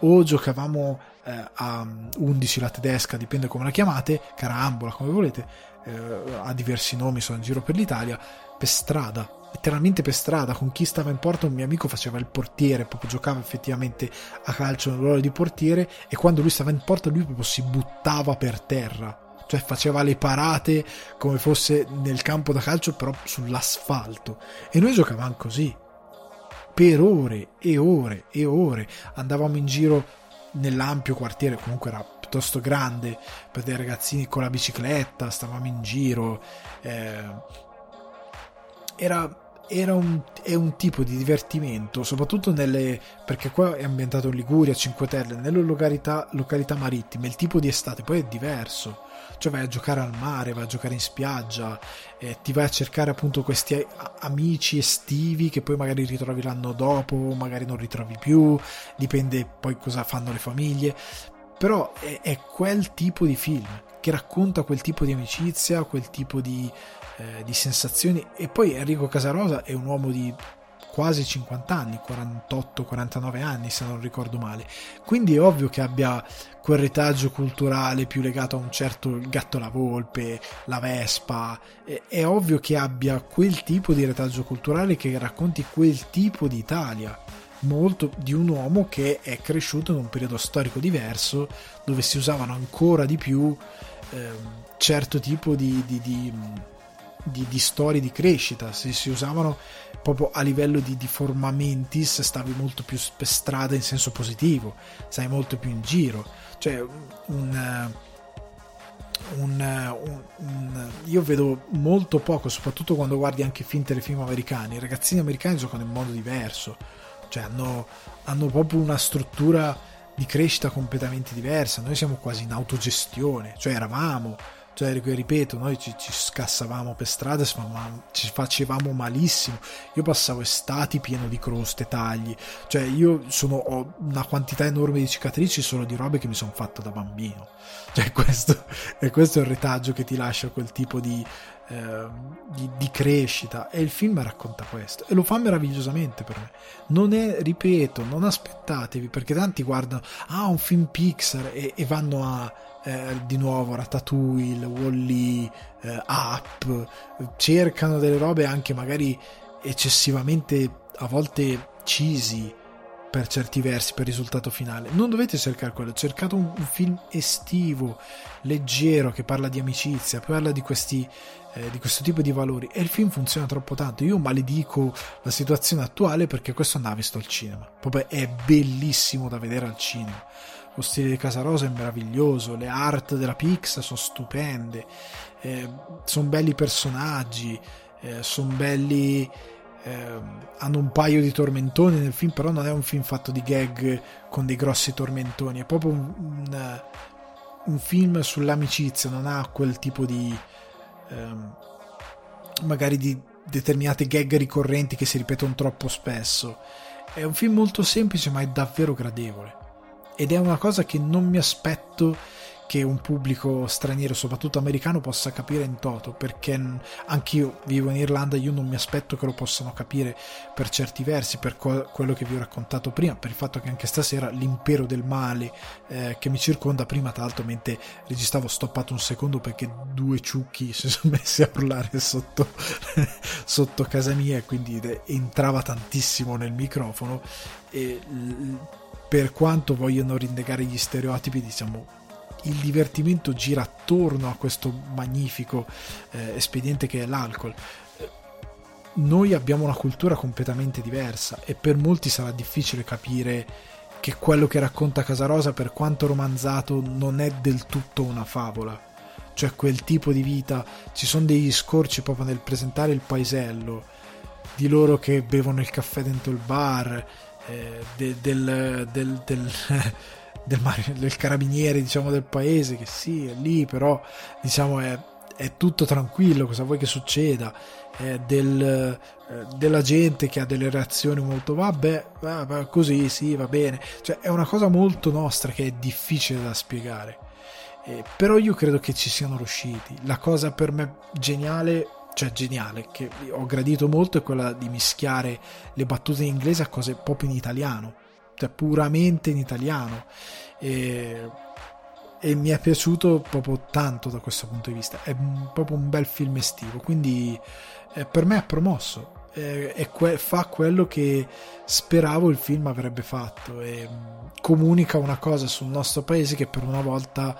Speaker 1: o giocavamo eh, a 11 la tedesca, dipende come la chiamate, carambola, come volete, eh, ha diversi nomi, sono in giro per l'Italia, per strada, letteralmente per strada, con chi stava in porta un mio amico faceva il portiere, proprio giocava effettivamente a calcio nel ruolo di portiere e quando lui stava in porta lui proprio si buttava per terra cioè faceva le parate come fosse nel campo da calcio però sull'asfalto e noi giocavamo così per ore e ore e ore andavamo in giro nell'ampio quartiere comunque era piuttosto grande per dei ragazzini con la bicicletta stavamo in giro eh, era era un, è un tipo di divertimento, soprattutto nelle. perché qua è ambientato in Liguria, Cinque Terre, nelle località, località marittime. Il tipo di estate poi è diverso cioè vai a giocare al mare, vai a giocare in spiaggia, eh, ti vai a cercare appunto questi amici estivi che poi magari ritrovi l'anno dopo, magari non ritrovi più, dipende poi cosa fanno le famiglie, però è, è quel tipo di film che racconta quel tipo di amicizia, quel tipo di, eh, di sensazioni. E poi Enrico Casarosa è un uomo di quasi 50 anni, 48-49 anni se non ricordo male. Quindi è ovvio che abbia quel retaggio culturale più legato a un certo gatto la volpe, la vespa. È, è ovvio che abbia quel tipo di retaggio culturale che racconti quel tipo di Italia. Molto di un uomo che è cresciuto in un periodo storico diverso dove si usavano ancora di più eh, certo tipo di, di, di di, di storie di crescita, si, si, usavano proprio a livello di, di formamenti se stavi molto più per strada in senso positivo, stai molto più in giro, cioè un, un, un, un, io vedo molto poco, soprattutto quando guardi anche film telefilm americani, i ragazzini americani giocano in modo diverso, cioè hanno, hanno proprio una struttura di crescita completamente diversa, noi siamo quasi in autogestione, cioè eravamo cioè, ripeto, noi ci, ci scassavamo per strada, ci facevamo malissimo. Io passavo estati pieno di croste, tagli. Cioè, io sono, ho una quantità enorme di cicatrici solo di robe che mi sono fatto da bambino. Cioè, questo, e questo è il retaggio che ti lascia quel tipo di, eh, di, di, crescita. E il film racconta questo. E lo fa meravigliosamente per me. Non è, ripeto, non aspettatevi, perché tanti guardano, ah, un film Pixar e, e vanno a eh, di nuovo Ratatouille, Wall-E, eh, Up, cercano delle robe anche magari eccessivamente a volte cheesy per certi versi per il risultato finale. Non dovete cercare quello, cercate un, un film estivo, leggero, che parla di amicizia, parla di questi eh, di questo tipo di valori e il film funziona troppo tanto. Io maledico la situazione attuale perché questo andava visto al cinema. Proprio è bellissimo da vedere al cinema lo stile di Casarosa è meraviglioso, le art della Pixar sono stupende, eh, sono belli personaggi, eh, sono belli... Eh, hanno un paio di tormentoni nel film, però non è un film fatto di gag con dei grossi tormentoni, è proprio un, un, un film sull'amicizia, non ha quel tipo di... Ehm, magari di determinate gag ricorrenti che si ripetono troppo spesso. È un film molto semplice ma è davvero gradevole ed è una cosa che non mi aspetto che un pubblico straniero, soprattutto americano, possa capire in toto, perché anch'io vivo in Irlanda, io non mi aspetto che lo possano capire per certi versi, per quello che vi ho raccontato prima, per il fatto che anche stasera l'impero del male eh, che mi circonda, prima tra l'altro mentre registravo stoppato un secondo perché due ciucchi si sono messi a urlare sotto, sotto casa mia e quindi entrava tantissimo nel microfono e per quanto vogliono rinnegare gli stereotipi, diciamo, il divertimento gira attorno a questo magnifico eh, espediente che è l'alcol. Noi abbiamo una cultura completamente diversa e per molti sarà difficile capire che quello che racconta Casarosa, per quanto romanzato, non è del tutto una favola. Cioè quel tipo di vita, ci sono degli scorci proprio nel presentare il paesello, di loro che bevono il caffè dentro il bar, eh, de, del, del, del, del, del, carabiniere diciamo del paese che sì è lì però diciamo è, è tutto tranquillo cosa vuoi che succeda? Eh, del, della gente che ha delle reazioni molto vabbè, vabbè così sì va bene. Cioè è una cosa molto nostra che è difficile da spiegare. Eh, però io credo che ci siano riusciti. La cosa per me geniale cioè geniale, che ho gradito molto è quella di mischiare le battute in inglese a cose proprio in italiano, cioè puramente in italiano. e, e mi è piaciuto proprio tanto da questo punto di vista. È proprio un bel film estivo, quindi eh, per me è promosso. Eh, que- fa quello che speravo il film avrebbe fatto e mm, comunica una cosa sul nostro paese che per una volta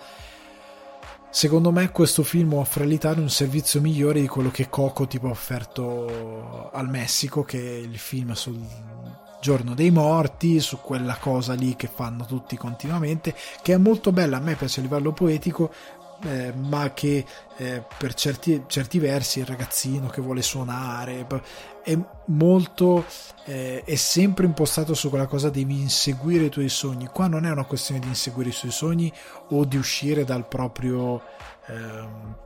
Speaker 1: secondo me questo film offre all'Italia un servizio migliore di quello che Coco tipo ha offerto al Messico che è il film sul giorno dei morti su quella cosa lì che fanno tutti continuamente che è molto bella a me piace a livello poetico eh, ma che eh, per certi, certi, versi il ragazzino che vuole suonare è molto eh, è sempre impostato su quella cosa devi inseguire i tuoi sogni. Qua non è una questione di inseguire i suoi sogni o di uscire dal proprio ehm,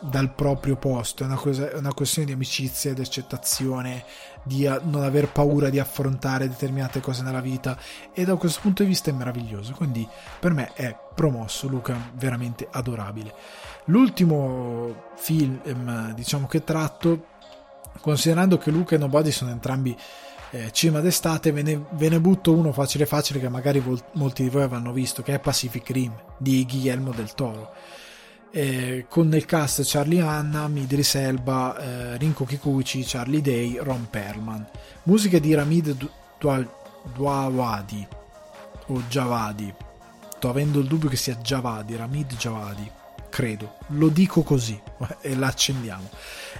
Speaker 1: dal proprio posto, è una, cosa, è una questione di amicizia ed accettazione, di non aver paura di affrontare determinate cose nella vita e da questo punto di vista è meraviglioso, quindi per me è promosso, Luca veramente adorabile. L'ultimo film diciamo che tratto, considerando che Luca e Nobody sono entrambi eh, cinema d'estate, ve ne, ve ne, butto uno facile facile che magari vol- molti di voi avranno visto, che è Pacific Rim di Guillermo del Toro eh, con nel cast Charlie Hanna, Midris Elba, eh, Rinko Kikuchi, Charlie Day, Ron Perlman. Musiche di Ramid Dwawadi o Javadi. Sto avendo il dubbio che sia Javadi, Ramid Javadi, credo. Lo dico così e l'accendiamo.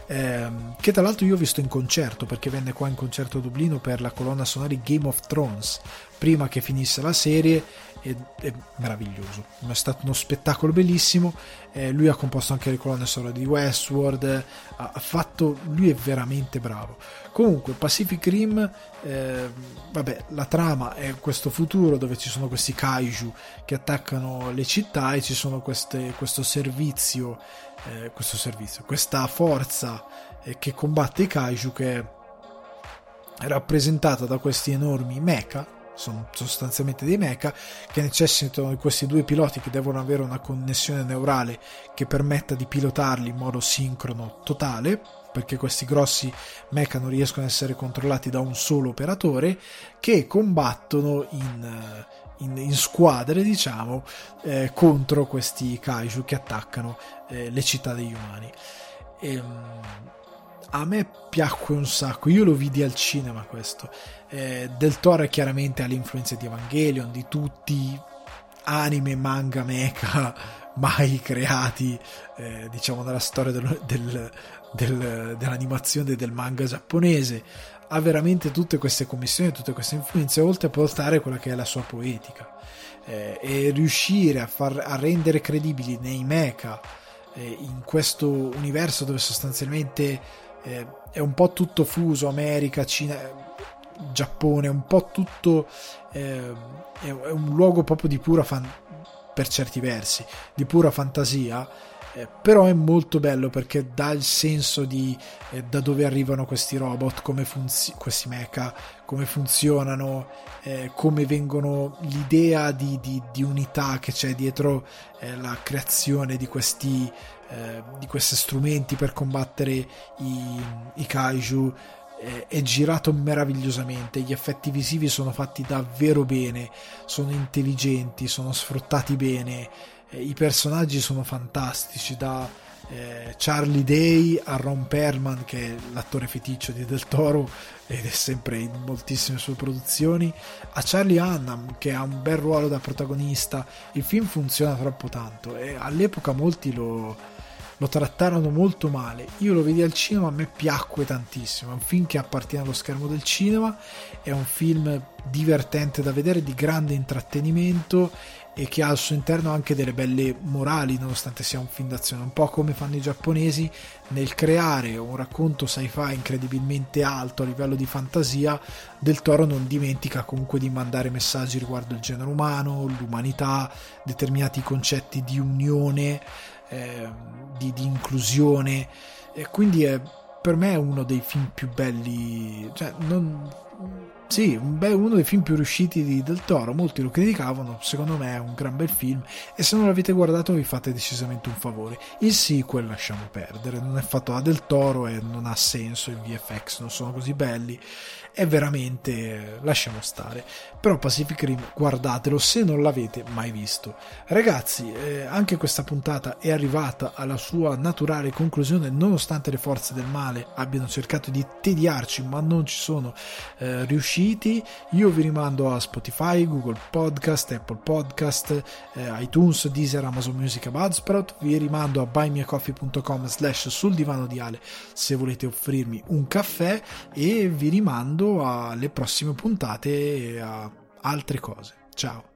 Speaker 1: Eh, che tra l'altro io ho visto in concerto perché venne qua in concerto a Dublino per la colonna sonora Game of Thrones prima che finisse la serie è, è meraviglioso. È stato uno spettacolo bellissimo. Eh, lui ha composto anche le colonne sonore di Westworld. Ha, ha, fatto lui è veramente bravo. Comunque Pacific Rim eh, vabbè la trama è questo futuro dove ci sono questi kaiju che attaccano le città e ci sono queste, questo servizio eh, questo servizio questa forza eh, che combatte i kaiju che è rappresentata da questi enormi mecha sono sostanzialmente dei mecha che necessitano di questi due piloti che devono avere una connessione neurale che permetta di pilotarli in modo sincrono totale perché questi grossi mecha non riescono ad essere controllati da un solo operatore che combattono in, in, in squadre diciamo eh, contro questi kaiju che attaccano eh, le città degli umani. E, ehm, a me piacque un sacco io lo vidi al cinema questo eh, del Toro chiaramente ha l'influenza di Evangelion, di tutti anime, manga, mecha mai creati, eh, diciamo, nella storia del, del, del, dell'animazione del manga giapponese. Ha veramente tutte queste commissioni, tutte queste influenze, oltre a portare quella che è la sua poetica. Eh, e riuscire a, far, a rendere credibili nei mecha eh, in questo universo dove sostanzialmente eh, è un po' tutto fuso, America, Cina Giappone, un po' tutto eh, è un luogo proprio di pura fan, per certi versi, di pura fantasia. Eh, però è molto bello perché dà il senso di eh, da dove arrivano questi robot, come funzi- questi mecha, come funzionano, eh, come vengono l'idea di, di, di, unità che c'è dietro eh, la creazione di questi, eh, di questi strumenti per combattere i, i kaiju è girato meravigliosamente, gli effetti visivi sono fatti davvero bene, sono intelligenti, sono sfruttati bene, i personaggi sono fantastici, da eh, Charlie Day a Ron Perlman, che è l'attore feticcio di Del Toro ed è sempre in moltissime sue produzioni, a Charlie Hunnam, che ha un bel ruolo da protagonista. Il film funziona troppo tanto e all'epoca molti lo lo trattarono molto male. Io lo vedi al cinema, a me piacque tantissimo. È un film che appartiene allo schermo del cinema, è un film divertente da vedere, di grande intrattenimento e che ha al suo interno anche delle belle morali, nonostante sia un film d'azione, un po' come fanno i giapponesi nel creare un racconto sci-fi incredibilmente alto a livello di fantasia. Del Toro non dimentica comunque di mandare messaggi riguardo il genere umano, l'umanità, determinati concetti di unione eh, di, di, inclusione. E quindi è, per me è uno dei film più belli cioè non, sì, un bel, uno dei film più riusciti di Del Toro, molti lo criticavano, secondo me è un gran bel film. E se non l'avete guardato vi fate decisamente un favore. Il sequel lasciamo perdere, non è fatto da Del Toro e non ha senso, i VFX non sono così belli. È veramente lasciamo stare però Pacific Rim guardatelo se non l'avete mai visto. Ragazzi eh, anche questa puntata è arrivata alla sua naturale conclusione nonostante le forze del male abbiano cercato di tediarci ma non ci sono eh, riusciti. Io vi rimando a Spotify Google Podcast Apple Podcast eh, iTunes Deezer Amazon Music e Buzzsprout. Vi rimando a buymeacoffee.com slash sul divano di Ale se volete offrirmi un caffè. E vi rimando alle prossime puntate a altre cose. Ciao!